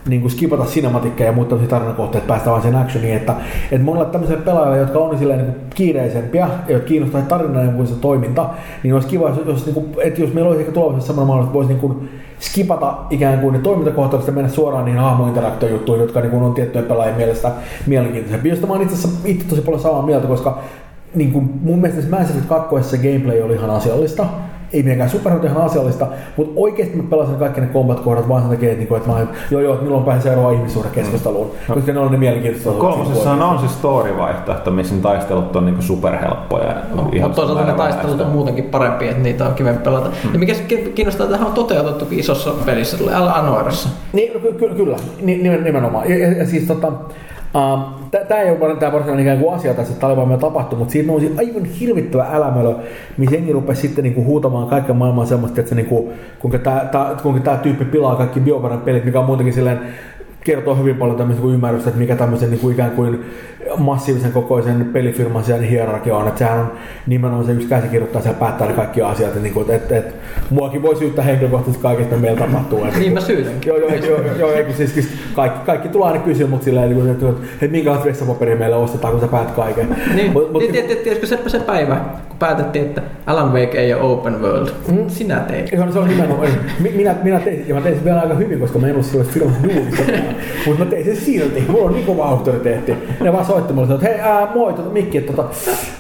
niin kuin skipata cinematikkeja ja muut tämmöisiä tarinakohteita, että päästään vaan siihen actioniin, että, että monelle tämmöiselle pelaajalle, jotka on silleen niin kiireisempiä, jotka kiinnostaa tarina kuin se toiminta, niin olisi kiva, jos, jos, niin kuin, että jos meillä olisi ehkä tulevaisuudessa semmoinen mahdollisuus, että voisi niin kuin skipata ikään kuin ne toimintakohtaukset ja mennä suoraan niihin hahmointeraktio-juttuihin, jotka niin kuin on tiettyjen pelaajien mielestä mielenkiintoisia. Josta mä oon itse asiassa itse tosi paljon samaa mieltä, koska niin kuin mun mielestä Mass Effect 2 se gameplay oli ihan asiallista. Ei mitenkään superhyvä ihan asiallista, mutta oikeasti mä pelasin kaikki ne combat-kohdat vaan sen takia, että, niinku, että mä joo joo, että milloin pääsen seuraavaan ihmissuhdekeskusteluun, mm. koska ne on ne mielenkiintoista. Kolmosessa on se story-vaihtoehto, missä ne taistelut on niinku superhelppoja. No, mutta toisaalta ne taistelut on muutenkin parempia, että niitä on kivempi pelata. Mm. Ja mikä kiinnostaa, että tähän on toteutettu isossa pelissä, tulee Anoirassa. Niin, no, ky- ky- kyllä, Ni- nimen- nimenomaan. Ja, ja, ja siis tota, um, tämä ei ole tämä varsinainen ikään kuin asia tässä, että meillä tapahtunut, mutta siinä nousi aivan hirvittävä älämölö, missä jengi rupesi sitten niinku huutamaan kaiken maailman semmoista, että se niinku, kuinka tämä tyyppi pilaa kaikki bioparan pelit, mikä on muutenkin silleen kertoo hyvin paljon tämmöistä niin ymmärrystä, että mikä tämmöisen niin kuin ikään kuin massiivisen kokoisen pelifirman siellä hierarkia on, että sehän on nimenomaan se yksi käsikirjoittaa siellä päättää ne kaikki asiat, niin kuin, että, että, muakin voi syyttää henkilökohtaisesti kaikesta, meillä tapahtuu. Että, Niin mä syytänkin. Joo, joo, joo, joo, joo siis, siis kaikki, kaikki tulee aina kysyä mut silleen, että, että, että, että minkälaista vessapaperia meille ostetaan, kun sä päät kaiken. Niin, Mut- mut- niin tiedätkö, tiedätkö se, se päivä, kun päätettiin, että Alan Wake ei ole open world. Mm. Sinä teit. Se on, se on nimenomaan, Mi- minä, minä tein, ja mä tein sen vielä aika hyvin, koska mä en ollut silloin firmassa duunissa, mutta mä tein sen silti, mulla on niin kova auktoriteetti. Ne vaan soitti mulle, että hei, ää, moi, tota, Mikki, että tota,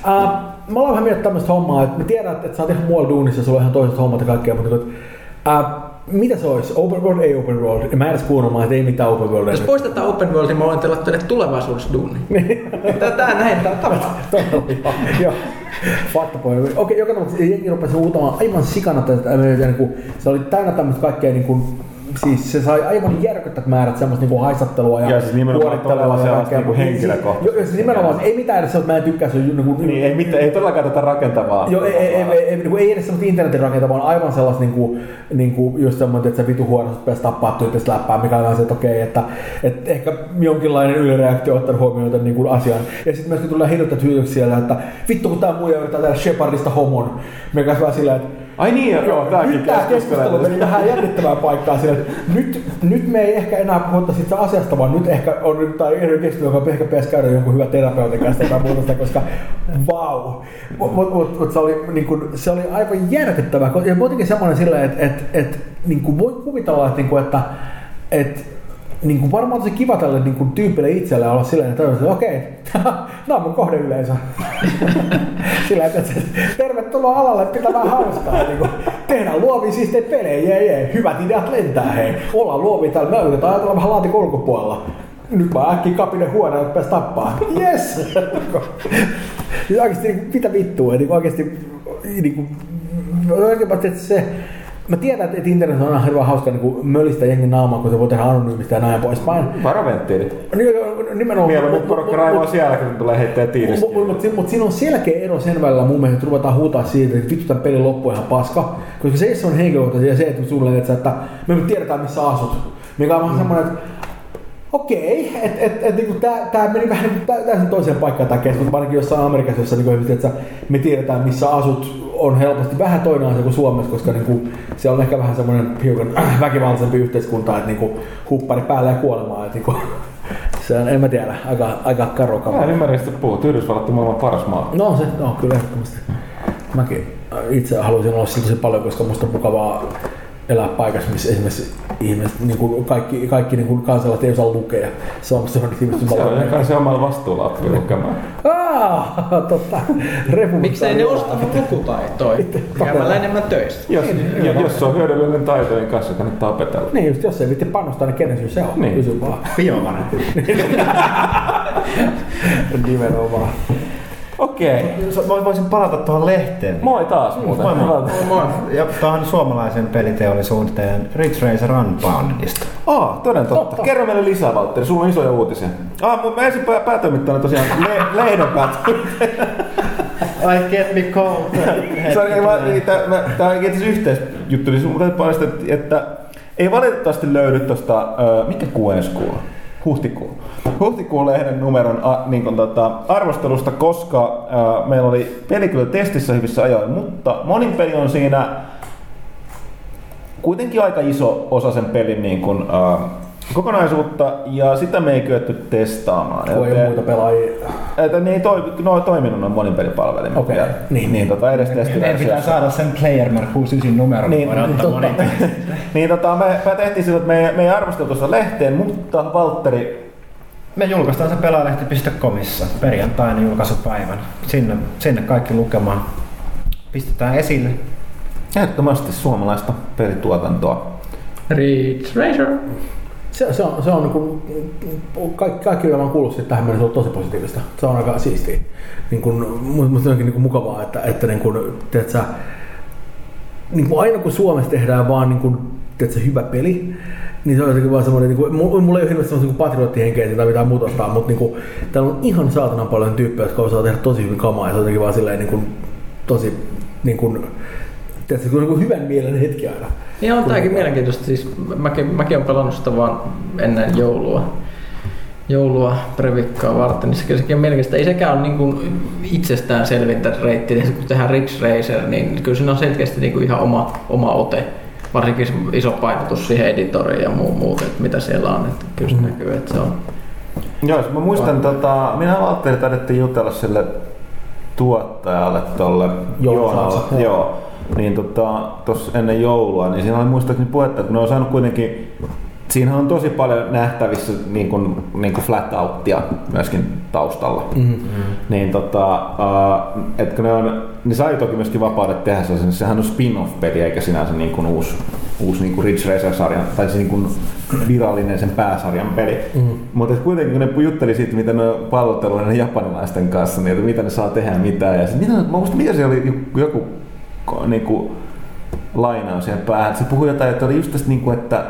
ää, mä aloin vähän miettiä tämmöistä hommaa, että mä tiedän, että, että sä oot ihan muualla duunissa, sulla on ihan toiset hommat ja kaikkea, mutta että, ää, mitä se olisi? Open world, ei open world. Ja mä en edes kuunnelmaan, että ei mitään open world. Jos poistetaan open world, niin mä voin teillä teille tulevaisuudessa duuni. Tää näin, tää tapahtuu. Todella, joo. Faktapohja. Okei, joka tapauksessa jengi rupesi huutamaan aivan sikana tästä. Niin se oli täynnä tämmöistä kaikkea niin kuin, siis se sai aivan järkyttävät määrät semmoista niinku haistattelua ja, Ja siis nimenomaan todella sellaista niinku henkilökohtaista. Joo, siis nimenomaan, ei mitään edes sellaista, mä en tykkää se niinku, Niin, ei, mitään, ei todellakaan tätä rakentavaa. Joo, ei, ei, ei, ei, ei, niin ei edes semmoista internetin rakentaa, vaan aivan sellaista niinku, niinku just semmoinen, että se vitu huonosti pääsi tappaa tyyppistä läppää, mikä on se, että okei, että, että ehkä jonkinlainen ylireaktio ottanut huomioon tämän niinku asian. Ja sitten myöskin tulee hirveitä tyydyksi siellä, että vittu kun tää muija yrittää tehdä Shepardista homon, mikä on silleen, että Ai niin, joo, joo tämäkin nyt tämä keskustelu meni vähän jännittävään paikkaan sille, että nyt, nyt me ei ehkä enää puhuta siitä asiasta, vaan nyt ehkä on nyt tämä eri keskustelu, joka ehkä pitäisi käydä jonkun hyvän terapeutin kanssa tai muuta koska vau. Mutta mut, mut, mut se, oli, niin kun, se oli aivan järkyttävää. Ja muutenkin semmoinen silleen, että et, et, niin voi kuvitella, että, niin että et, niin kuin varmaan tosi kiva tälle niin kuin tyypille itselleen olla silleen, että, että okei, nämä on mun kohdeyleisö. Sillä että tervetuloa alalle pitämään hauskaa. Niin kuin, tehdään luovia siistejä pelejä, jee, jee. Hyvät ideat lentää, hei. Ollaan luovia täällä, me yritetään ajatella vähän laatikon ulkopuolella. Nyt mä äkkiä kapinen huoneen, että pääs tappaa. Yes! Siis oikeasti, niin, mitä vittua, niin oikeasti, niin kuin, että se, Mä tiedän, että internet on aina hirveän hauska niin mölistä jengen naamaa, kun se voi tehdä anonyymistä ja näin poispäin. Varoventtiilit. Niin, Nimenomaan. Mieluummin porukka raivaa siellä, kun tulee heittää tiilistä. Mutta mut, mut, mut siinä on selkeä ero sen välillä mun mielestä, että ruvetaan huutaa siitä, että vittu tämän pelin loppu ihan paska. Koska se, se on henkilökohtaisia ja se, että sulle, että, että me tiedetään missä asut. Mikä on vähän semmoinen, että okei, että et, et, niinku tää, tää meni vähän niinku tä- täysin toiseen paikkaan tää keskustelu, varsinkin jossain Amerikassa, jossa niinku, ihmiset, että me tiedetään missä asut, on helposti vähän toinen asia kuin Suomessa, koska niinku, se on ehkä vähän semmoinen hiukan äh, väkivaltaisempi yhteiskunta, että niinku, huppari päälle ja kuolemaan. Että, niinku, se on, en mä tiedä, aika, aika karo Mä kaveri. en ymmärrä sitä puhut. Yhdysvallat on maailman paras maa. No se, no kyllä ehdottomasti. Mäkin itse haluaisin olla sillä tosi paljon, koska musta on mukavaa elää paikassa, missä esimerkiksi ihmiset, niin kuin kaikki, kaikki niin kuin kansalaiset ei osaa lukea. Se on semmoinen ihmiset, Se on kai se omalla vastuulla oppii lukemaan. Ah, totta. Repu. Miksei ne ostanut lukutaitoa käymällä enemmän töissä? Jos, ja, jos se on hyödyllinen taito, niin kanssa kannattaa opetella. Niin just, jos ei vitti panostaa, niin kenen syy se on? Niin. Kysy vaan. Biomanen. Nimenomaan. Okei. Mä voisin palata tuohon lehteen. Moi taas muuten. Moi, moi. Moi. Ja tuohon suomalaisen peliteollisuuteen Ridge Racer Unboundedista. Aa, toden totta. Totta. Kerro meille lisää, Valtteri. Sulla on isoja uutisia. Ah, mutta mä ensin pää- päätoimittajana tosiaan le- lehden päätoimittajana. I get me cold. Se on, ei vaan- ei, tää- mä- Tää on itse yhteisjuttu, niin täytyy paljastaa, että, ei valitettavasti löydy tosta, ö, mikä kuu? on? Huhtikuu. Huhtikuun lehden numeron a, niin kuin, tota, arvostelusta, koska ö, meillä oli peli kyllä testissä hyvissä ajoin, mutta monin peli on siinä kuitenkin aika iso osa sen pelin niin kuin, ö, kokonaisuutta, ja sitä me ei kyetty testaamaan. Kun ei muita pelaajia. että ne ei toi, ne on toiminut noin monipelipalvelimet. Okei, Ja- niin. niin tota, edes Meidän pitää saada sen Player Mark 69 numero, Niin, niin, voidaan niin, ottaa totta. niin tota, me, me tehtiin sillä, että me, me ei arvosteltu tuossa lehteen, mutta Valtteri, Me julkaistaan se pelaalehti.comissa perjantaina julkaisupäivän. Sinne, sinne kaikki lukemaan. Pistetään esille. ehdottomasti suomalaista pelituotantoa. Ridge Racer. Se, se on, se on niin kuin, kaikki, kaikki mitä mä oon kuullut siitä tähän mennessä on tosi positiivista. Se on aika siistiä. Niin kuin, mu- musta onkin niin kuin mukavaa, että, että niin kuin, sä, niin kuin aina kun Suomessa tehdään vaan niin kuin, sä, hyvä peli, niin se on jotenkin vaan semmoinen, niin kuin, mulla ei ole hirveästi semmoista niin patrioottihenkeä tai mitään muuta vastaan, mutta niin kuin, täällä on ihan saatanan paljon tyyppejä, jotka osaa tehdä tosi hyvin kamaa ja se on jotenkin vaan silleen niin kuin, tosi niin kuin, tiedätkö, niin kuin hyvän mielen hetki aina. Niin on tääkin mielenkiintoista. Siis mäkin, mäkin olen pelannut sitä vaan ennen joulua. Joulua previkkaa varten, niin se- sekin on mielenkiintoista. Ei sekään ole niin kuin itsestään selvintä reittiä, kun tehdään Ridge Racer, niin kyllä siinä on selkeästi niin kuin ihan oma, oma ote. Varsinkin iso painotus siihen editoriin ja muu, muut, että mitä siellä on. Että kyllä se näkyy, että se on Joo, mä muistan, tota, minä Valtteri taidettiin jutella sille tuottajalle tolle Joonalalle, Joonalle. joo. Joo. Niin tota, tossa ennen joulua, niin siinä oli muistaakseni puhetta, että ne on saanut kuitenkin Siinä on tosi paljon nähtävissä niin kuin, niin kuin flat outtia myöskin taustalla. Mm. Niin tota, uh, että kun ne on, ne sai toki myöskin vapaudet tehdä sen, sehän on spin-off-peli eikä sinänsä niin kuin uusi, uusi niin kuin Ridge Racer-sarjan, tai se niin kuin virallinen sen pääsarjan peli. Mm. Mutta kuitenkin kun ne jutteli siitä, mitä ne on pallotellut ne japanilaisten kanssa, niin että mitä ne saa tehdä ja mitä. Ja sit, mitä, mä muistan, mikä se oli joku, niin kuin, lainaus siihen päähän. Se puhui jotain, että oli just tästä, niin kuin, että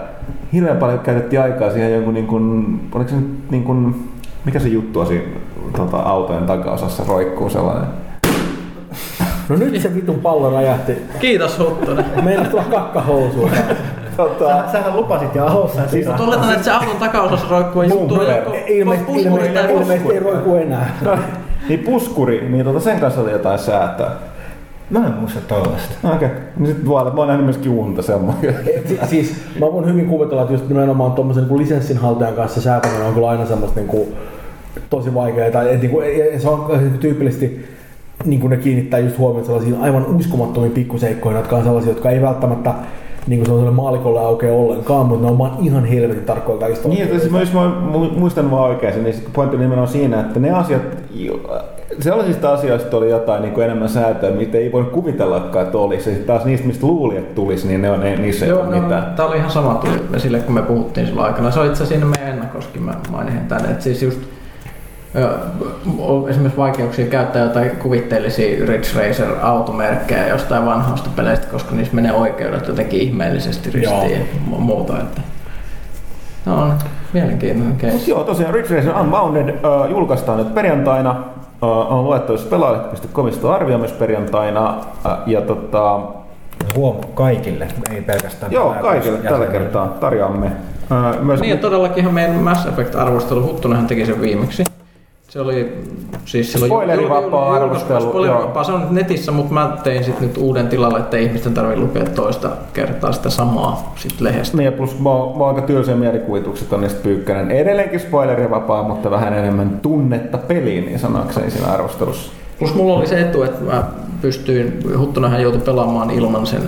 hirveän paljon käytettiin aikaa siihen jonkun, niin kuin, oliko se nyt niin kuin, mikä se juttu on siinä tota, autojen takaosassa roikkuu sellainen? No nyt se vitun pallo räjähti. Kiitos Huttunen. Meillä tulla kakkahousuun. Tota, Sä, sähän lupasit jo alussa, Siis oletan, että se auton takaosassa roikkuu ja juttu on joku Ilmeisesti, puskuri ilmeisesti, ilmeisesti ei roiku enää. no, niin puskuri, niin tota, sen kanssa oli jotain säätöä. Mä en muista tollasta. No, Okei, okay. sitten voi olla, että mä oon nähnyt myöskin unta semmoinen. Si- siis mä voin hyvin kuvitella, että just nimenomaan tuommoisen niin lisenssinhaltijan kanssa säätäminen on kyllä aina semmoista niin kuin, tosi vaikeaa. Tai, et, niin kuin, se on tyypillisesti niin kuin ne kiinnittää just huomioon sellaisiin aivan uskomattomiin pikkuseikkoihin, jotka on sellaisia, jotka ei välttämättä niin kuin sellaiselle maalikolle aukea ollenkaan, mutta ne on vaan ihan helvetin tarkkoja kaikista. Niin, että siis mä, jos mä mu- muistan vaan oikein, niin pointti nimenomaan siinä, että ne asiat, sellaisista asioista oli jotain niin kuin enemmän säätöä, mitä ei voi kuvitellakaan, että olisi. Ja sit taas niistä, mistä luuli, että tulisi, niin ne on, ne, niissä ei Joo, ole no, mitään. tää oli ihan sama tuli esille, kun me puhuttiin silloin aikana. Se oli itse asiassa meidän ennakoskin, mä mainin tänne. Että siis just on esimerkiksi vaikeuksia käyttää jotain kuvitteellisia Ridge Racer automerkkejä jostain vanhasta peleistä, koska niissä menee oikeudet jotenkin ihmeellisesti ristiin ja mu- muuta. Että. No on mielenkiintoinen Mut case. joo, tosiaan Ridge Racer Unbounded äh, julkaistaan nyt perjantaina. On luettavissa pelaajalle.comista arvio myös perjantaina. Ja tota, Huom kaikille, ei pelkästään joo, kaikille tällä kertaa tarjoamme. Myös Niin ja todellakin meidän Mass Effect-arvostelu, Huttunenhan teki sen viimeksi. Se oli siis silloin Spoilerivapaa arvostelu, Spoilerivapaa, se on nyt netissä, mutta mä tein sitten nyt uuden tilalle, että ihmisten tarvitse lukea toista kertaa sitä samaa sit lehdestä. Niin ja plus mä oon, mä oon aika tylsiä mielikuvitukset on niistä pyykkänen. Edelleenkin spoilerivapaa, mutta vähän enemmän tunnetta peliin, niin sanakseni siinä arvostelussa. Plus mulla oli se etu, että mä pystyin, Huttunenhan joutui pelaamaan ilman sen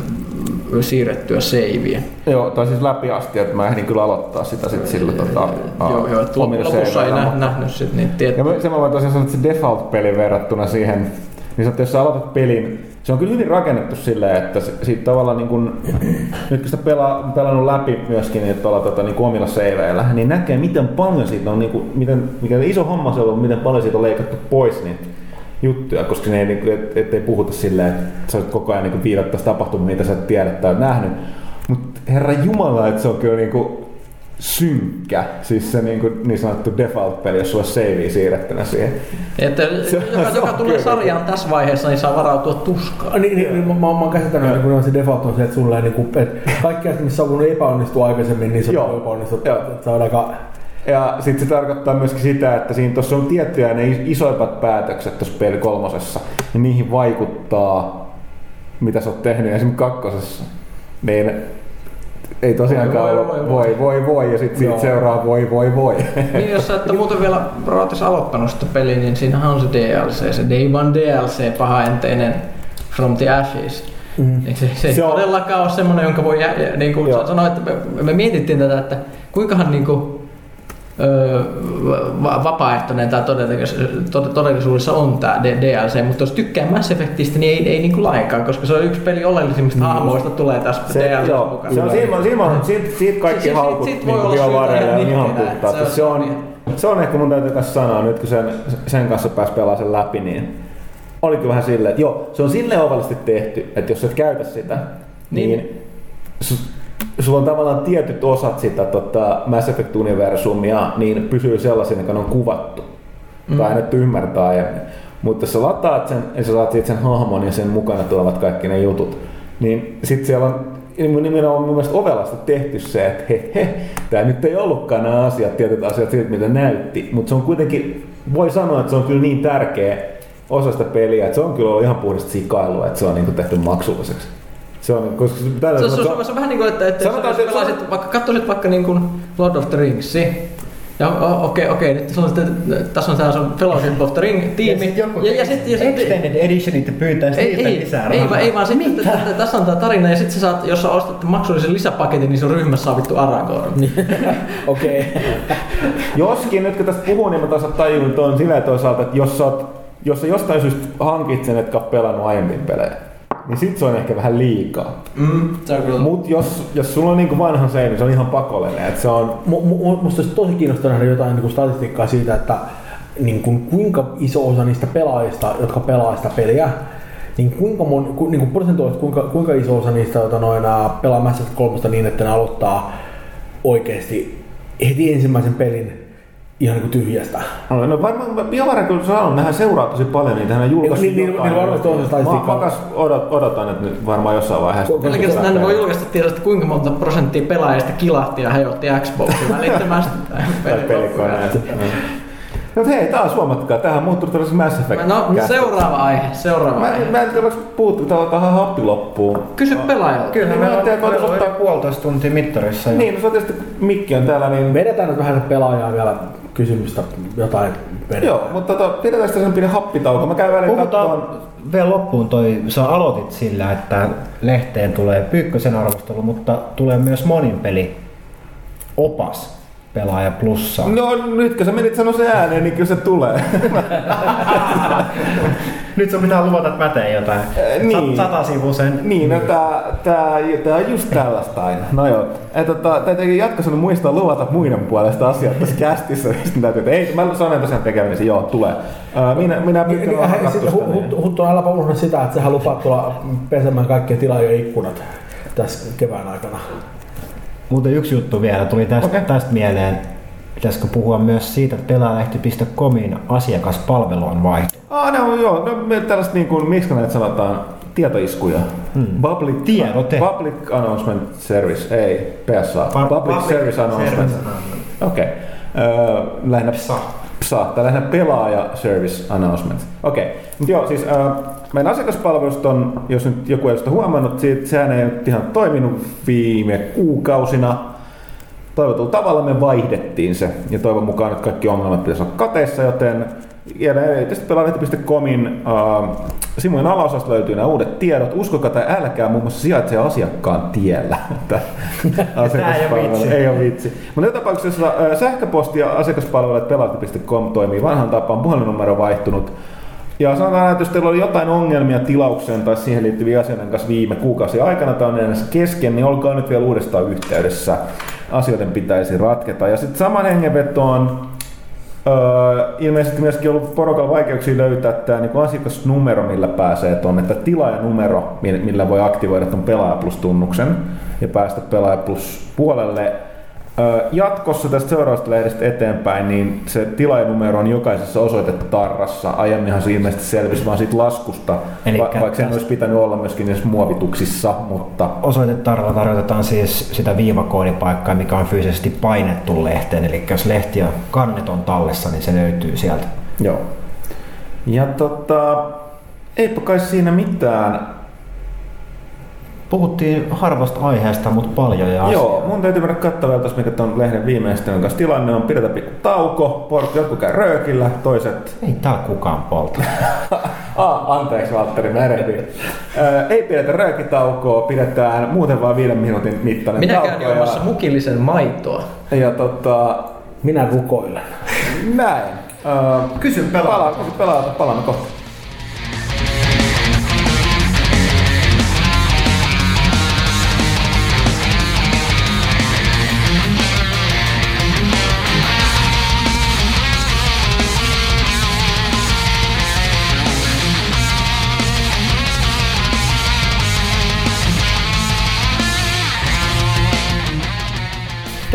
siirrettyä seiviä. Joo, tai siis läpi asti, että mä ehdin kyllä aloittaa sitä sitten sillä tota, joo, joo, että lopussa ei nä, mutta- nähnyt sit niitä Ja tiettyjä. mä- se mä voin tosiaan sanoa, että se default-peli verrattuna siihen, niin että jos sä aloitat pelin, se on kyllä hyvin rakennettu silleen, että siitä tavallaan niin kun, nyt kun sitä pelaa, pelannut läpi myöskin niin tuolla tota, niin omilla seiveillä, niin näkee miten paljon siitä on, niin kuin, miten, mikä iso homma se on miten paljon siitä on leikattu pois niitä juttuja, koska ne ei, niin kuin, et, ettei puhuta silleen, että sä koko ajan niin viitattaisi tapahtumia, mitä sä et tiedä tai oot nähnyt. Mutta herra Jumala, että se on kyllä niin kuin, synkkä, siis se niin, kuin, niin sanottu default-peli, jos sulla on savea siirrettynä siihen. Että Se- joka, se joka tulee kyllä. sarjaan tässä vaiheessa, niin saa varautua tuskaan. Niin, niin, niin, mä, mä, mä oon käsittänyt, että kun se default on se, että sulle niin kuin, että kaikki asiat, missä on voinut epäonnistua aikaisemmin, niin se on epäonnistunut. Joo. Että Se on aika... Ja sitten se tarkoittaa myöskin sitä, että siinä tuossa on tiettyjä ne isoimpat päätökset tuossa peli kolmosessa, ja niihin vaikuttaa, mitä sä oot tehnyt esimerkiksi kakkosessa. Niin ei tosiaankaan Voi, voi, voi, voi, voi, voi, ja sitten siitä seuraa voi, voi, voi. Niin jos sä ette muuten vielä Rootis aloittanut sitä peliä, niin siinähän on se DLC, se Day One DLC, pahaenteinen From the Ashes. Mm. Niin se, se, ei Se on- todellakaan ole semmoinen, jonka voi jä, jä- niin kuin sanoa, että me, me, mietittiin tätä, että kuinkahan niin kuin, vapaaehtoinen tämä todellisuudessa, todellisuudessa on tämä DLC, mutta jos tykkää Mass Effectistä, niin ei, ei niin kuin lainkaan, koska se on yksi peli oleellisimmista hahmoista tulee tässä Se, DLC joo, mukana. se on, siinä, siinä on, siitä, siitä kaikki haukut siitä niin olla syytä biovareille ihan on ihan nitkeä, puhtaat. että se Se on- on, se on ehkä mun täytyy kanssa sanoa, nyt kun sen, sen kanssa pääsi pelaamaan sen läpi, niin oli kyllä vähän silleen, että joo, se on silleen ovallisesti tehty, että jos et käytä sitä, niin, Niin. Niin su, sulla on tavallaan tietyt osat sitä tota, Mass Effect-universumia, niin pysyy sellaisena, joka on kuvattu. Mm. Tai annettu ymmärtää. Ja, mutta jos sä lataat sen, ja sä saat siitä sen hahmon ja sen mukana tulevat kaikki ne jutut, niin sitten siellä on nimenomaan mun mielestä ovelasti tehty se, että he, he, tämä nyt ei ollutkaan nämä asiat, tietyt asiat siltä, mitä näytti, mutta se on kuitenkin, voi sanoa, että se on kyllä niin tärkeä osa sitä peliä, että se on kyllä ollut ihan puhdasta sikailua, että se on niin tehty maksulliseksi. Se on, koska tällä Se, on- se, on, se on vähän niin kuin, että, että Sanotaan, jos että- pelaisit, vaikka katsoisit vaikka niin kuin Lord of the Ringsi, ja o- okei, okei, nyt se on sitten, tässä on tämä sun Fellowship of the Ring-tiimi, Ja sit ja, ja sitten ja sit, Extended Editionit ja pyytää ei, siitä ei, lisää ei, rahaa. vaan, ei vaan sitten, että, että, tässä on tämä tarina, ja sitten sä saat, jos sä ostat maksullisen lisäpaketin, niin sun ryhmässä saa vittu Aragorn. Okei. Joskin nyt kun tästä puhuu, niin mä taas tajun tuon silleen toisaalta, että jos sä, oot, jos sä jostain syystä hankit sen, etkä pelannut aiemmin pelejä, niin sit se on ehkä vähän liikaa. Mm. Mut jos, jos sulla on niinku vanhan se, niin se on ihan pakollinen. Että se on, Mu- mu- musta olisi tosi kiinnostavaa nähdä jotain niin kuin statistiikkaa siitä, että niin kuin, kuinka iso osa niistä pelaajista, jotka pelaa sitä peliä, niin kuinka, mon, ku, niin kuin prosentuaalisesti kuinka, kuinka iso osa niistä tota, noin, pelaa Mass Effect 3 niin, että ne aloittaa oikeasti heti ensimmäisen pelin ihan niin kuin tyhjästä. No, no varmaan BioWare kyllä sanonut, nehän seuraa tosi paljon niitä, hän julkaisi Niin, niin, niin varmasti on se Mä, statistiikka. mä kas odot, odotan, että nyt varmaan jossain vaiheessa. Että ne voi julkaista tietoa, kuinka monta prosenttia pelaajista kilahti ja hajotti Xboxin välittömästi. Tai pelikoneesta. No mutta hei, taas huomatkaa, tähän muuttuu tällaisen Mass Effect. No, kästä. seuraava aihe, seuraava Mä, aihe. mä en tiedä, puhuttu, tää on tähän happi loppuun. Kysy pelaajalta. Kyllä Niin, meillä mä on, että meillä on ottaa- puolitoista tuntia mittarissa. Niin, no se on tietysti, mikki on täällä, niin... Vedetään nyt vähän pelaajaa vielä kysymystä jotain vedetään. Joo, mutta tota, pidetään sitä sen pieni happitauko. Mä käyn välillä Puhutaan katsomaan. vielä loppuun toi, sä aloitit sillä, että lehteen tulee Pyykkösen arvostelu, mutta tulee myös monin peli opas pelaaja plussa. No nyt kun sä menit sanoa se ääneen, niin kyllä se tulee. Nyt sun pitää luvata, että mä teen jotain. Äh, niin. Sata sivuisen. niin, no tää, tää, tää on just tällaista aina. No joo. Et, tota, täytyy jatkossa muistaa luvata muiden puolesta asiat tässä kästissä. Sitten täytyy, että ei, mä sanon tosiaan tekemisen, joo, tulee. Minä, minä pyytän niin, olla hei, hakattu sit sitä, hu- hu- Huttu, äläpä unohda sitä, että sähän lupaat tulla pesemään kaikkia tilaajien ikkunat tässä kevään aikana. Muuten yksi juttu vielä tuli tästä, okay. tästä mieleen. Pitäisikö puhua myös siitä, että pelaajalehti.comin asiakaspalvelu on vaihtunut? Ah, no joo, no me tällaista niin kuin, miksi näitä sanotaan, tietoiskuja. Hmm. Public, Tiedote. Public Announcement Service, ei PSA. Pa- public, public Service Announcement. Okei. Okay. lähinnä PSA. PSA, tai lähinnä pelaaja Service Announcement. Okei. Okay. Mutta joo, siis äh, meidän asiakaspalvelusta on, jos nyt joku ei ole sitä huomannut, siitä, sehän ei nyt ihan toiminut viime kuukausina. Toivotulla tavalla me vaihdettiin se, ja toivon mukaan nyt kaikki ongelmat pitäisi olla kateissa, joten ja erityisesti pelaajalehti.comin äh, sivujen alaosasta löytyy nämä uudet tiedot. Uskokaa tai älkää, muun muassa sijaitsee asiakkaan tiellä. Että asiakaspalvelu vitsi. ei ole vitsi. Mutta tapauksessa äh, sähköposti ja asiakaspalvelut pelaajalehti.com toimii vanhan tapaan, puhelinnumero on vaihtunut. Ja sanotaan, että jos teillä oli jotain ongelmia tilaukseen tai siihen liittyviä asioiden kanssa viime kuukausi aikana tai on kesken, niin olkaa nyt vielä uudestaan yhteydessä. Asioiden pitäisi ratketa. Ja sitten saman hengenvetoon Öö, ilmeisesti myöskin ollut porukalla vaikeuksia löytää tämä niin asiakasnumero, millä pääsee tuonne, että tilaajanumero, mi- millä voi aktivoida tuon Pelaaja Plus-tunnuksen ja päästä Pelaaja Plus puolelle. Jatkossa tästä seuraavasta lehdestä eteenpäin, niin se tilaajanumero on jokaisessa osoitetarrassa. Aiemminhan se ilmeisesti selvisi vaan siitä laskusta, Elikkä va- vaikka sen olisi pitänyt olla myöskin niissä muovituksissa, mutta Osoitetarvalla tarkoitetaan siis sitä viivakoodipaikkaa, mikä on fyysisesti painettu lehteen. Eli jos lehti ja kannet on tallessa, niin se löytyy sieltä. Joo. Ja tota, eipä kai siinä mitään. Puhuttiin harvasta aiheesta, mutta paljon. Ja Joo, mun täytyy mennä katsoa vielä tuossa, mikä tuon lehden viimeisten kanssa tilanne on. Pidetään pikku tauko, porukka jotkut käy röökillä, toiset... Ei täällä kukaan polta. Ah, anteeksi Valtteri, mä erehdyin. Ö, ei pidetä röökitaukoa, pidetään muuten vain viiden minuutin mittainen Minä tauko. käyn juomassa mukillisen maitoa. ja, ja tota, Minä rukoilen. näin. Ö, Kysy Palaa, kysy pelaajalta, palaamme kohta.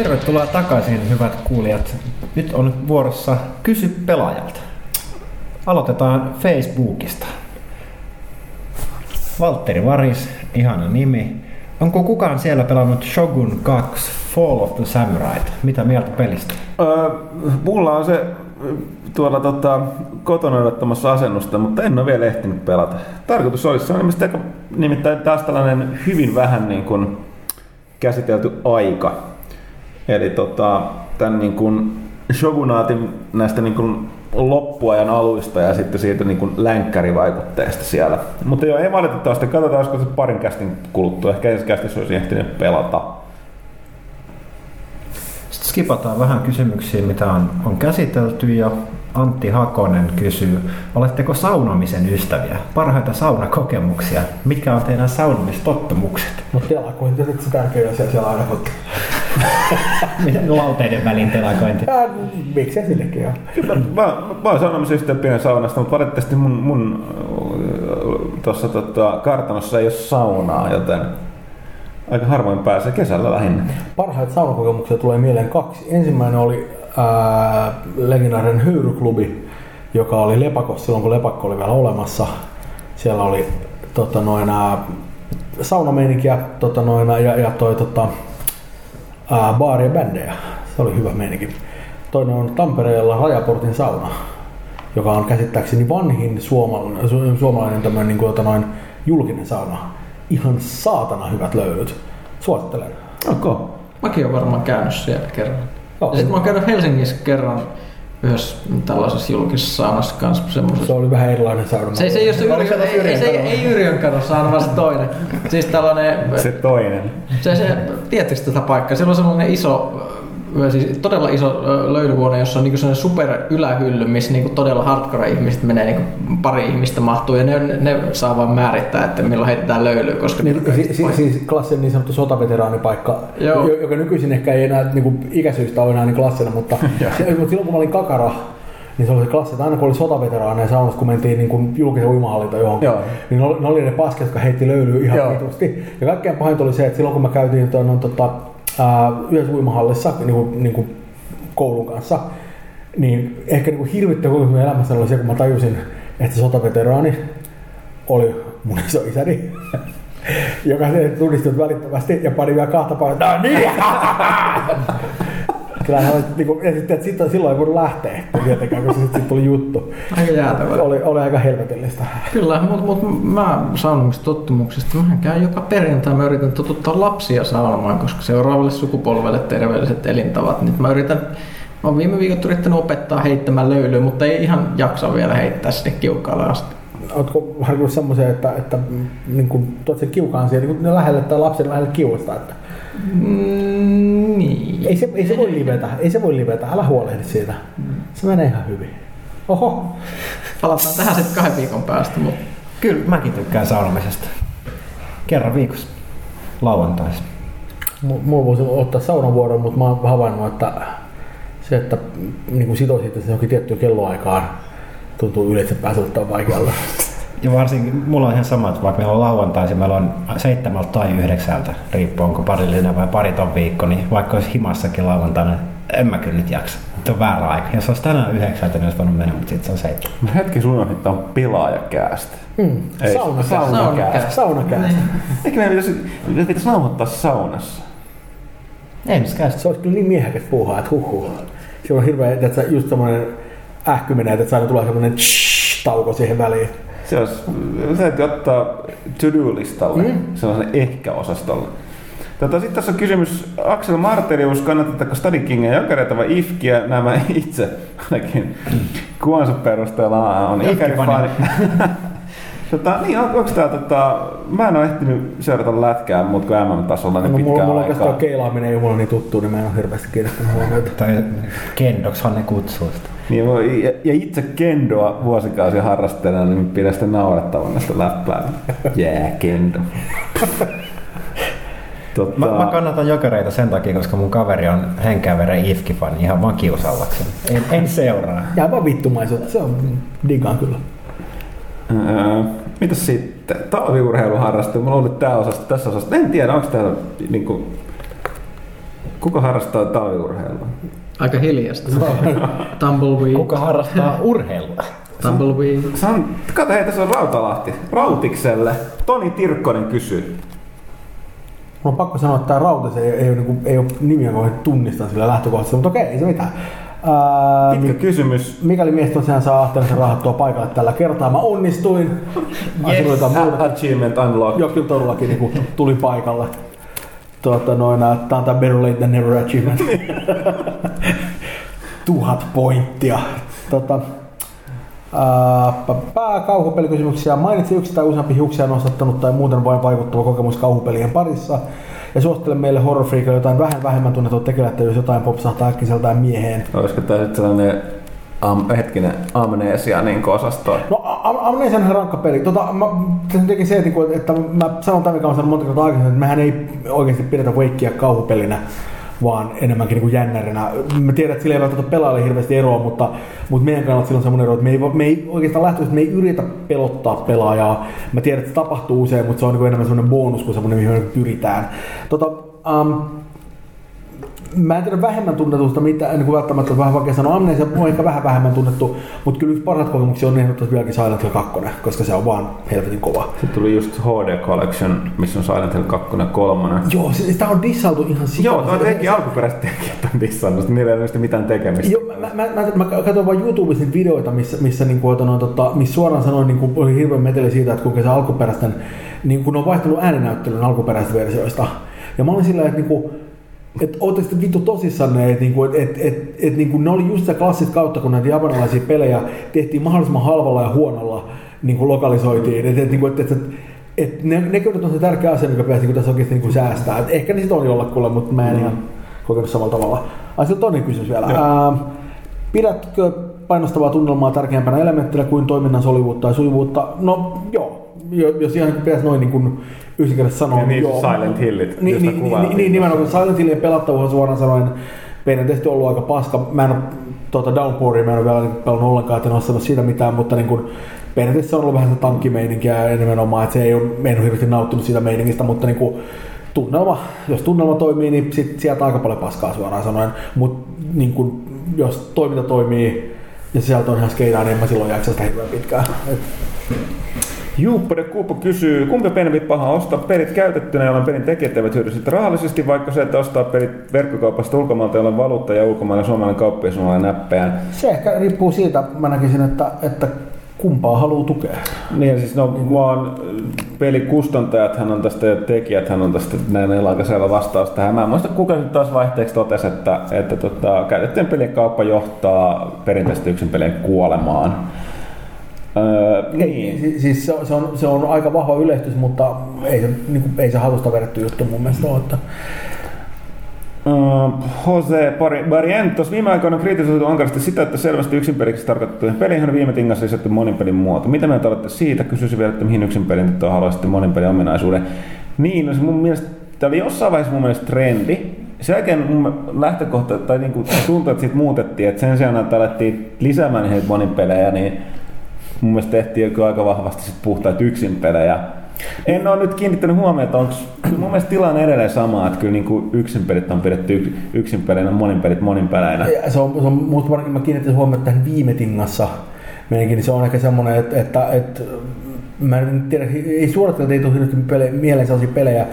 Tervetuloa takaisin, hyvät kuulijat. Nyt on vuorossa Kysy pelaajalta. Aloitetaan Facebookista. Valtteri Varis, ihana nimi. Onko kukaan siellä pelannut Shogun 2 Fall of the Samurai? Mitä mieltä pelistä? Öö, mulla on se tuolla tota, kotona odottamassa asennusta, mutta en ole vielä ehtinyt pelata. Tarkoitus olisi, se on nimittäin, nimittäin taas tällainen hyvin vähän niin kuin käsitelty aika. Eli tota, tämän niin kuin Shogunaatin näistä niin kuin loppuajan aluista ja sitten siitä niin kuin länkkärivaikutteesta siellä. Mutta joo, ei valitettavasti. Katsotaan, olisiko se parin kästin kuluttua. Ehkä ensi kästissä olisi ehtinyt pelata. Sitten skipataan vähän kysymyksiä, mitä on, on käsitelty ja Antti Hakonen kysyy, oletteko saunomisen ystäviä? Parhaita saunakokemuksia. Mitkä on teidän saunomistottumukset? Mutta telakoin tietysti se tärkein asia siellä aina, mutta Lauteiden välin telakointi. Ja, miksei sinnekin joo. Kyllä, mä, mä oon yhtään pienen saunasta, mutta valitettavasti mun, mun tuossa tota, kartanossa ei ole saunaa, joten aika harvoin pääsee kesällä lähinnä. Parhaita saunakokemuksia tulee mieleen kaksi. Ensimmäinen oli ää, legendaarinen höyryklubi, joka oli Lepakossa silloin, kun Lepakko oli vielä olemassa. Siellä oli tota, noin, saunameininkiä tota, noin, ja, ja toi, tota, ää, baari ja bändejä. Se oli hyvä meininki. Toinen on Tampereella Rajaportin sauna, joka on käsittääkseni vanhin suomalainen, su- suomalainen tämmöinen niin kuin, tota, noin, julkinen sauna. Ihan saatana hyvät löylyt. Suosittelen. Okay. Mäkin olen varmaan käynyt siellä kerran. Joo. Ja sitten mä oon käynyt Helsingissä kerran yhdessä tällaisessa julkisessa saunassa kanssa semmoisessa. Se oli vähän erilainen sauna. Se, se ei ole se Oliko se ei, ei, se ei, Yrjön ei Yrjön kadon sauna, vaan se toinen. Siis tällainen, Se toinen. se, se tiedättekö tätä paikkaa? Siellä on sellainen iso, siis todella iso löylyhuone, jossa on niinku sellainen super ylähylly, missä niinku todella hardcore-ihmiset menee, niinku pari ihmistä mahtuu ja ne, ne saa vaan määrittää, että milloin heitetään löylyä, koska Niin, si, si, siis klassinen niin sanottu sotaveteraanipaikka, Joo. jo- joka nykyisin ehkä ei enää niin kuin ikäsyystä ole enää niin klassina, mutta, se, mutta silloin kun mä olin kakara, niin se oli se klassi, että aina kun oli sotaveteraaneja saunassa, kun mentiin niin kuin julkisen uimahallinta johonkin, Joo. niin ne oli, ne oli ne pasket, jotka heitti löylyä ihan vitusti. Ja kaikkein pahinta oli se, että silloin kun mä käytiin tuon, tota, yhdessä uimahallissa niin kuin, niin kuin koulun kanssa, niin ehkä niin hirvittävä koko minun elämässäni oli se, kun mä tajusin, että sotaveteraani oli mun isoisäni, joka se tunnistui välittömästi ja pani vielä kahta painoa. No niin! Kyllä hän oli, niin kuin, ja sitten, että sitten silloin ei voinut lähteä tietenkään, koska sitten sit tuli juttu. aika jäätävää. Oli, oli aika helvetillistä. Kyllä, mutta mut mä saunomista tottumuksesta, mä käyn joka perjantai, mä yritän totuttaa lapsia saunomaan, koska seuraavalle sukupolvelle terveelliset elintavat. Nyt mä yritän, mä oon viime viikot yrittänyt opettaa heittämään löylyä, mutta ei ihan jaksa vielä heittää sinne kiukkaalle asti. Oletko harkinnut semmoisen, että, että niin kuin, tuot sen kiukaan siihen niin lähelle tai lapsen lähelle kiuasta, että Mm, niin. ei se, ei se voi livetä, ei se voi livetä, älä huolehdi siitä. Se menee ihan hyvin. Oho, Palataan tähän sitten kahden viikon päästä, mutta Kyllä mäkin tykkään saunomisesta. Kerran viikossa. Lauantaisin. Mu- Mulla voisi ottaa saunavuoron, mutta mä oon havainnut, että se, että niin kuin sitoisit että johonkin tiettyyn kelloaikaan, tuntuu yleensä pääsellä vaikealta. Ja varsinkin, mulla on ihan sama, että vaikka meillä on lauantaisin, meillä on seitsemältä tai yhdeksältä, riippuu onko parillinen vai pariton viikko, niin vaikka olisi himassakin lauantaina, en mä kyllä nyt jaksa. Nyt on väärä aika. Jos olisi tänään yhdeksältä, niin olisi voinut mennä, mutta sitten se on seitsemän. Hetki sun unohdin, että on pelaajakäästä. Mm. Ei, Saunakäästä. Saunakäästä. Saunakäästä. Eikö meidän pitäisi, meidän pitäisi nauhoittaa saunassa? Ei miskään. Se olisi kyllä niin miehekäs puuhaa, että huhhuh. Se on hirveä, että just semmoinen ähkyminen, että aina tulee semmoinen tauko siihen väliin. Se olisi, täytyy ottaa to-do-listalle, mm. sellaisen ehkä-osastolle. Tota, Sitten tässä on kysymys Axel Marterius, kannatatteko Study Kingia jokereita vai Ifkiä? Nämä itse ainakin kuvansa perusteella on Ifki-fani. Ifki-fani. tota, niin, on, onko tää, tota, mä en ole ehtinyt seurata lätkää muut kuin MM-tasolla niin No, mulla, pitkään mulla aikaa. oikeastaan keilaaminen ei ole mulla niin tuttu, niin mä en ole hirveästi kiinnittänyt huomiota. Tai kendokshan ne kutsuu sitä. Niin, voi- ja, ja itse kendoa vuosikausia harrastelijana, niin pidän sitä naurettavana sitä läppää. Jää, yeah, kendo. Tota, Mä, mä kannatan jokereita sen takia, koska mun kaveri on henkää veren Ifki-fani ihan vaan kiusallakseni. En, en seuraa. Jää vaan vittumaisuutta, se on digaan kyllä. Öö, mitäs sitten? Talviurheiluharrastelu. Mulla on ollut tää osasta, tässä osasta. En tiedä, onko täällä niinku... Kuka harrastaa talviurheilua? Aika hiljasta. Tumbleweed. Kuka harrastaa urheilua? Tumbleweed. Se on, kato, hei, tässä on Rautalahti. Rautikselle. Toni Tirkkonen kysyy. Mun on pakko sanoa, että tämä Rautes ei, ei, ole, niin kuin, ei ole nimiä, kun tunnistan sillä lähtökohtaisesti, mutta okei, ei se mitään. Ää, Pitkä Mi- kysymys. mikäli mies tosiaan saa Ahtenisen rahattua paikalle tällä kertaa, mä onnistuin. Yes. muuta. Achievement unlocked. Joo, kyllä todellakin niin kuin, tuli paikalle. Tuota, noin, tää on tää better late than never achievement. Tuhat pointtia. Tota, ää, pää kauhupelikysymyksiä. Mainitsi yksi tai useampi hiuksia nostattanut tai muuten vain vaikuttava kokemus kauhupelien parissa. Ja suosittelen meille horrorfreakille jotain vähän vähemmän tunnettua tekelättä, jos jotain popsahtaa äkkiseltään mieheen. Olisiko tää sitten sellainen am, hetkinen amnesia niin osasto? No On ihan rankka peli. Tota, mä, tietenkin se, että, että mä sanon tämän, mikä on monta kertaa aikaisemmin, että mehän ei oikeasti pidetä Wakea kauhupelinä. vaan enemmänkin niin jännärinä. Mä tiedän, että sillä ei välttämättä pelaajalle hirveästi eroa, mutta, mutta meidän kannalta sillä on semmoinen ero, että me ei, me ei oikeastaan lähtöisesti me ei yritä pelottaa pelaajaa. Mä tiedän, että se tapahtuu usein, mutta se on niin enemmän semmoinen bonus kuin semmoinen, mihin me pyritään. Tota, um, mä en tiedä vähemmän tunnetusta mitä, niin kuin välttämättä vähän vaikea sanoa. Amnesia on ehkä vähän vähemmän tunnettu, mutta kyllä yksi parhaat kokemuksia on ehdottomasti vieläkin Silent Hill 2, koska se on vaan helvetin kova. Sitten tuli just HD Collection, missä on Silent Hill 2 ja 3. Joo, se, sitä on dissaltu ihan sikana. Joo, tämä teki alkuperäiset tekijät on dissannut, niillä ei ole mitään tekemistä. Joo, mä, mä, mä, mä katsoin vaan YouTubesta niitä videoita, missä, missä, niin kuin, no, tota, missä suoraan sanoin niin kuin, oli hirveän meteli siitä, että kuinka se alkuperäisten, niin kuin on vaihtanut ääninäyttelyn alkuperäisistä versioista. Ja mä olin sillä että niin kuin, että ootteko te vittu tosissanne, että niinku, et, et, et, et, niinku, ne oli just sitä klassit kautta, kun näitä japanilaisia pelejä tehtiin mahdollisimman halvalla ja huonolla niinku lokalisoitiin. Että et, niinku, et, et, et, et ne, ne kyllä on se tärkeä asia, mikä pitäisi niinku tässä oikeasti niinku säästää. Et ehkä ne sit on jollakulla, mutta mä en mm. ihan kokenut samalla tavalla. Ai se toinen kysymys vielä. Ää, pidätkö painostavaa tunnelmaa tärkeämpänä elementtinä kuin toiminnan solivuutta ja sujuvuutta? No joo, jos ihan pitäisi noin niin kuin yksinkertaisesti sanoa. Ja niin joo. Silent Hillit, niin, niin, niin, niin, nimenomaan Silent Hillin pelattavuus suoraan sanoen perinteisesti ollut aika paska. Mä en ole tuota Downpouria, mä en ole vielä niin pelannut ollenkaan, että en ole siitä mitään, mutta niin kuin, perinteisesti se on ollut vähän sitä tankkimeininkiä nimenomaan, että se ei ole, mä en ole hirveästi nauttinut siitä meiningistä, mutta niin kuin, tunnelma, jos tunnelma toimii, niin sit sieltä aika paljon paskaa suoraan sanoen, mutta niin kuin, jos toiminta toimii ja sieltä on ihan skeidaa, niin en mä silloin jaksa sitä hirveän pitkään. Et, Juuppo de Kuupo kysyy, kumpi pienempi paha ostaa pelit käytettynä, jolloin pelin tekijät eivät hyödy sitä rahallisesti, vaikka se, että ostaa pelit verkkokaupasta ulkomailta, jolla on valuutta ja ulkomailla suomalainen kauppi ja suomalainen näppejä. Se ehkä riippuu siitä, mä näkisin, että, että kumpaa haluaa tukea. Niin siis no vaan pelikustantajathan on tästä ja tekijäthän on tästä näin aika selvä vastaus tähän. Mä en muista kuka nyt taas vaihteeksi totesi, että, että tota, käytettyjen pelien kauppa johtaa perinteisesti yksin pelien kuolemaan. Öö, niin. Siis se, se, on, se on aika vahva yleistys, mutta ei se, niin kuin, ei se hatusta vedetty juttu mun mielestä ole. Että... Uh, Jose Barrientos viime aikoina on kritisoitu ankarasti sitä, että selvästi yksinpeliksi tarkoitettujen peliin on viime tingassa lisätty moninpelin muoto. Mitä mieltä olette siitä? Kysyisin vielä, että mihin yksinpelin nyt haluaisitte moninpelin ominaisuuden. Niin, no se mun mielestä, tämä oli jossain vaiheessa mun mielestä trendi. Sen jälkeen mun lähtökohta, tai niin kuin tuntuu, että siitä muutettiin, että sen sijaan, että alettiin lisäämään niitä moninpelejä, niin mun mielestä tehtiin aika vahvasti sit puhtaat yksin pelejä. En ole nyt kiinnittänyt huomioon, että onko mun mielestä tilanne edelleen sama, että kyllä niin yksin pelit on pidetty yksin peleinä, monin pelit monin peleinä. Se on, se on musta mä kiinnittänyt huomioon tähän viime tingassa meidänkin, niin se on ehkä semmoinen, että, että, että mä en tiedä, ei suorattelta ei tule mieleen sellaisia pelejä,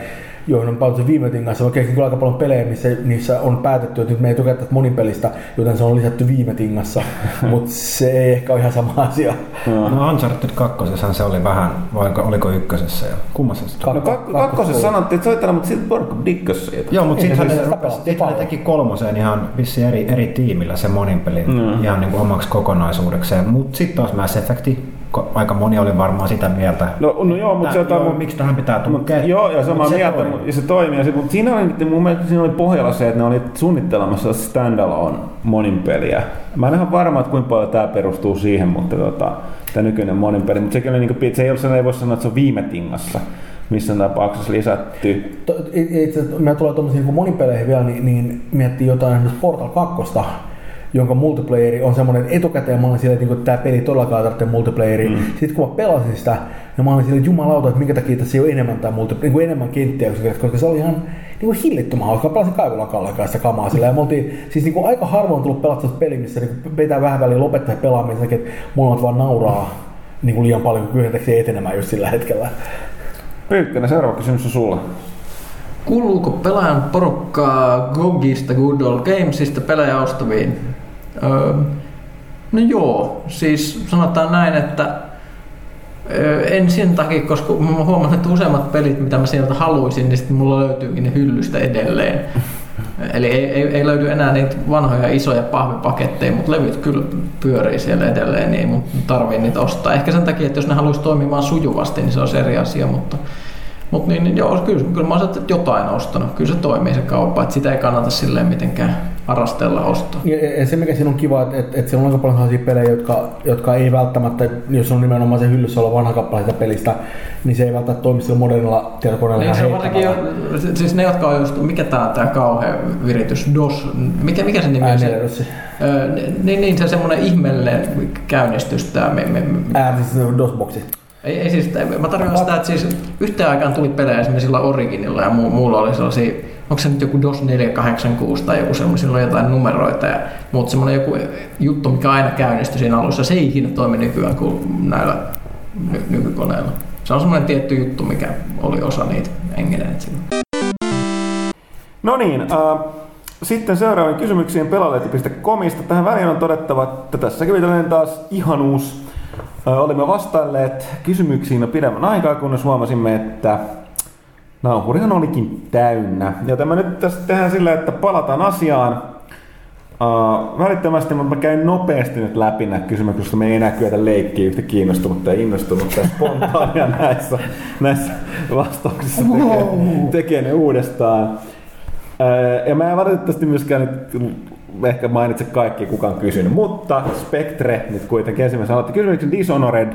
joihin on paljon viime tingassa. Okei, kyllä aika paljon pelejä, missä niissä on päätetty, että nyt me ei tykätä tästä monipelistä, joten se on lisätty viime tingassa. Mutta se ei ehkä ole ihan sama asia. No, no Uncharted 2 se oli vähän, vai oliko ykkösessä jo? Kummassa se no, kak- kakkosessa sanottiin, että soitella, mutta sitten porukka dikkasi siitä. Joo, mutta sitten ne teki kolmoseen ihan vissi eri, eri tiimillä se monipeli mm. ihan niin kuin omaksi kokonaisuudekseen. Mutta sitten taas Mass Effecti aika moni oli varmaan sitä mieltä. No, no joo, mutta se on... Miksi tähän pitää tukea? Joo, ja samaa mieltä, ja se toimii. Ja mutta siinä oli, mun mielestä siinä oli pohjalla se, että ne oli suunnittelemassa standalone monin peliä. Mä en ihan varma, että kuinka paljon tämä perustuu siihen, mutta tota, tämä nykyinen monin peli. Mutta sekin oli niin kuin, se ei, ole, ei voi sanoa, että se on viime tingassa missä tapauksessa lisätty. Itse asiassa, mä tulee tuommoisiin niin monipeleihin vielä, niin, niin miettii jotain esimerkiksi Portal 2, jonka multiplayeri on semmoinen, että etukäteen mä olin silleen, että tämä peli todellakaan tarvitsee multiplayeri. Mm. Sitten kun mä pelasin sitä, niin mä olin silleen, jumalauta, että minkä takia tässä ei ole enemmän, tämä multi, niin kuin enemmän kenttiä, koska se oli ihan niin kuin hillittömän hauska. Mä pelasin Kaivolan kanssa kamaa sillä. Ja me oltiin, siis niin kuin aika harvoin tullut pelattua peli, missä niin pitää vähän väliin lopettaa pelaamisen, että molemmat vaan nauraa niin kuin liian paljon, kun etenemään just sillä hetkellä. Pyykkönen, seuraava kysymys on sulla. Kuuluuko pelaajan porukkaa Gogista, Good Old Gamesista pelejä ostaviin? Öö, no joo, siis sanotaan näin, että öö, en sen takia, koska mä huomasin, että useimmat pelit, mitä mä sieltä haluaisin, niin sitten mulla löytyykin ne hyllystä edelleen. Eli ei, ei, ei löydy enää niitä vanhoja isoja pahvipaketteja, mutta levyt kyllä pyörii siellä edelleen, niin mun tarvii niitä ostaa. Ehkä sen takia, että jos ne haluaisi toimimaan sujuvasti, niin se olisi eri asia, mutta Mutta niin, niin joo, kyllä, kyllä mä oon jotain ostanut. Kyllä se toimii se kauppa, että sitä ei kannata silleen mitenkään arastella ostaa. Ja, ja se mikä siinä on kiva, että, että, että siellä on aika paljon sellaisia pelejä, jotka, jotka ei välttämättä, jos on nimenomaan se hyllyssä olla vanha kappale sitä pelistä, niin se ei välttämättä toimi sillä modernilla tietokoneella Niin se on varsinkin jo, siis ne, jotka on just, mikä tää on tää kauhea viritys, DOS, mikä, mikä se nimi on? Ää, se? Öö, niin, niin, se semmoinen ihmeellinen käynnistys tää. Me, me, me, Ää, siis DOS-boksi. Ei, ei siis, mä tarkoitan sitä, että siis yhteen aikaan tuli pelejä esimerkiksi sillä Originilla ja muu, muulla oli sellaisia, onko se nyt joku DOS 486 tai joku semmoinen, sillä on jotain numeroita ja muut semmoinen joku juttu, mikä aina käynnistyi siinä alussa, se ei ikinä toimi nykyään kuin näillä ny- nykykoneilla. Se on semmoinen tietty juttu, mikä oli osa niitä engineitä. No niin, äh, sitten seuraaviin kysymyksiin pelalehti.comista. Tähän väliin on todettava, että tässä kävi tällainen taas ihanuus. Olimme vastailleet kysymyksiin jo pidemmän aikaa, kunnes huomasimme, että nauhurihan olikin täynnä. Joten me nyt tässä tehdään sillä, että palataan asiaan. Uh, välittömästi mä käyn nopeasti nyt läpi nämä kysymykset, koska me ei enää kyetä leikkiä yhtä kiinnostunutta ja innostunutta ja spontaania näissä, näissä vastauksissa tekee, tekee ne uudestaan. Uh, ja mä en valitettavasti myöskään nyt ehkä mainitse kaikki, kuka on kysynyt, mutta Spectre nyt kuitenkin ensimmäisenä aloitti kysymyksen Dishonored,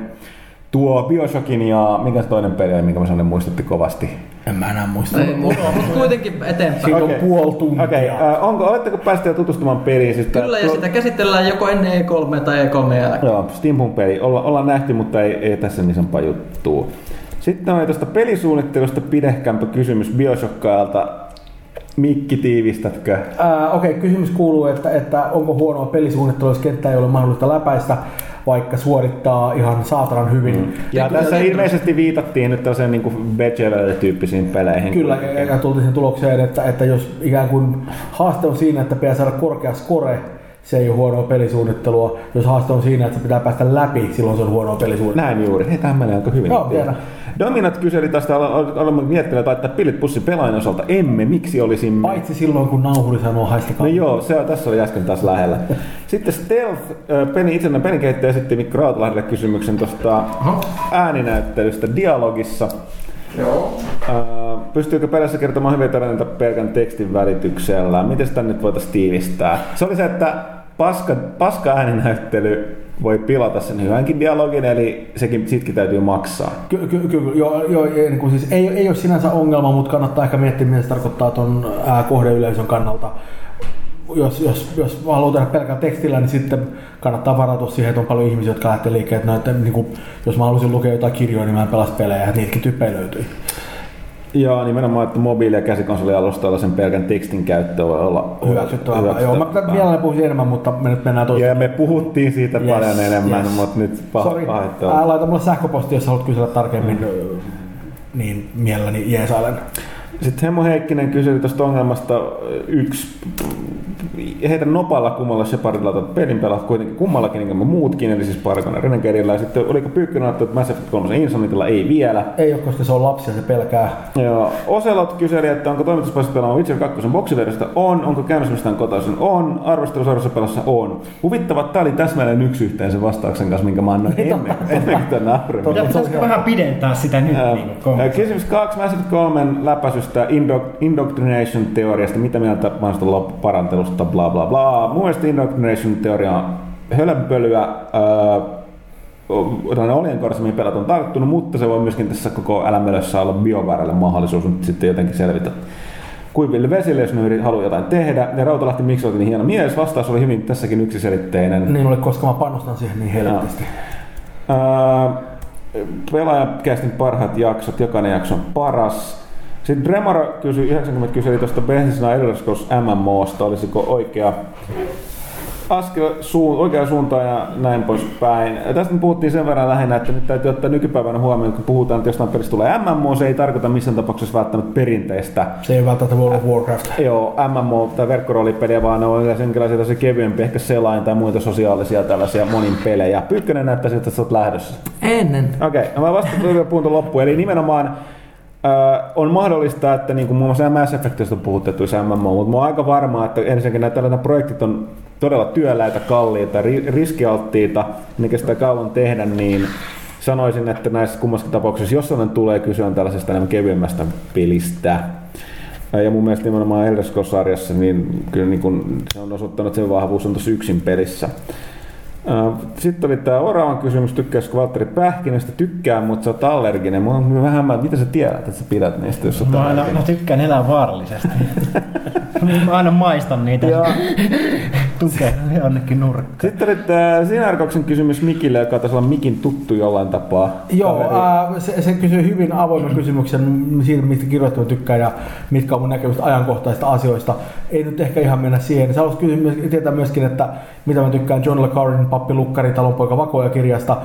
tuo Bioshockin ja mikä se toinen peli oli, minkä mä sanoin, muistutti kovasti. En mä enää muista. Ei, mutta kuitenkin eteenpäin. Siitä on Okei. puoli tuntia. Okei, okay, uh, onko, oletteko päässeet jo tutustumaan peliin? Siis Kyllä, ja sitä käsitellään joko ennen E3 tai E3 jälkeen. Joo, Steampunk-peli. Olla, ollaan nähty, mutta ei, ei tässä niin isompaa juttua. Sitten oli tuosta pelisuunnittelusta pidehkämpä kysymys Bioshockailta. Mikki, tiivistätkö? Ää, Okei, okay, kysymys kuuluu, että, että onko huonoa pelisuunnittelua, jos kenttää ei ole mahdollista läpäistä, vaikka suorittaa ihan saatanan hyvin. Mm. Ja tässä ilmeisesti viitattiin nyt tällaiseen niin Bachelor-tyyppisiin peleihin. Kyllä, ja, ja tultiin siihen tulokseen, että, että jos ikään kuin haaste on siinä, että pitää saada korkea score, se ei ole huonoa pelisuunnittelua. Jos haaste on siinä, että pitää päästä läpi, silloin se on huonoa pelisuunnittelua. Näin juuri. Hei, tähän menee aika hyvin. Joo, tiedän. Dominat kyseli tästä, aloimme miettimään laittaa pillit pussi pelaajan osalta. Emme, miksi olisimme... Paitsi silloin, kun nauhuri sanoo haistakaa. No joo, se on, tässä oli äsken taas lähellä. Sitten Stealth, ö, peli, itsenäinen pelikehittäjä esitti Mikko Rautalahdelle kysymyksen tuosta ääninäyttelystä dialogissa. Joo. Ö, pystyykö perässä kertomaan hyviä tarinoita pelkän tekstin välityksellä? Miten sitä nyt voitaisiin tiivistää? Se oli se, että paska, paska ääninäyttely voi pilata sen hyvänkin dialogin, eli sekin sitkin täytyy maksaa. Kyllä, ky- ky- joo, ei, niin siis ei, ei ole sinänsä ongelma, mutta kannattaa ehkä miettiä, mitä se tarkoittaa tuon kohdeyleisön kannalta. Jos, jos, jos haluaa tehdä pelkällä tekstillä, niin sitten kannattaa varautua siihen, että on paljon ihmisiä, jotka lähtee liikkeelle. Että, niin kuin, jos mä haluaisin lukea jotain kirjoja, niin mä en pelasta pelejä, että niitäkin tyyppejä löytyy. Joo, nimenomaan, että mobiili- ja käsikonsolialustalla sen pelkän tekstin käyttö voi olla Hyväksyttävää. Joo, mä mielelläni puhuisin enemmän, mutta me nyt mennään toiseen. Ja me puhuttiin siitä Yes, paljon enemmän, yes. mutta nyt Sori, pahoittelut. ää, laita mulle sähköposti, jos haluat kysellä tarkemmin, mm. niin mielelläni jeesailen. Sitten Hemmo Heikkinen kyseli tuosta ongelmasta yksi, heitä nopalla kummalla Shepardilla tuota pelin pelat kuitenkin kummallakin, niin kuin muutkin, eli siis Parkon ja Renegadilla. Ja sitten oliko Pyykkönen että Mass Effect 3 Insomnitilla ei vielä. Ei ole, koska se on lapsi ja se pelkää. Joo. Oselot kyseli, että onko toimituspaiset pelaamaan Witcher 2 boksiversiosta? On. Onko käännösmistään kotoisin? On. Arvostelusarvossa pelassa? On. Huvittava, että tämä oli täsmälleen yksi yhteen sen vastauksen kanssa, minkä mä annoin ennen, ennen kuin tämän vähän pidentää sitä nyt? Niin Kysymys kaksi Mass Effect 3 läpäisystä, indo- indoctrination teoriasta, mitä mieltä vanhasta loppuparantelusta, bla bla bla. Mun mielestä indoctrination teoria on hölänpölyä, ää, tällainen oljenkorsi, mihin pelat on tarttunut, mutta se voi myöskin tässä koko älämölössä olla biovärälle mahdollisuus nyt sitten jotenkin selvitä kuiville vesille, jos ne haluaa jotain tehdä. Ja Rautalahti, miksi olet niin hieno mies? Vastaus oli hyvin tässäkin yksiselitteinen. Niin oli, koska mä panostan siihen niin helvetisti. Ää, pelaajakästin parhaat jaksot, jokainen jakso on paras. Sitten Dremaro kysyi, 90 kyseli tuosta Bethesda Elder Scrolls MMOsta, olisiko oikea askel suun, oikea suuntaan ja näin poispäin. Ja tästä me puhuttiin sen verran lähinnä, että nyt täytyy ottaa nykypäivänä huomioon, kun puhutaan, että jostain pelistä tulee MMO, se ei tarkoita missään tapauksessa välttämättä perinteistä Se ei välttämättä World of Warcraft. Joo, MMO tai verkkoroolipeliä, vaan ne on jonkinlaisia tosi kevyempi, ehkä selain tai muita sosiaalisia tällaisia monin pelejä. Pyykkönen näyttää siltä, että sä oot lähdössä. Ennen. Okei, okay, mä vasta vielä puhun loppuun. Eli nimenomaan äh, on mahdollista, että niin kuin muun muassa Mass Effectista on puhuttu se MMO, mutta mä oon aika varma, että ensinnäkin nämä tällaiset projektit on todella työläitä, kalliita, ri- riskialttiita, ne kestää kauan tehdä, niin sanoisin, että näissä kummassakin tapauksissa, jos sellainen tulee, kyse on tällaisesta enemmän kevyemmästä pelistä. Ja mun mielestä nimenomaan Elder Scrolls-sarjassa, niin kyllä niin kun se on osoittanut, että sen vahvuus on tuossa yksin pelissä. Sitten oli tämä Oravan kysymys, tykkääkö Valtteri Pähkinästä? Tykkää, mutta sä oot allerginen. Mä oon vähän mä, mitä sä tiedät, että sä pidät niistä, jos sä Mä, aina, mä tykkään elää vaarallisesti. mä aina maistan niitä. Joo. Tukee jonnekin nurkkaan. Sitten oli tämä Sinarkoksen kysymys Mikille, joka taisi olla Mikin tuttu jollain tapaa. Joo, ää, se, se kysyy hyvin avoimen kysymyksen siitä, mistä kirjoittaja tykkää ja mitkä on mun näkemystä ajankohtaisista asioista. Ei nyt ehkä ihan mennä siihen. Sä haluaisit kysyä, tietää myöskin, että mitä mä tykkään John Le Carrin Pappi Lukkari, Talonpoika Vakoja kirjasta.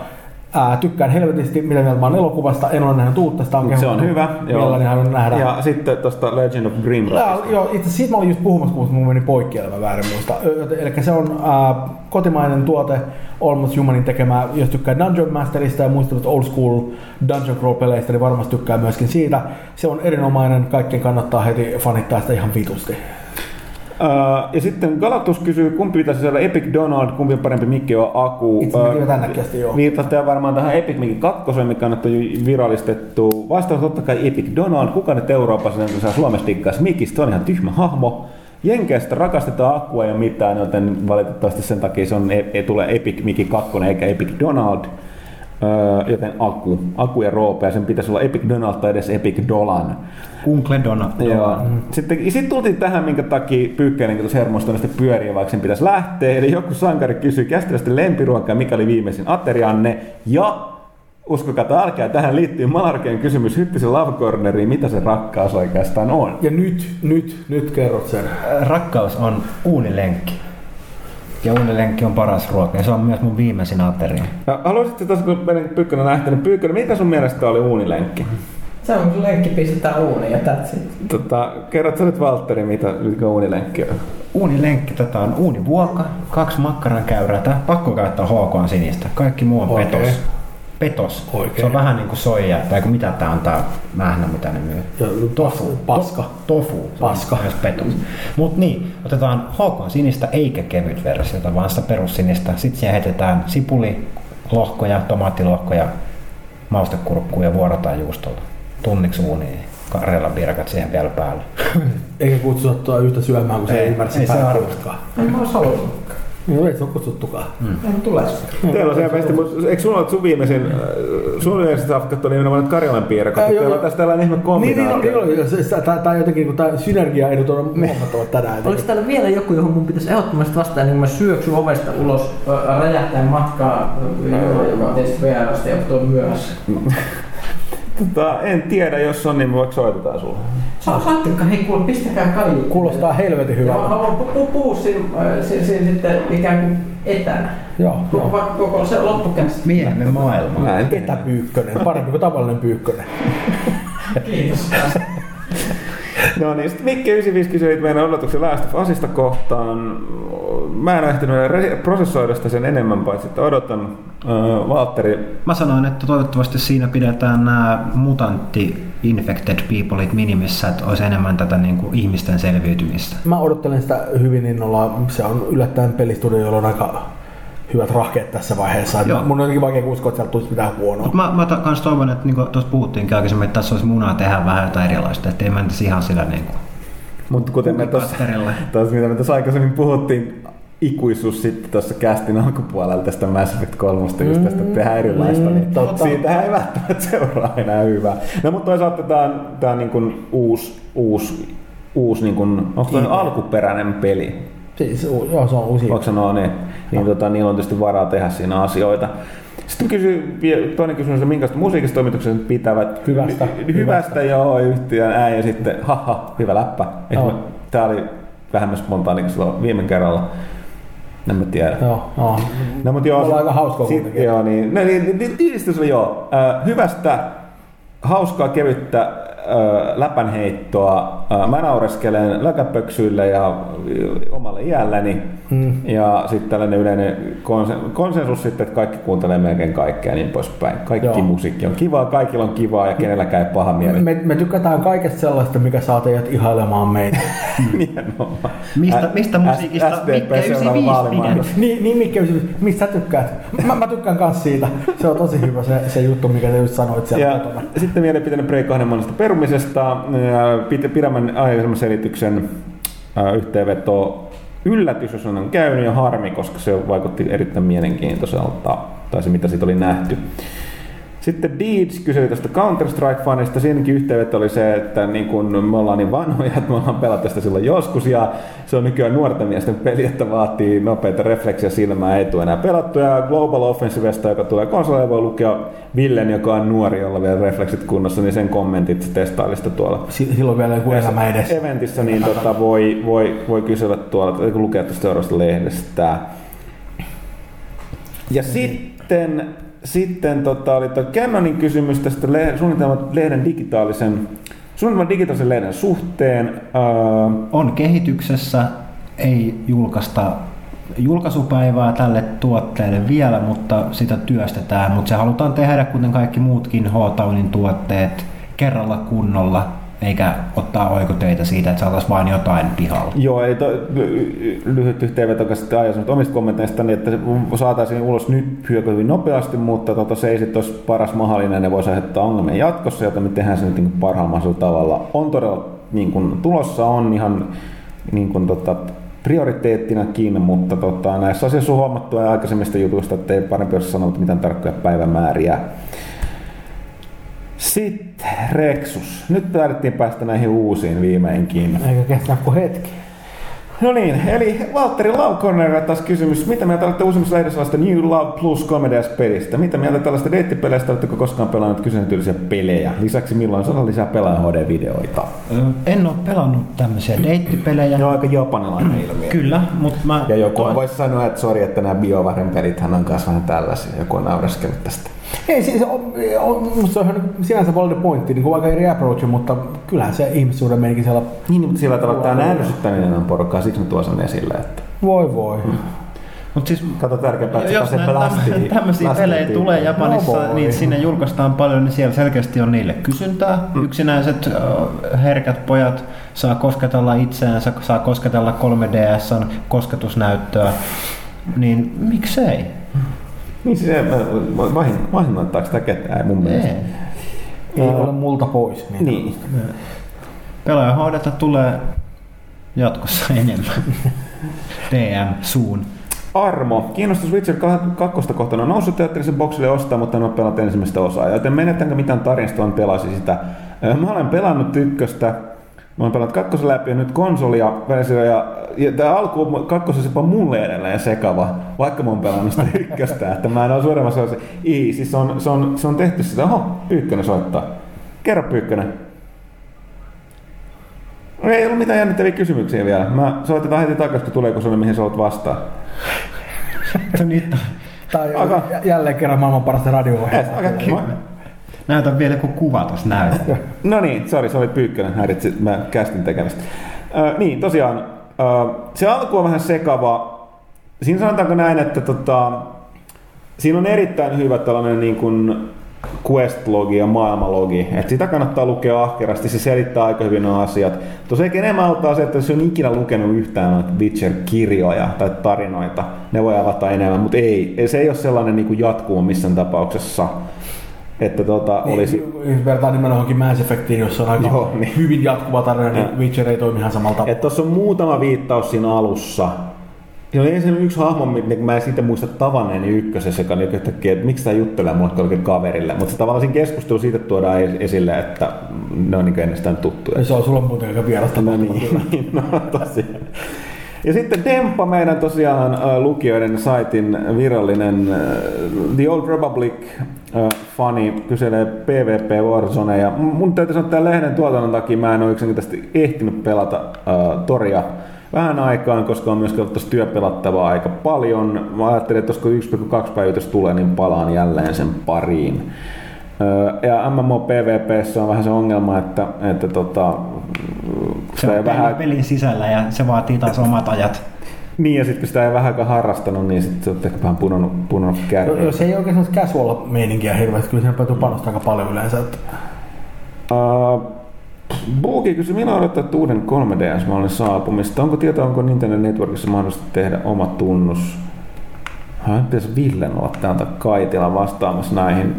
Ää, tykkään helvetisti, mitä mieltä mä oon elokuvasta. En ole nähnyt uutta, sitä on se on hyvä. Mielelläni haluan nähdä. Ja sitten tuosta Legend of Grim Joo, joo, itse siitä mä olin just puhumassa, kun mun meni poikki, mä väärin muista. Eli se on ää, kotimainen tuote, Almost Humanin tekemä, jos tykkää Dungeon Masterista ja muistelut old school Dungeon Crawl-peleistä, niin varmasti tykkää myöskin siitä. Se on erinomainen, kaikkien kannattaa heti fanittaa sitä ihan vitusti. Uh, ja sitten Galatus kysyy, kumpi pitäisi olla Epic Donald, kumpi on parempi mikki on Aku. Itse asti, joo. Viittasitte varmaan tähän Epic Mickey 2, mikä on nyt jo virallistettu. Vastaus totta kai Epic Donald. Kuka nyt Euroopassa niin saa Suomessa tikkaisi Mikistä? Se on ihan tyhmä hahmo. Jenkeistä rakastetaan Akua ja mitään, joten valitettavasti sen takia se on, ei, ei tule Epic Mickey 2 eikä Epic Donald. Öö, joten Aku, Aku ja Roope, ja sen pitäisi olla Epic Donald tai edes Epic Dolan. Uncle Donna. Joo. Sitten, sitten tultiin tähän, minkä takia Pyykkäinen tuossa hermostuneesti pyörii, vaikka sen pitäisi lähteä. Eli joku sankari kysyi käsittelystä lempiruokaa, mikä oli viimeisin aterianne. Ja uskokaa, että älkää tähän liittyy Malarkeen kysymys Hyttisen Love Corneriin, mitä se rakkaus oikeastaan on. Ja nyt, nyt, nyt kerrot sen. Rakkaus on uunilenkki. Ja uunilenkki on paras ruoka ja se on myös mun viimeisin ateria. Ja haluaisitte tässä, kun meidän Pyykkönen on lähtenyt, Pyykkönen, mikä sun mielestä oli uunilenkki? Se on kun lenkki pistetään uuniin ja that's it. Tota, kerrot sä nyt Valtteri, mitä mikä uunilenkki on? Uunilenkki, tätä on uunivuoka, kaksi makkaran käyrää. Tää pakko käyttää HK sinistä. Kaikki muu on Oikein. petos. Petos. Oikein. Se on vähän niinku soija, tai kun mitä tää on tää mähnä, mitä ne myy. Ja tofu, paska. Tofu. Paska. Myös petos. Mut niin, otetaan HK sinistä eikä kevyt versiota, vaan sitä perussinistä. Sitten siihen heitetään sipuli, lohkoja, tomaattilohkoja, maustekurkkuu ja vuorotaan juustolla. Tunniksi uuniin. Karjala pirkat siihen vielä päälle. Eikä kutsuttua yhtä syömään, kun se Ei, ei ymmärsi ei se päätöstäkaan. En mä. Joo, ei se ole kutsuttukaan. En tules. Teillä on selvästi, mutta eikö sulla ole sun viimeisin, äh, sun viimeisin safkat oli nimenomaan nyt Karjalan piirakat, joo, teillä on tässä tällainen ihme Niin, niin, kombinaatio. niin, niin, niin, tämä, jotenkin, kun tämä synergiaedut on huomattavat tänään. Oliko täällä vielä joku, johon mun pitäisi ehdottomasti vastata, niin mä syöksyn ovesta ulos räjähtäen matkaa, joka on tietysti VRstä ja tuon myöhässä. Tota, en tiedä, jos on, niin vaikka soitetaan sulle. Saa saattelikka, hei kuule, pistäkää kalju. Kuulostaa helvetin mä hyvältä. haluan pu- pu- puhua siinä, siinä, siinä sitten ikään kuin etänä. Joo, Koko, joo. koko se loppukästi. Miehemme maailma. Mä en. Etäpyykkönen, parempi kuin tavallinen pyykkönen. Kiitos. No niin, sitten Mikke 95 kysyi meidän odotuksen Last of Usista kohtaan. Mä en ehtinyt prosessoida sitä sen enemmän, paitsi että odotan äh, Valtteri. Mä sanoin, että toivottavasti siinä pidetään nämä mutantti infected peopleit minimissä, että olisi enemmän tätä niin kuin ihmisten selviytymistä. Mä odottelen sitä hyvin innolla. Se on yllättäen pelistudio, jolla on aika hyvät rahkeet tässä vaiheessa. Joo. Mun on jotenkin vaikea uskoa, että sieltä tulisi mitään huonoa. Mutta mä, mä ta- kans toivon, että niin tuossa puhuttiinkin aikaisemmin, että tässä olisi munaa tehdä vähän jotain erilaista, että ei mentäisi ihan sillä niin kuin Mutta kuten me tuossa, mitä me tuossa aikaisemmin puhuttiin, ikuisuus sitten tuossa kästin alkupuolella tästä Mass Effect 3, just tästä että tehdään erilaista, mm, niin totta. siitähän ei välttämättä seuraa enää hyvää. No mutta toisaalta tämä on, tää on niin kuin uusi, uusi, uusi niin kuin, onko tämä alkuperäinen peli? Siis, joo, se on uusi. Voiko sanoa niin? Niin tota, niillä on tietysti varaa tehdä siinä asioita. Sitten kysy, toinen kysymys, että minkälaista musiikista toimitukset pitävät? Hyvästä. Hy- hyvästä, joo, yhtiön ääni ja sitten haha, hyvä läppä. Tämä oli vähemmän spontaani kuin silloin viime kerralla. En mä tiedä. Joo, joo. No, mutta joo, ollaan sit- aika hauskaa sit- kuitenkin. Joo, niin. No, niin, niin tiivistys oli joo. Äh, hyvästä, hauskaa, kevyttä äh, läpänheittoa Mä naureskelen läkäpöksyille ja omalle iälleni. Mm. Ja sitten tällainen yleinen konsen- konsensus sitten, että kaikki kuuntelee melkein kaikkea ja niin poispäin. Kaikki Joo. musiikki on kivaa, kaikilla on kivaa ja kenelläkään ei paha mieli. Me, me tykätään kaikesta sellaista, mikä saa teidät ihailemaan meitä. Nimenomaan. Mistä- Ä- mistä musiikista SDP seuraava 95 vaalimainos. niin, niin Mikke, mistä sä tykkäät? Mä, mä tykkään kans siitä. Se on tosi hyvä se, se juttu, mikä sä just sanoit siellä Ja sitten mielipiteinen break kahden monesta perumisesta. Ja Pidemmän aikaisemman selityksen yhteenveto. Yllätys, jos on käynyt ja harmi, koska se vaikutti erittäin mielenkiintoiselta, tai se mitä siitä oli nähty. Sitten Deeds kysyi tästä Counter-Strike-fanista. Siinäkin yhteenveto oli se, että niin kun me ollaan niin vanhoja, että me ollaan pelattu sitä silloin joskus, ja se on nykyään nuorten miesten peli, että vaatii nopeita refleksiä silmää, ei tule enää pelattu. Ja Global Offensivesta, joka tulee konsoleille, voi lukea Villen, joka on nuori, jolla vielä refleksit kunnossa, niin sen kommentit testailista tuolla Si- Silloin vielä joku elämä edessä. eventissä, niin tota, voi, voi, voi kysellä tuolla, lukea tästä seuraavasta lehdestä. Ja sitten, sitten tota, oli tuo Canonin kysymys tästä le- suunnitelman lehden digitaalisen, suunnitelman digitaalisen lehden suhteen. Ää, On kehityksessä, ei julkaista julkaisupäivää tälle tuotteelle vielä, mutta sitä työstetään. Mutta se halutaan tehdä, kuten kaikki muutkin H-Townin tuotteet, kerralla kunnolla, eikä ottaa oikoteitä siitä, että saataisiin vain jotain pihalla. Joo, eli to, ly- lyhyt yhteenveto sitten ajassa omista kommenteista, niin että saataisiin ulos nyt hyökö hyvin nopeasti, mutta tota, se ei sitten olisi paras mahdollinen, ne voisi aiheuttaa ongelmia jatkossa, joten me tehdään se nyt niin parhaalla tavalla. On todella niin kuin, tulossa on ihan niin kuin, tota, prioriteettinakin, mutta tota, näissä asioissa on huomattu aikaisemmista jutuista, että ei parempi olisi sanoa mitään tarkkoja päivämääriä. Sitten Rexus. Nyt taidettiin päästä näihin uusiin viimeinkin. Eikä kestää kuin hetki. No niin, eli Valtteri Laukonen taas kysymys. Mitä mieltä olette uusimmassa lehdessä New Love Plus Comedias-pelistä? Mitä mieltä tällaista deittipeleistä? Oletteko koskaan pelannut kyseisen tyylisiä pelejä? Lisäksi milloin saadaan lisää pelaaja HD-videoita? En ole pelannut tämmöisiä deittipelejä. Ne on aika japanilainen ilmiö. Kyllä, mutta mä... Ja joku voisi sanoa, että sori, että nämä BioVaren pelithän on kanssa vähän tällaisia. Joku on naureskellut tästä. Ei, siis on, on, musta se on ihan sinänsä valid pointti, niin kuin aika eri approach, mutta kyllähän se ihmissuuden meikin siellä Niin, mutta sillä tavalla tämä ärsyttäminen on porukkaa, siksi mä tuon sen esille. Että voi voi. Mut siis kato tärkeämpää, että se jos blastiin. tämmö- tämmöisiä pelejä tulee Japanissa, No niin sinne julkaistaan paljon, niin siellä selkeästi on niille kysyntää. Mm. Yksinäiset herkät pojat saa kosketella itseänsä, saa kosketella 3DSn kosketusnäyttöä, niin miksei? Niin se vahin- vahingoittaako sitä ketään mun mielestä? Ei. Ei ole multa pois. Niin. Niin. Pelaajahoidetta tulee jatkossa enemmän. DM suun. Armo, kiinnostus Witcher 2 kohtaan on noussut teatterisen boksille ostaa, mutta en ole pelannut ensimmäistä osaa. Joten menettänkö mitään tarinasta, vaan pelasin sitä. Mä olen pelannut ykköstä, mä olen pelannut kakkosen läpi ja nyt konsolia versio ja, ja tämä alku on kakkosessa jopa mulle edelleen sekava, vaikka mä oon pelannut sitä ykköstä, että mä en ole suuremmassa osassa. Ei, siis se on, se on, se on tehty sitä, oho, Pyykkönen soittaa. Kerro Pyykkönen. Ei ollut mitään jännittäviä kysymyksiä vielä. Mä soitetaan heti takaisin, kun tulee, kun se on, mihin sä olet vastaan. Nyt Tai Aika. j- jälleen kerran maailman parasta radio Okay. Näytän vielä joku kuva tuossa näytä. No niin, sori, se oli Pyykkönen, häiritsi mä kästin tekemistä. Ö, niin, tosiaan, ö, se alku on vähän sekava. Siinä sanotaanko näin, että tota, siinä on erittäin hyvä tällainen niin kuin quest-logi ja maailmalogi. Et sitä kannattaa lukea ahkerasti, se selittää aika hyvin nuo asiat. Tosiaan enemmän auttaa se, että jos on ikinä lukenut yhtään noita Witcher-kirjoja tai tarinoita, ne voi avata enemmän, mutta ei, se ei ole sellainen niin kuin jatkumo missään tapauksessa. Että tota, olisi Niin, vertaan nimenomaan johonkin Mass Effectiin, jossa on aika Joo, niin. hyvin jatkuva tarina, niin Ja. Witcher ei toimi ihan samalla tavalla. Että tuossa on muutama viittaus siinä alussa. Siinä oli ensin yksi hahmo, mitä mä en siitä muista tavanneeni ykkösessä, joka oli yhtäkkiä, että miksi tämä juttelee mulle jollekin kaverille. Mutta tavallaan siinä keskustelu siitä tuodaan es- esille, että ne on niin ennestään tuttuja. Ja se on sulla muuten aika vierasta. No niin, niin, no tosiaan. Ja sitten Demppa, meidän tosiaan äh, lukijoiden saitin virallinen äh, The Old Republic äh, fani, kyselee PvP Warzone. Ja mun täytyy sanoa, että tämän lehden tuotannon takia mä en ole yksinkertaisesti ehtinyt pelata äh, Toria vähän aikaan, koska on myös tuossa työpelattavaa aika paljon. Mä ajattelin, että koska 1,2 päivitys tulee, niin palaan jälleen sen pariin. Öö, Ja MMO PvPssä on vähän se ongelma, että, että tota, Se on vähän... pelin sisällä ja se vaatii taas omat ajat. Niin, ja sitten kun sitä ei vähänkään harrastanut, niin sitten se on ehkä vähän punonut, punonut kärkeä. No, jos ei oikein sellaista casual meininkiä hirveästi, kyllä siinä täytyy panostaa aika paljon yleensä. Että... Uh, Boogie kysyi, milloin odottaa uuden 3DS-mallin saapumista? Onko tietoa, onko Nintendo Networkissa mahdollista tehdä oma tunnus? Hän pitäisi Villen olla täältä Kaitila vastaamassa näihin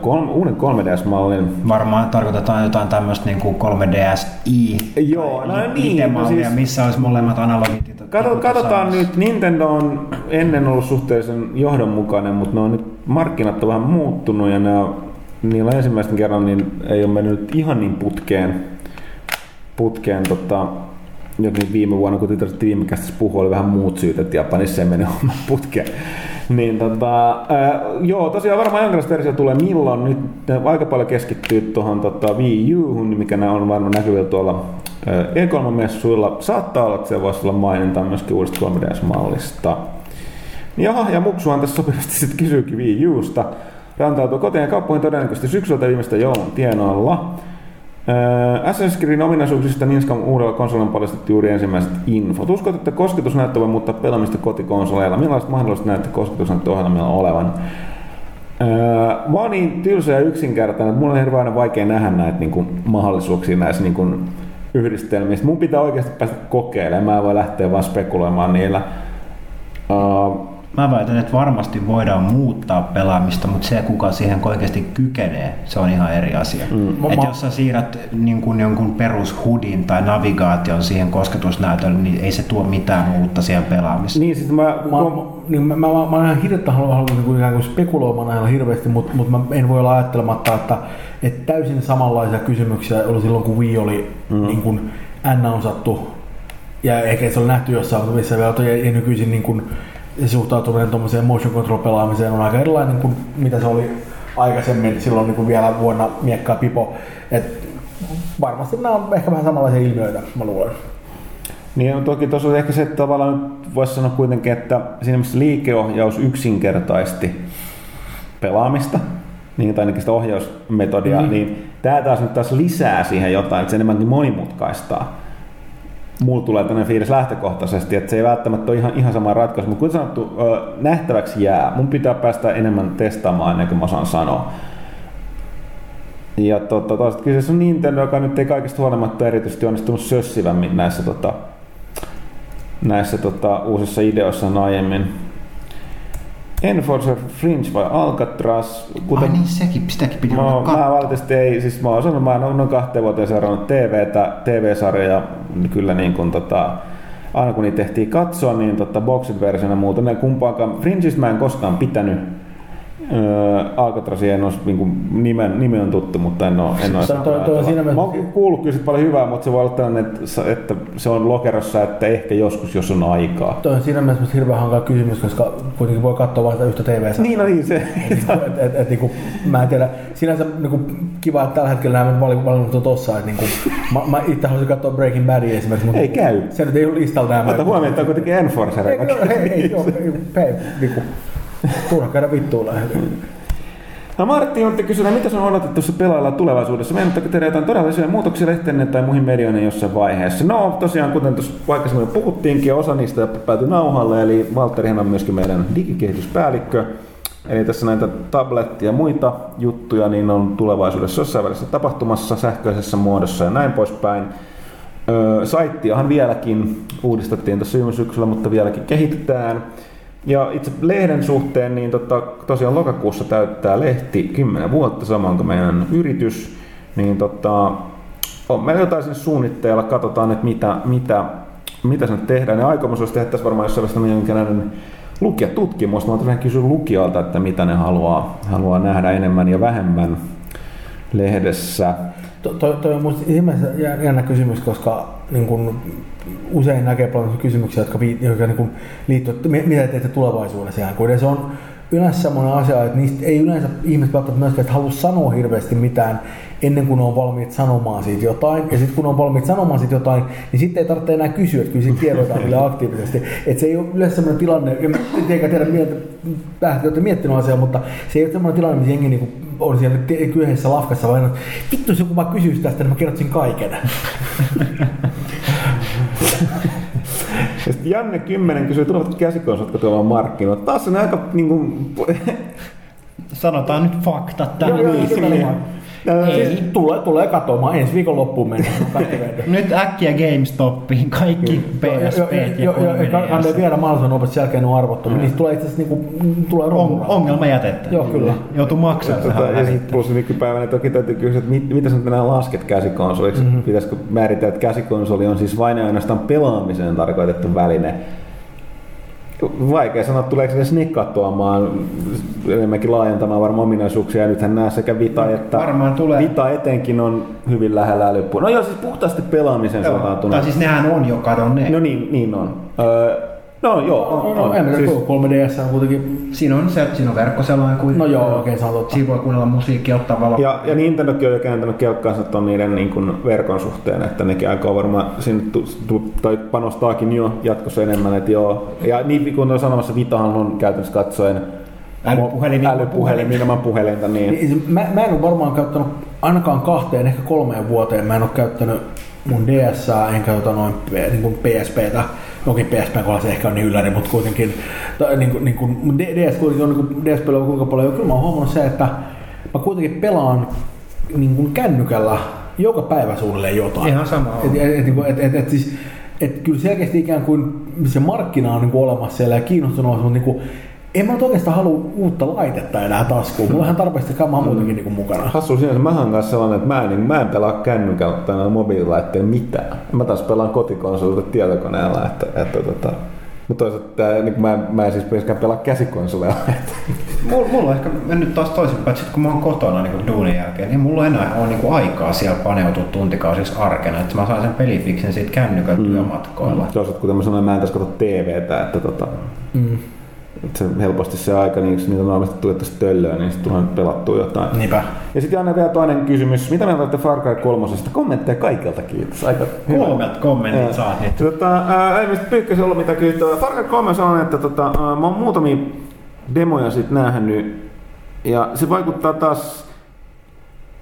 kolme, uuden 3DS-mallin. Varmaan tarkoitetaan jotain tämmöistä niin kuin 3DSi. Joo, no niin. No siis, missä olisi molemmat analogit. Kato, katsotaan nyt, Nintendo on ennen ollut suhteellisen johdonmukainen, mutta ne on nyt markkinat on vähän muuttunut ja ne on, niillä ensimmäisen kerran niin ei ole mennyt ihan niin putkeen, putkeen tota, jokin viime vuonna, kun tytöstä viime käsissä puhui, oli vähän muut syyt, että Japanissa ei mene homma putkeen. Niin tota, ää, joo, tosiaan varmaan jonkinlaista versio tulee milloin. Nyt aika paljon keskittyy tuohon tota, Wii Uhun, mikä ne on varmaan näkyvillä tuolla E3-messuilla. Saattaa olla, että se voisi olla maininta myöskin uudesta 3DS-mallista. Jaha, ja Muksuhan tässä sopivasti sitten kysyykin Wii Usta. Rantautuu kotiin ja kauppoihin todennäköisesti syksyltä viimeistä joulun tienoilla. Assassin's Creed ominaisuuksista Ninskan uudella konsolilla on paljastettu juuri ensimmäiset infot. Uskot, että kosketusnäyttö voi muuttaa pelaamista kotikonsoleilla? Millaiset mahdolliset näette kosketusnäyttöohjelmilla olevan? Öö, mä oon niin tylsä ja yksinkertainen, että mulla on hirveän vaikea nähdä näitä niin kuin, mahdollisuuksia näissä niin kuin, yhdistelmissä. Mun pitää oikeasti päästä kokeilemaan, mä en voi lähteä vaan spekuloimaan niillä. Uh, Mä väitän, että varmasti voidaan muuttaa pelaamista, mutta se, kuka siihen oikeasti kykenee, se on ihan eri asia. Mm. Et jos sä siirrät niin kuin jonkun perushudin tai navigaation siihen kosketusnäytölle, niin ei se tuo mitään uutta siihen pelaamiseen. Niin, siis mä, mä, niin mä, mä, mä, mä ihan hirveästi haluan, haluan niin kuin, kuin spekuloimaan näillä hirveästi, mutta, mutta mä en voi olla ajattelematta, että, että täysin samanlaisia kysymyksiä oli silloin, kun Wii oli mm. niin kuin N-sattu ja ehkä se oli nähty jossain, missä vielä ja nykyisin niin kuin, se suhtautuminen tuommoiseen motion control pelaamiseen on aika erilainen kuin mitä se oli aikaisemmin silloin niin kuin vielä vuonna Miekkaa Pipo. Et varmasti nämä on ehkä vähän samanlaisia ilmiöitä, mä luulen. Niin on toki tuossa ehkä se, että tavallaan nyt voisi sanoa kuitenkin, että siinä missä liikeohjaus yksinkertaisti pelaamista, niin, tai ainakin sitä ohjausmetodia, mm. niin tämä taas nyt taas lisää siihen jotain, että se enemmänkin monimutkaistaa mulla tulee tämmöinen fiilis lähtökohtaisesti, että se ei välttämättä ole ihan, ihan sama ratkaisu, mutta kuten sanottu, nähtäväksi jää. Mun pitää päästä enemmän testaamaan ennen kuin mä osaan sanoa. Ja tota, toisaalta kyseessä on Nintendo, joka nyt ei kaikista huolimatta erityisesti onnistunut sössivämmin näissä, tota, näissä tota, uusissa ideoissa aiemmin. Enforcer Fringe vai Alcatraz? Kuten, Ai niin, sekin, sitäkin piti mä, olla Mä valitettavasti ei, siis mä oon sanonut, mä oon noin kahteen vuoteen seurannut TVtä, TV-sarjoja kyllä niin kuin tota, aina kun niitä tehtiin katsoa, niin tota, boxit versiona muuta. Ne kumpaakaan, Fringeista mä en koskaan pitänyt, Öö, Alcatrazin en ole, niin kuin, nimen, nimi on tuttu, mutta en ole, en ole toi, toi, toi siinä Mä oon kuullut kyllä paljon hyvää, mutta se voi olla tällainen, että, että se on lokerossa, että ehkä joskus, jos on aikaa. Toi on siinä mielessä hirveän hankala kysymys, koska kuitenkin voi katsoa vain sitä yhtä tv Niin, no niin se. et, et, et, et, niin kuin, mä en tiedä, sinänsä niin kuin, kiva, että tällä hetkellä nämä valinnut on tossa, että niin kuin, mä, mä itse haluaisin katsoa Breaking Badia esimerkiksi, mutta ei käy. Se nyt ei ole listalla nämä. Ota huomioon, että on kuitenkin Enforcer. Ei, ei, ei, ei, ei, ei, niin kuin, Turha käydä vittuun No Martti Jontti kysyy, mitä on odotettu se pelailla tulevaisuudessa? Meinatteko tehdä jotain todellisia muutoksia lehtenne tai muihin medioihin jossain vaiheessa? No tosiaan, kuten tuossa aikaisemmin puhuttiinkin, osa niistä päätyi nauhalle, eli Valtterihan on myöskin meidän digikehityspäällikkö. Eli tässä näitä tablettia ja muita juttuja niin on tulevaisuudessa jossain välissä tapahtumassa sähköisessä muodossa ja näin poispäin. Öö, saittiahan vieläkin uudistettiin tässä syksyllä, mutta vieläkin kehitetään. Ja itse lehden suhteen, niin tota, tosiaan lokakuussa täyttää lehti 10 vuotta, samoin kuin meidän yritys. Niin tota, on meillä jotain sinne suunnitteilla, katsotaan, että mitä, mitä, mitä sen tehdään. Ja aikomus olisi tehdä tässä varmaan jos sellaista jonkinlainen lukijatutkimus. Mä oon kysyä lukijalta, että mitä ne haluaa, haluaa nähdä enemmän ja vähemmän lehdessä. Toi, toi, toi on musta jännä kysymys, koska niin kun, usein näkee paljon kysymyksiä, jotka, jotka niin liittyvät, mitä teette tulevaisuudessa. Kun se on yleensä sellainen asia, että niistä ei yleensä ihmiset välttämättä myöskään että halua sanoa hirveästi mitään ennen kuin on valmiit sanomaan siitä jotain. Ja sitten kun on valmiit sanomaan siitä jotain, niin sitten ei tarvitse enää kysyä, että kyllä siitä tiedotaan kyllä aktiivisesti. Että se ei ole yleensä sellainen tilanne, en tiedä, tiedä mieltä, olette miettinyt asiaa, mutta se ei ole sellainen tilanne, missä jengi niin on siellä kyseessä lafkassa vain, että vittu, jos joku vaan kysyisi tästä, niin mä kerrotsin kaiken. Janne 10 kysyy, tulevatko käsikonsolit tuolla markkinoilla. Taas on aika niin kuin, Sanotaan nyt faktat Joo, tähän. joo, silleen. Siis tulee, tulee katoamaan ensi viikon loppuun mennessä. ready. Nyt äkkiä GameStopiin kaikki PSP Joo, joo, ja kannattaa viedä mahdollisimman nopeasti sen jälkeen on arvottomia. Niistä tulee itse asiassa niinku, tulee On, ongelma jätettä. Joo, kyllä. Joutuu maksamaan Tota, ja sit plus nykypäivänä toki täytyy kysyä, että mit, mitä sä enää lasket käsikonsoliksi? Mm-hmm. Pitäisikö määritellä, että käsikonsoli on siis vain ja ainoastaan pelaamiseen tarkoitettu väline? Vaikea sanoa, tuleeko se snikkatoamaan enemmänkin laajentamaan varmaan ominaisuuksia. Ja nythän nämä sekä Vita että Varmaan tulee. Vita etenkin on hyvin lähellä älypuolella. No joo, siis puhtaasti pelaamiseen Joo, suuntautunut. Tai siis nehän on jo kadonneet. No niin, niin on. Öö, no joo, on. No, on. en mä Siis- tiedä, 3DS on kuitenkin... Siinä on, se, siinä on verkkoselain kuin. No joo, oikein se on totta. Siinä voi kuunnella musiikkia, ottaa valo. Ja, ja Nintendokin on jo kääntänyt kelkkaansa ton niiden niin kuin verkon suhteen, että nekin aikoo varmaan sinne tu, tu, tai panostaakin jo jatkossa enemmän, että joo. Ja niin kuin on sanomassa, Vitahan on käytännössä katsoen Älypuhelin, älypuhelin, nimenomaan puhelinta, niin. Niin, Mä, mä en ole varmaan käyttänyt ainakaan kahteen, ehkä kolmeen vuoteen. Mä en ole käyttänyt mun DS, enkä tota noin niin kuin PSPtä. Jokin PSP kohdalla se ehkä on niin ylläri, mutta kuitenkin tai, niin kuin, niin kuin, DS kuitenkin on niin DS on kuinka paljon. Ja kyllä mä oon huomannut se, että mä kuitenkin pelaan niin kuin kännykällä joka päivä suunnilleen jotain. Ihan sama on. Et, et, et, niinku, et, et, et, siis, et kyllä selkeästi ikään kuin se markkina on niin kuin olemassa siellä ja kiinnostunut, mutta niin kuin, en mä oikeastaan halua uutta laitetta enää taskuun. Mulla on tarpeeksi kamaa muutenkin niin kuin mukana. Hassu sinänsä, mähän on kanssa sellainen, että mä en, niin, mä en pelaa kännykällä tai noilla mobiililaitteilla mitään. Mä taas pelaan kotikonsolilla tietokoneella, että, että tota, mutta toisaalta niin mä, mä en siis myöskään pelaa käsikonsoleilla. Mulla, mulla on ehkä mennyt taas toisinpäin, että sit kun mä oon kotona niin duunin jälkeen, niin mulla enää ole niin aikaa siellä paneutua tuntikausiksi arkena, että mä saan sen pelifiksen siitä kännykän mm. työmatkoilla. Toisaalta kuten mä sanoin, mä en tässä katso TVtä, että tota, Mm. Että se helposti se aika, niin jos niitä tulee tästä töllöä, niin sitten tulee pelattua jotain. Niinpä. Ja sitten Janne vielä toinen kysymys. Mitä mieltä olette Far Cry 3? Kommentteja kaikilta, kiitos. Aika hyvä. Kolmelta kommentit saat nyt. Tota, ää, ei mistä Pyykkäsen ollut mitään kysyttävää. Far Cry 3 sanon, että tota, ää, mä oon muutamia demoja sit nähnyt. Ja se vaikuttaa taas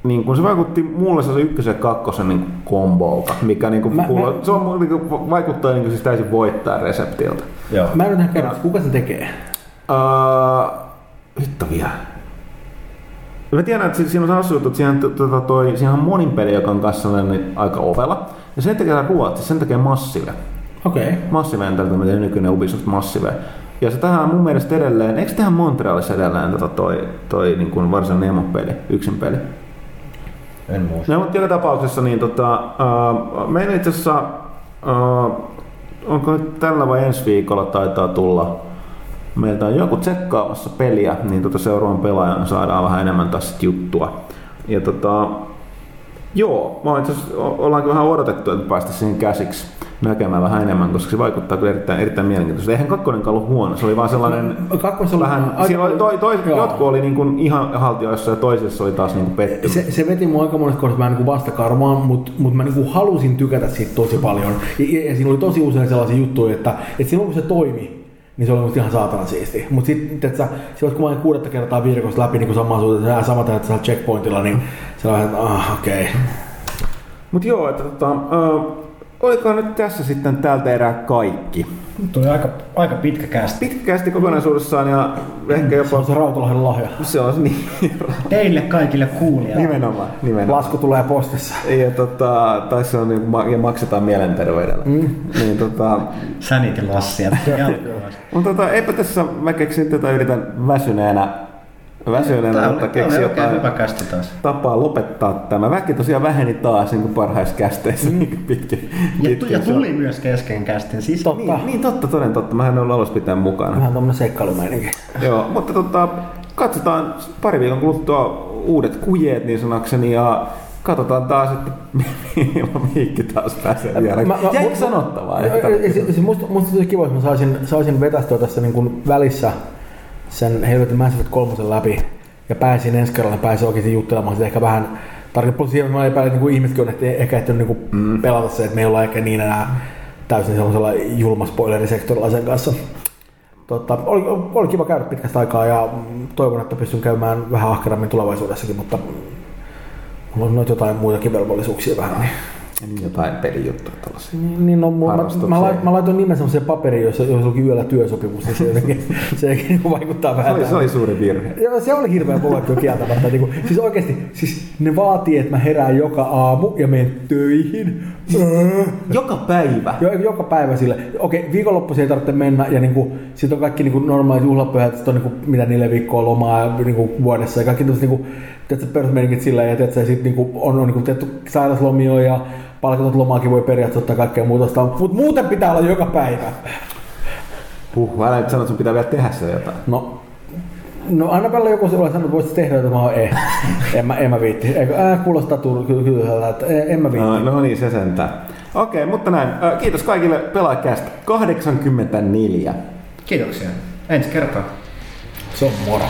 niin kun se vaikutti mulle se ykkösen ja kakkosen niin kombolta, mikä niin Mä- mä, mä- kuulo, se on, niin vaikuttaa niin siis täysin voittajan reseptiltä. Joo. Mä en nyt ihan kerro, kuka sen tekee. Uh, hitto vielä. Mä tiedän, että si- siinä on se hassu juttu, että siihen, t- tota, toi, siihen on monin peli, joka on kanssa sellainen aika ovela. Ja sen tekee Ruotsi, sen tekee Massive. Okei. Okay. Massive on täältä miten nykyinen Ubisoft Massive. Ja se tähän mun mielestä edelleen, eikö tähän Montrealissa edelleen tota toi, toi niin kuin varsinainen emopeli, yksin peli? En muista. No, mutta joka tapauksessa niin tota, uh, meillä itse asiassa, uh, onko nyt tällä vai ensi viikolla taitaa tulla, meiltä on joku tsekkaamassa peliä, niin tota seuraavan pelaajan saadaan vähän enemmän taas juttua. Ja tota, joo, mä itse asiassa, o- ollaan kyllä vähän odotettu, että päästä siihen käsiksi näkemään vähän enemmän, koska se vaikuttaa kyllä erittäin, erittäin mielenkiintoista. Eihän kakkonenkaan ollut huono, se oli vaan sellainen Kakkosessa oli vähän, aika- siellä oli toi, toi, Joo. jotkut oli niin kuin ihan haltioissa ja toisessa oli taas niin kuin pettymys. Se, se veti mua aika monesta kohdasta vähän niin vastakarmaan, mutta mut mä niin halusin tykätä siitä tosi paljon. Ja, ja, ja siinä oli tosi usein sellaisia juttuja, että, että silloin kun se toimi, niin se oli musta ihan saatana siisti. Mutta sitten, että silloin kun mä kuudetta kertaa viikossa läpi niin samaan suuntaan, sama tehdä siellä checkpointilla, niin se oli vähän, että ah, okei. Okay. Mutta joo, että tota, ö, oliko nyt tässä sitten tältä erää kaikki? Tuli aika, aika pitkä kästi. Pitkä kästi kokonaisuudessaan ja ehkä Se jopa on se Rautalahden lahja. se on niin Teille kaikille kuulijoille. nimenomaan. nimenomaan. Lasku tulee postissa. Ja, tota, tai se on niin, ja maksetaan mielenterveydellä. Mm. Niin, tota, Sanity Lassia. mutta tota, eipä tässä, mä keksin tätä, yritän väsyneenä, väsyneenä mutta oikein jotain hyvä kästi taas. tapaa lopettaa tämä. Väki tosiaan väheni taas niin parhaissa kästeissä mm. niin pitkin. Ja, pitkin ja tuli myös kesken kästin. Siis Totta. Niin, niin, totta, toden totta. Mä en ollut alussa pitää mukana. Vähän tommonen seikkailumeininki. Joo, mutta tota, katsotaan pari viikon kuluttua uudet kujeet niin sanakseni ja katsotaan taas, että milloin Miikki taas pääsee vielä. Mä- mä- Jäikö sanottavaa? Se- se Musta, musta olisi kiva, jos mä saisin, saisin vetästyä tässä niin kuin välissä sen helvetin Mass Effect 3 läpi ja pääsin ensi kerralla, pääsin oikeasti juttelemaan sitä ehkä vähän tarkemmin. Siihen mä epäilen, että niin ihmisetkin on ehti- ehkä ehtinyt niin mm. pelata se, että me ei olla ehkä niin enää täysin sellaisella julma spoilerisektorilla sen kanssa. Tota, oli, oli, kiva käydä pitkästä aikaa ja toivon, että pystyn käymään vähän ahkerammin tulevaisuudessakin, mutta mulla on noita jotain muitakin velvollisuuksia vähän. Niin. Jotain pelijuttuja tällaisia. Niin, niin no, mä, mä, Harrastuksia. mä, lait- mä laitoin nimen semmoiseen paperiin, jossa, jossa oli yöllä työsopimus, niin se jotenkin, se jotenkin niinku vaikuttaa Se vähän oli, se oli suuri virhe. Joo, se oli hirveän mulle kyllä kieltämättä. Niin kuin, siis oikeasti, siis ne vaatii, että mä herään joka aamu ja menen töihin. Öö. Joka päivä. Jo, joka päivä sille. Okei, viikonloppuisin ei tarvitse mennä ja niinku, sit on kaikki niinku normaalit juhlapyhät, sit on niinku, mitä neljä viikkoa lomaa ja niinku, vuodessa ja kaikki tämmöiset niinku, tiedätkö, perusmeninkit sillä ja tiedätkö, ja sit niinku, on, on niinku, tehty sairaslomia ja palkatot lomaakin voi periaatteessa ottaa kaikkea muuta, mutta muuten pitää olla joka päivä. Huh, älä nyt sano, että sun pitää vielä tehdä se jotain. No, no aina välillä joku sellainen sanoo, että voisit tehdä jotain, mä oon eh. en, mä, en mä viitti. Eikö, äh, kuulostaa kyllä, että en, mä viitti. No, no niin, se sentään. Okei, mutta näin. Kiitos kaikille pelaajakästä. 84. Kiitoksia. Ensi kertaa. Se on moro.